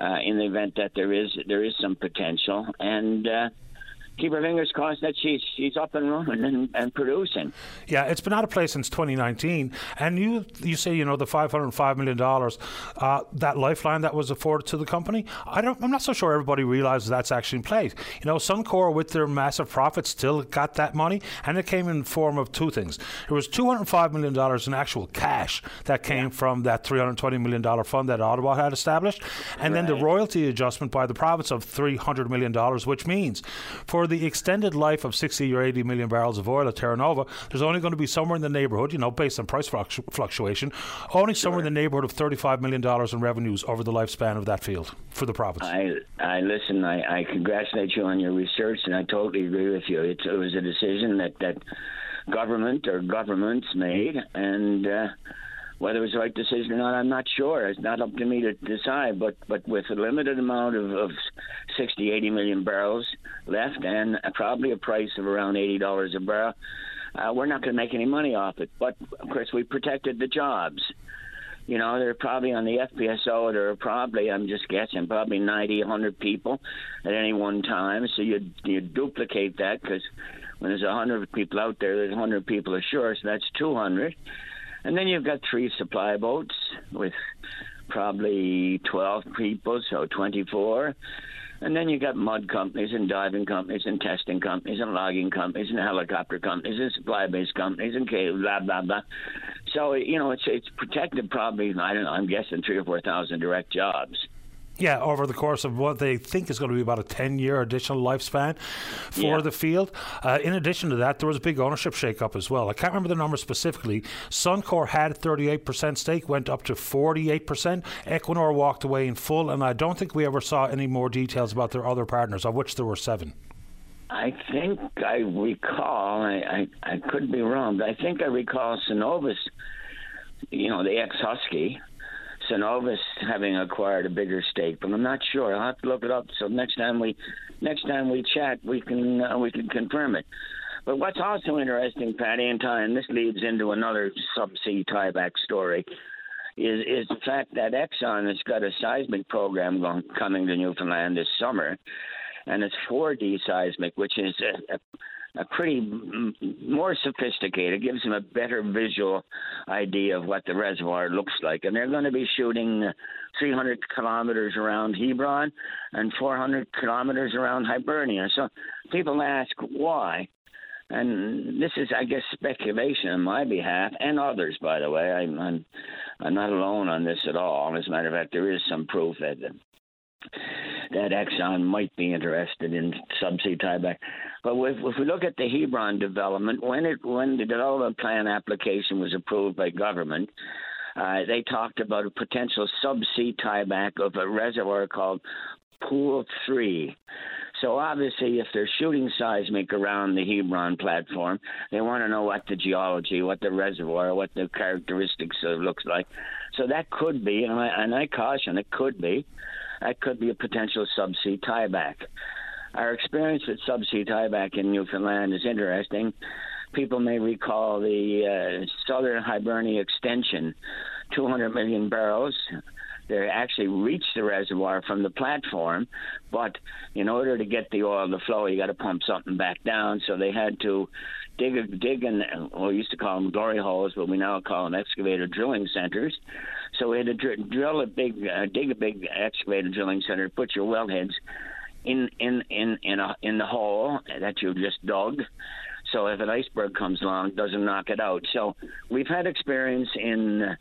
uh, in the event that there is there is some potential, and uh, keep our fingers crossed that she's she's up and running and, and producing. Yeah, it's been out of place since 2019. And you you say you know the 505 million dollars uh, that lifeline that was afforded to the company. I don't. I'm not so sure everybody realizes that's actually in place. You know, Suncor with their massive profits still got that money, and it came in form of two things. There was 205 million dollars in actual cash that came from that 320 million dollar fund that Ottawa had established, and then the royalty adjustment by the province of 300 million dollars, which means for the extended life of 60 or 80 million barrels of oil at Terra Nova, there's only going to be somewhere in the neighborhood, you know, based on price fluctu- fluctuation, only somewhere in the neighborhood of 35 million dollars in revenues over the lifespan of that field for the province. I I listen. I, I congratulate you on your research, and I totally agree with you. It, it was a decision that that government or governments made, and. Uh, whether it was the right decision or not, I'm not sure. It's not up to me to decide. But but with a limited amount of, of 60, 80 million barrels left, and probably a price of around eighty dollars a barrel, uh, we're not going to make any money off it. But of course, we protected the jobs. You know, there are probably on the FPSO, there are probably, I'm just guessing, probably 90, 100 people at any one time. So you you duplicate that because when there's 100 people out there, there's 100 people ashore, so that's 200. And then you've got three supply boats with probably 12 people, so 24. And then you've got mud companies and diving companies and testing companies and logging companies and helicopter companies and supply base companies and blah blah blah. So you know it's it's protected probably I don't know I'm guessing three or four thousand direct jobs. Yeah, over the course of what they think is going to be about a 10 year additional lifespan for Yeah. the field. Uh, in addition to that, there was a big ownership shake up as well. I can't remember the number specifically. Suncor had 38% stake, went up to 48%. Equinor walked away in full, and I don't think we ever saw any more details about their other partners, of which there were seven. I think I recall. I, I I could be wrong, but I think I recall Cenovus. You know, the ex Husky. Cenovus having acquired a bigger stake, but I'm not sure. I'll have to look it up. So next time we, next time we chat, we can uh, we can confirm it. But what's also interesting, Patty and Ty, and this leads into another subsea tieback story, is is the fact that Exxon has got a seismic program going, coming to Newfoundland this summer, and it's 4D seismic, which is a, a a pretty more sophisticated, gives them a better visual idea of what the reservoir looks like. And they're going to be shooting uh, 300 kilometers around Hebron and 400 kilometers around Hibernia. So people ask why. And this is, I guess, speculation on my behalf and others, by the way. I'm, I'm, I'm not alone on this at all. As a matter of fact, there is some proof that that Exxon might be interested in subsea tieback. But if, if we look at the Hebron development, when it when the development plan application was approved by government, uh, they talked about a potential subsea tieback of a reservoir called Pool Three. So obviously, if they're shooting seismic around the Hebron platform, they want to know what the geology, what the reservoir, what the characteristics uh, looks like. So that could be, and I, and I caution, it could be, that could be a potential subsea tieback. Our experience with subsea tieback in Newfoundland is interesting. People may recall the uh, Southern Hibernia extension, 200 million barrels. They actually reached the reservoir from the platform, but in order to get the oil to flow, you got to pump something back down. So they had to dig, a, dig in. Well, we used to call them glory holes, but we now call them excavator drilling centers. So we had to dr- drill a big, uh, dig a big excavator drilling center, put your wellheads in in in in a, in the hole that you just dug. So if an iceberg comes along, it doesn't knock it out. So we've had experience in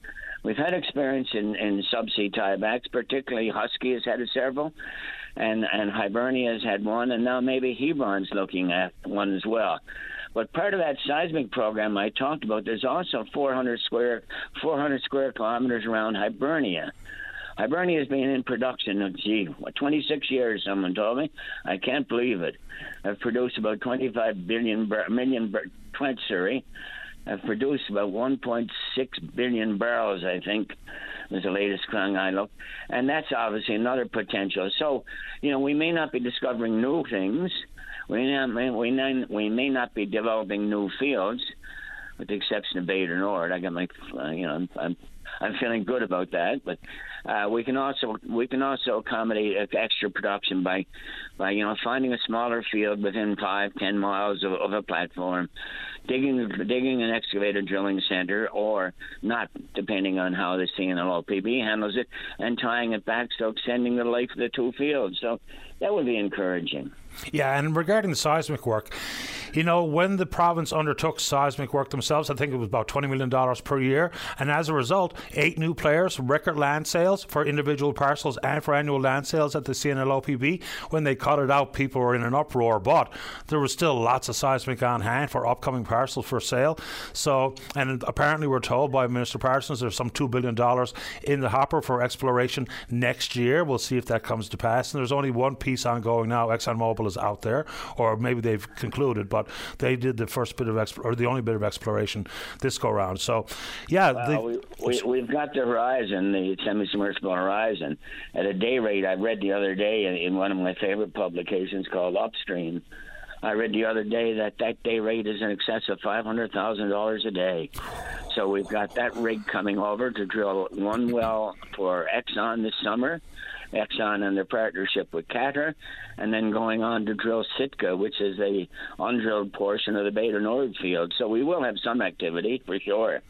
we've had experience in, in subsea tiebacks, particularly Husky has had several, and and Hibernia has had one, and now maybe Hebron's looking at one as well. But part of that seismic program I talked about, there's also 400 square 400 square kilometers around Hibernia. Hibernia has been in production, gee, 26 years, someone told me. I can't believe it. I've produced about 25 billion, 20, sorry, I've produced about 1.6 billion barrels, I think, was the latest thing I looked. And that's obviously another potential. So, you know, we may not be discovering new things. We, not, we, may, we may not be developing new fields, with the exception of Bay du Nord. I got my, uh, you know, I'm, I'm I'm feeling good about that. But uh, we can also we can also accommodate extra production by by you know finding a smaller field within five ten miles of, of a platform, digging digging an excavator drilling center or not, depending on how the CNLOPB handles it, and tying it back, so extending the life of the two fields. So that would be encouraging. Yeah, and regarding the seismic work, you know, when the province undertook seismic work themselves, I think it was about $20 million per year. And as a result, eight new players, record land sales for individual parcels and for annual land sales at the CNLOPB. When they cut it out, people were in an uproar, but there was still lots of seismic on hand for upcoming parcels for sale. So, and apparently, we're told by Minister Parsons there's some $2 billion in the hopper for exploration next year. We'll see if that comes to pass. And there's only one piece ongoing now. ExxonMobil is out there, or maybe they've concluded, but they did the first bit of exp- or the only bit of exploration this go round. So, yeah, well, we, we, we've got the horizon, the semi-submersible horizon, at a day rate. I read the other day in one of my favorite publications called Upstream. I read the other day that that day rate is in excess of five hundred thousand dollars a day. So we've got that rig coming over to drill one well for Exxon this summer, Exxon and their partnership with Qatar, and then going on to drill Sitka, which is a undrilled portion of the Bay du Nord field. So we will have some activity for sure.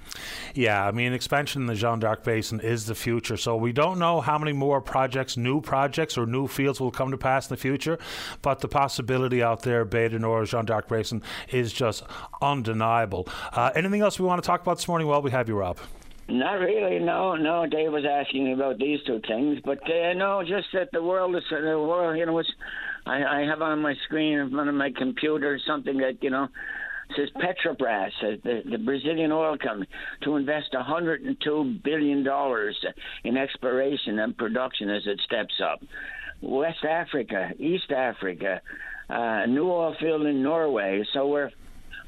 Yeah, I mean, expansion in the Jean d'Arc Basin is the future. So we don't know how many more projects, new projects, or new fields will come to pass in the future, but the possibility out there, Bay du Nord, Jean d'Arc Basin, is just undeniable. Uh, anything else we want to talk about this morning? Well, we have you, Rob. Not really. No, no. Dave was asking about these two things, but uh, no, just that the world is the world. You know, it's, I, I have on my screen in front of my computer something that you know says Petrobras, uh, the, the Brazilian oil company, to invest 102 billion dollars in exploration and production as it steps up. West Africa, East Africa, uh, new oil field in Norway. So we're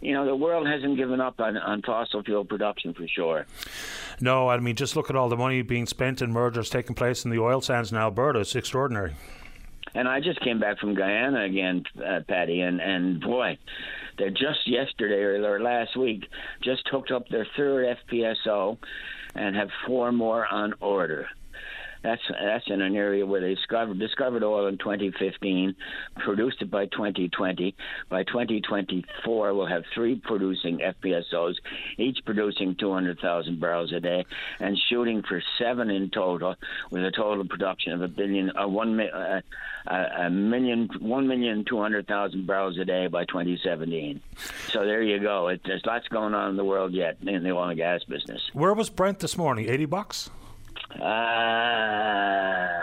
you know, the world hasn't given up on, on fossil fuel production for sure. No, I mean, just look at all the money being spent in mergers taking place in the oil sands in Alberta. It's extraordinary. And I just came back from Guyana again, uh, Patty, and, and boy, they just yesterday or, or last week just hooked up their third FPSO and have four more on order. That's that's in an area where they discovered discovered oil in 2015, produced it by 2020. By 2024, we'll have three producing FPSOs, each producing 200,000 barrels a day, and shooting for seven in total, with a total production of a billion, uh, one uh, a million, one million two hundred thousand barrels a day by 2017. So there you go. It, there's lots going on in the world yet in the oil and gas business. Where was Brent this morning? 80 bucks. Uh,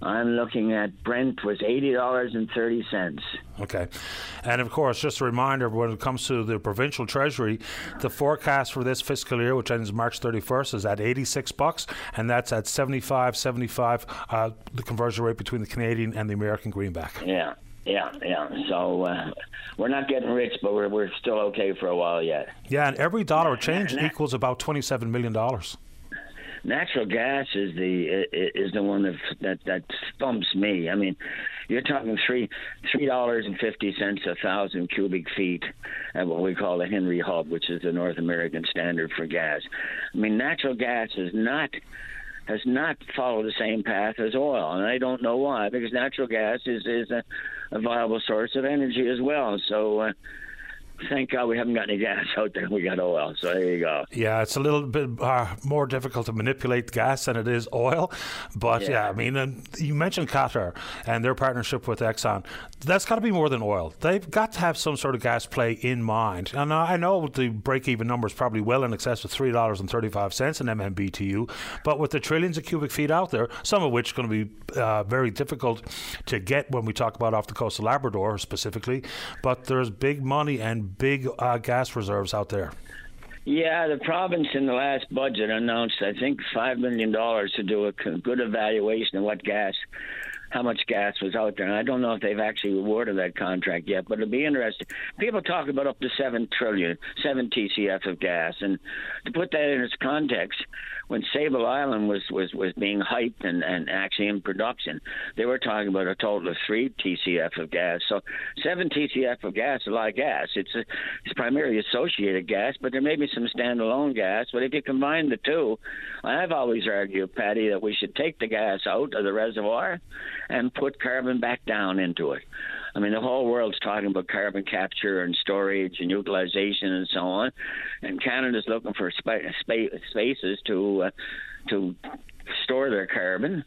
I'm looking at Brent was eighty dollars and thirty cents. Okay, and of course, just a reminder when it comes to the provincial treasury, the forecast for this fiscal year, which ends March 31st, is at 86 bucks, and that's at 75, 75, uh, the conversion rate between the Canadian and the American greenback. Yeah. Yeah, yeah. So uh, we're not getting rich, but we're we're still okay for a while yet. Yeah, and every dollar change equals about twenty-seven million dollars natural gas is the is the one that that that stumps me. I mean, you're talking three three dollars and fifty cents a thousand cubic feet at what we call the Henry Hub, which is the North American standard for gas. I mean, natural gas is not has not followed the same path as oil, and I don't know why. Because natural gas is is a, a viable source of energy as well. So. Uh, thank God we haven't got any gas out there. We got oil, so there you go. Yeah, it's a little bit uh, more difficult to manipulate gas than it is oil. But yeah, yeah I mean, you mentioned Qatar and their partnership with Exxon. That's got to be more than oil. They've got to have some sort of gas play in mind. And I know the break-even number is probably well in excess of three dollars and thirty-five cents an MMBTU. But with the trillions of cubic feet out there, some of which are going to be uh, very difficult to get when we talk about off the coast of Labrador specifically. But there's big money and big uh, gas reserves out there. Yeah, the province in the last budget announced, I think, $5 million to do a good evaluation of what gas how much gas was out there. And I don't know if they've actually awarded that contract yet, but it'll be interesting. People talk about up to seven trillion, seven TCF of gas, and to put that in its context, when Sable Island was was was being hyped and and actually in production, they were talking about a total of three TCF of gas. So seven TCF of gas is a lot of gas. It's a, it's primarily associated gas, but there may be some standalone gas. But if you combine the two, I've always argued, Patty, that we should take the gas out of the reservoir and put carbon back down into it. I mean, the whole world's talking about carbon capture and storage and utilization and so on, and Canada's looking for spa- spa- spaces to uh, to store their carbon.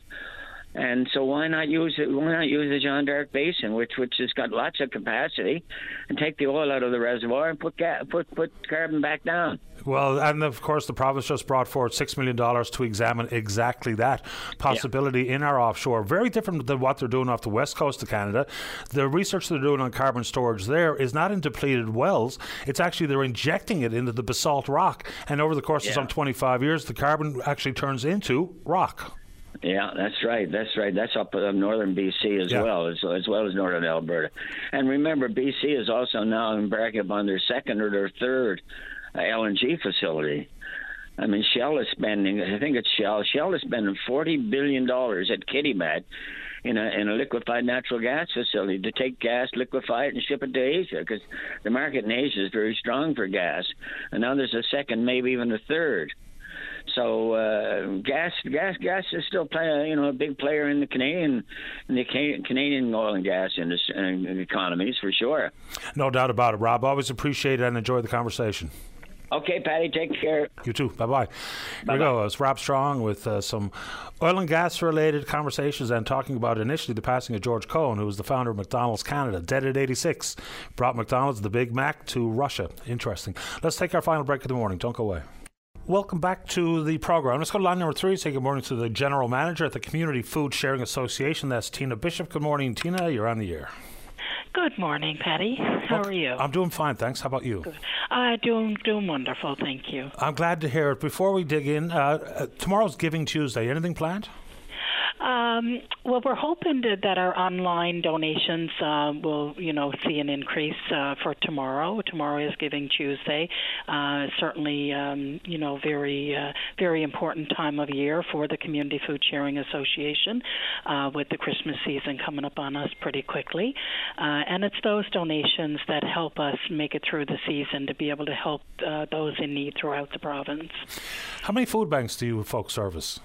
And so why not use it? Why not use the Jean d'Arc Basin, which which has got lots of capacity, and take the oil out of the reservoir and put ga- put put carbon back down? Well, and of course, the province just brought forward $6 million to examine exactly that possibility yeah. in our offshore. Very different than what they're doing off the west coast of Canada. The research they're doing on carbon storage there is not in depleted wells, it's actually they're injecting it into the basalt rock. And over the course yeah. of some 25 years, the carbon actually turns into rock. Yeah, that's right. That's right. That's up in northern BC as yeah. well, as, as well as northern Alberta. And remember, BC is also now embarking upon their second or their third uh, LNG facility. I mean, Shell is spending. I think it's Shell. Shell is spending forty billion dollars at Kitimat in a in a liquefied natural gas facility to take gas, liquefy it, and ship it to Asia because the market in Asia is very strong for gas. And now there's a second, maybe even a third. So uh, gas, gas, gas is still play, you know a big player in the Canadian in the Canadian oil and gas industry and economies for sure. No doubt about it, Rob. Always appreciate it and enjoy the conversation. Okay, Patty, take care. You too. Bye bye. Here we go. It's Rob Strong with uh, some oil and gas related conversations and talking about initially the passing of George Cohon, who was the founder of McDonald's Canada, dead at 86. Brought McDonald's, the Big Mac, to Russia. Interesting. Let's take our final break of the morning. Don't go away. Welcome back to the program. Let's go to line number three. Say good morning to the general manager at the Community Food Sharing Association. That's Tina Bishop. Good morning, Tina. You're on the air. Good morning, Patty. How are you? I'm doing fine, thanks. How about you? Good. Uh, doing doing wonderful, thank you. I'm glad to hear it. Before we dig in, uh, uh, tomorrow's Giving Tuesday. Anything planned? Um, well, we're hoping to, that our online donations uh, will, you know, see an increase uh, for tomorrow. Tomorrow is Giving Tuesday. Uh, certainly, um, you know, very, uh, very important time of year for the Community Food Sharing Association, uh, with the Christmas season coming up on us pretty quickly. Uh, and it's those donations that help us make it through the season to be able to help those in need throughout the province. How many food banks do you folks service?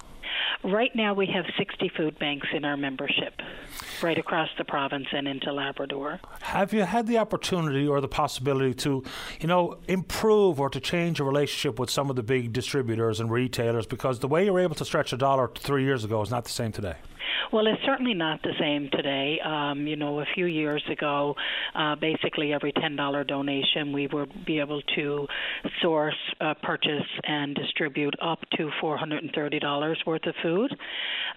Right now, we have 60 food banks in our membership, right across the province and into Labrador. Have you had the opportunity or the possibility to, you know, improve or to change a relationship with some of the big distributors and retailers? Because the way you were able to stretch a dollar three years ago is not the same today. Well, it's certainly not the same today. Um, you know, a few years ago, uh, basically every $10 donation, we would be able to source, uh, purchase, and distribute up to $430 worth of food.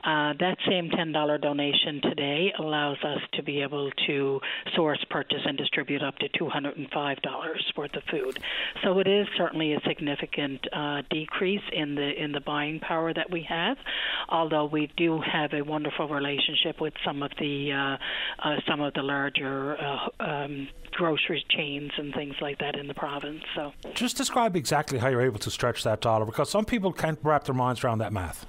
Uh, that same $10 donation today allows us to be able to source, purchase, and distribute up to $205 worth of food. So it is certainly a significant uh, decrease in the in the buying power that we have. Although we do have a wonderful relationship with some of the uh, uh, some of the larger uh, um, grocery chains and things like that in the province. So just describe exactly how you're able to stretch that dollar because some people can't wrap their minds around that math.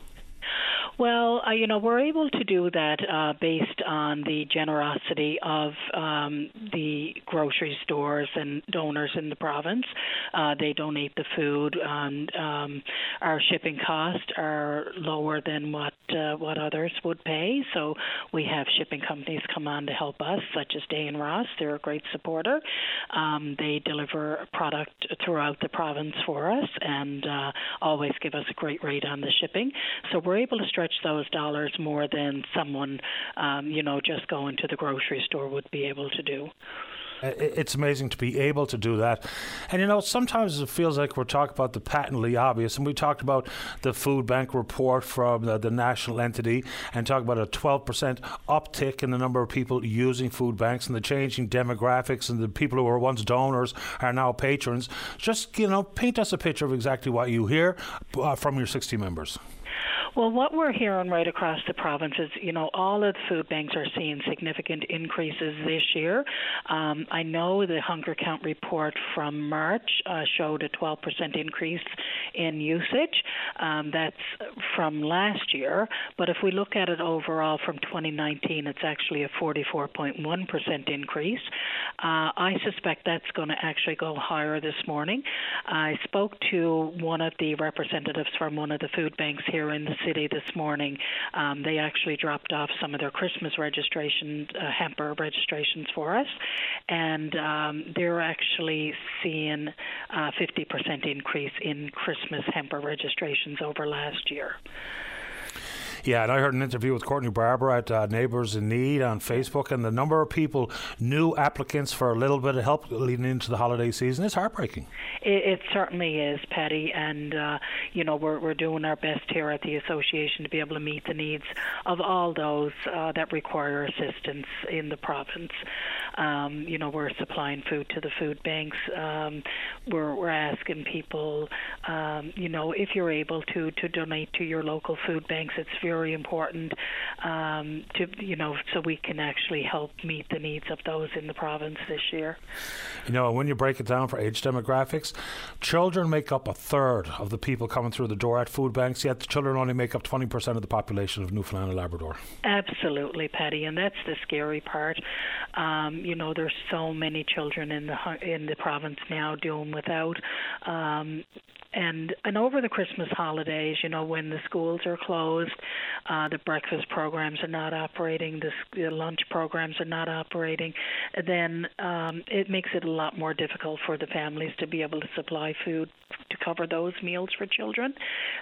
Well, uh, you know, we're able to do that uh, based on the generosity of um, the grocery stores and donors in the province. Uh, they donate the food, and um, our shipping costs are lower than what uh, what others would pay. So we have shipping companies come on to help us, such as Day and Ross. They're a great supporter. Um, they deliver product throughout the province for us and uh, always give us a great rate on the shipping. So we're able to stretch those dollars more than someone, um, you know, just going to the grocery store would be able to do. It's amazing to be able to do that. And you know, sometimes it feels like we're talking about the patently obvious. And we talked about the food bank report from the, the national entity and talk about a 12% uptick in the number of people using food banks and the changing demographics and the people who were once donors are now patrons. Just, you know, paint us a picture of exactly what you hear uh, from your 60 members. Well, what we're hearing right across the province is, you know, all of the food banks are seeing significant increases this year. Um, I know the hunger count report from March uh, showed a 12% increase in usage. Um, that's from last year, but if we look at it overall from 2019, it's actually a 44.1% increase. Uh, I suspect that's going to actually go higher this morning. I spoke to one of the representatives from one of the food banks here in the city this morning. Um, they actually dropped off some of their Christmas registration uh, hamper registrations for us, and um, they're actually seeing a uh, 50% increase in Christmas hamper registrations over last year. Yeah, and I heard an interview with Courtney Barber at uh, Neighbours in Need on Facebook, and the number of people, new applicants for a little bit of help leading into the holiday season is heartbreaking. It, it certainly is, Patty, and uh, you know we're we're doing our best here at the association to be able to meet the needs of all those uh, that require assistance in the province. Um, you know, we're supplying food to the food banks. Um, we're we're asking people, um, you know, if you're able to to donate to your local food banks. It's very very important um, to you know so we can actually help meet the needs of those in the province this year. You know, when you break it down for age demographics, children make up a third of the people coming through the door at food banks. Yet the children only make up twenty percent of the population of Newfoundland and Labrador. Absolutely, Patty, and that's the scary part. Um, you know, there's so many children in the in the province now doing without. Um, and and over the Christmas holidays, you know, when the schools are closed, uh, the breakfast programs are not operating, the, the lunch programs are not operating, then um, it makes it a lot more difficult for the families to be able to supply food to cover those meals for children,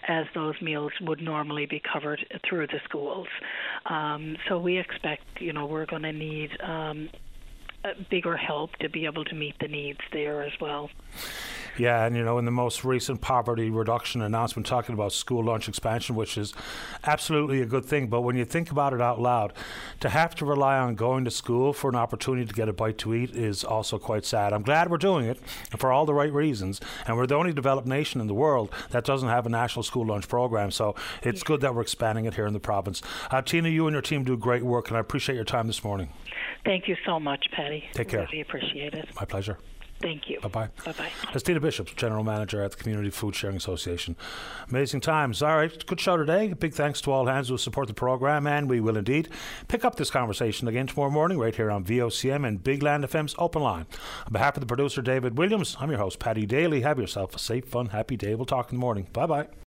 as those meals would normally be covered through the schools. Um, so we expect, you know, we're going to need. Um, bigger help to be able to meet the needs there as well. Yeah, and you know, in the most recent poverty reduction announcement, talking about school lunch expansion, which is absolutely a good thing. But when you think about it out loud, to have to rely on going to school for an opportunity to get a bite to eat is also quite sad. I'm glad we're doing it for all the right reasons, and we're the only developed nation in the world that doesn't have a national school lunch program. So it's yeah. good that we're expanding it here in the province. Uh, Tina, you and your team do great work, and I appreciate your time this morning. Thank you so much, Patty. Take care. Really appreciate it. My pleasure. Thank you. Bye bye. Bye bye. That's Tina Bishop, General Manager at the Community Food Sharing Association. Amazing times. All right, good show today. Big thanks to all hands who support the program, and we will indeed pick up this conversation again tomorrow morning right here on VOCM and Big Land FM's Open Line. On behalf of the producer, David Williams, I'm your host, Patty Daly. Have yourself a safe, fun, happy day. We'll talk in the morning. Bye bye.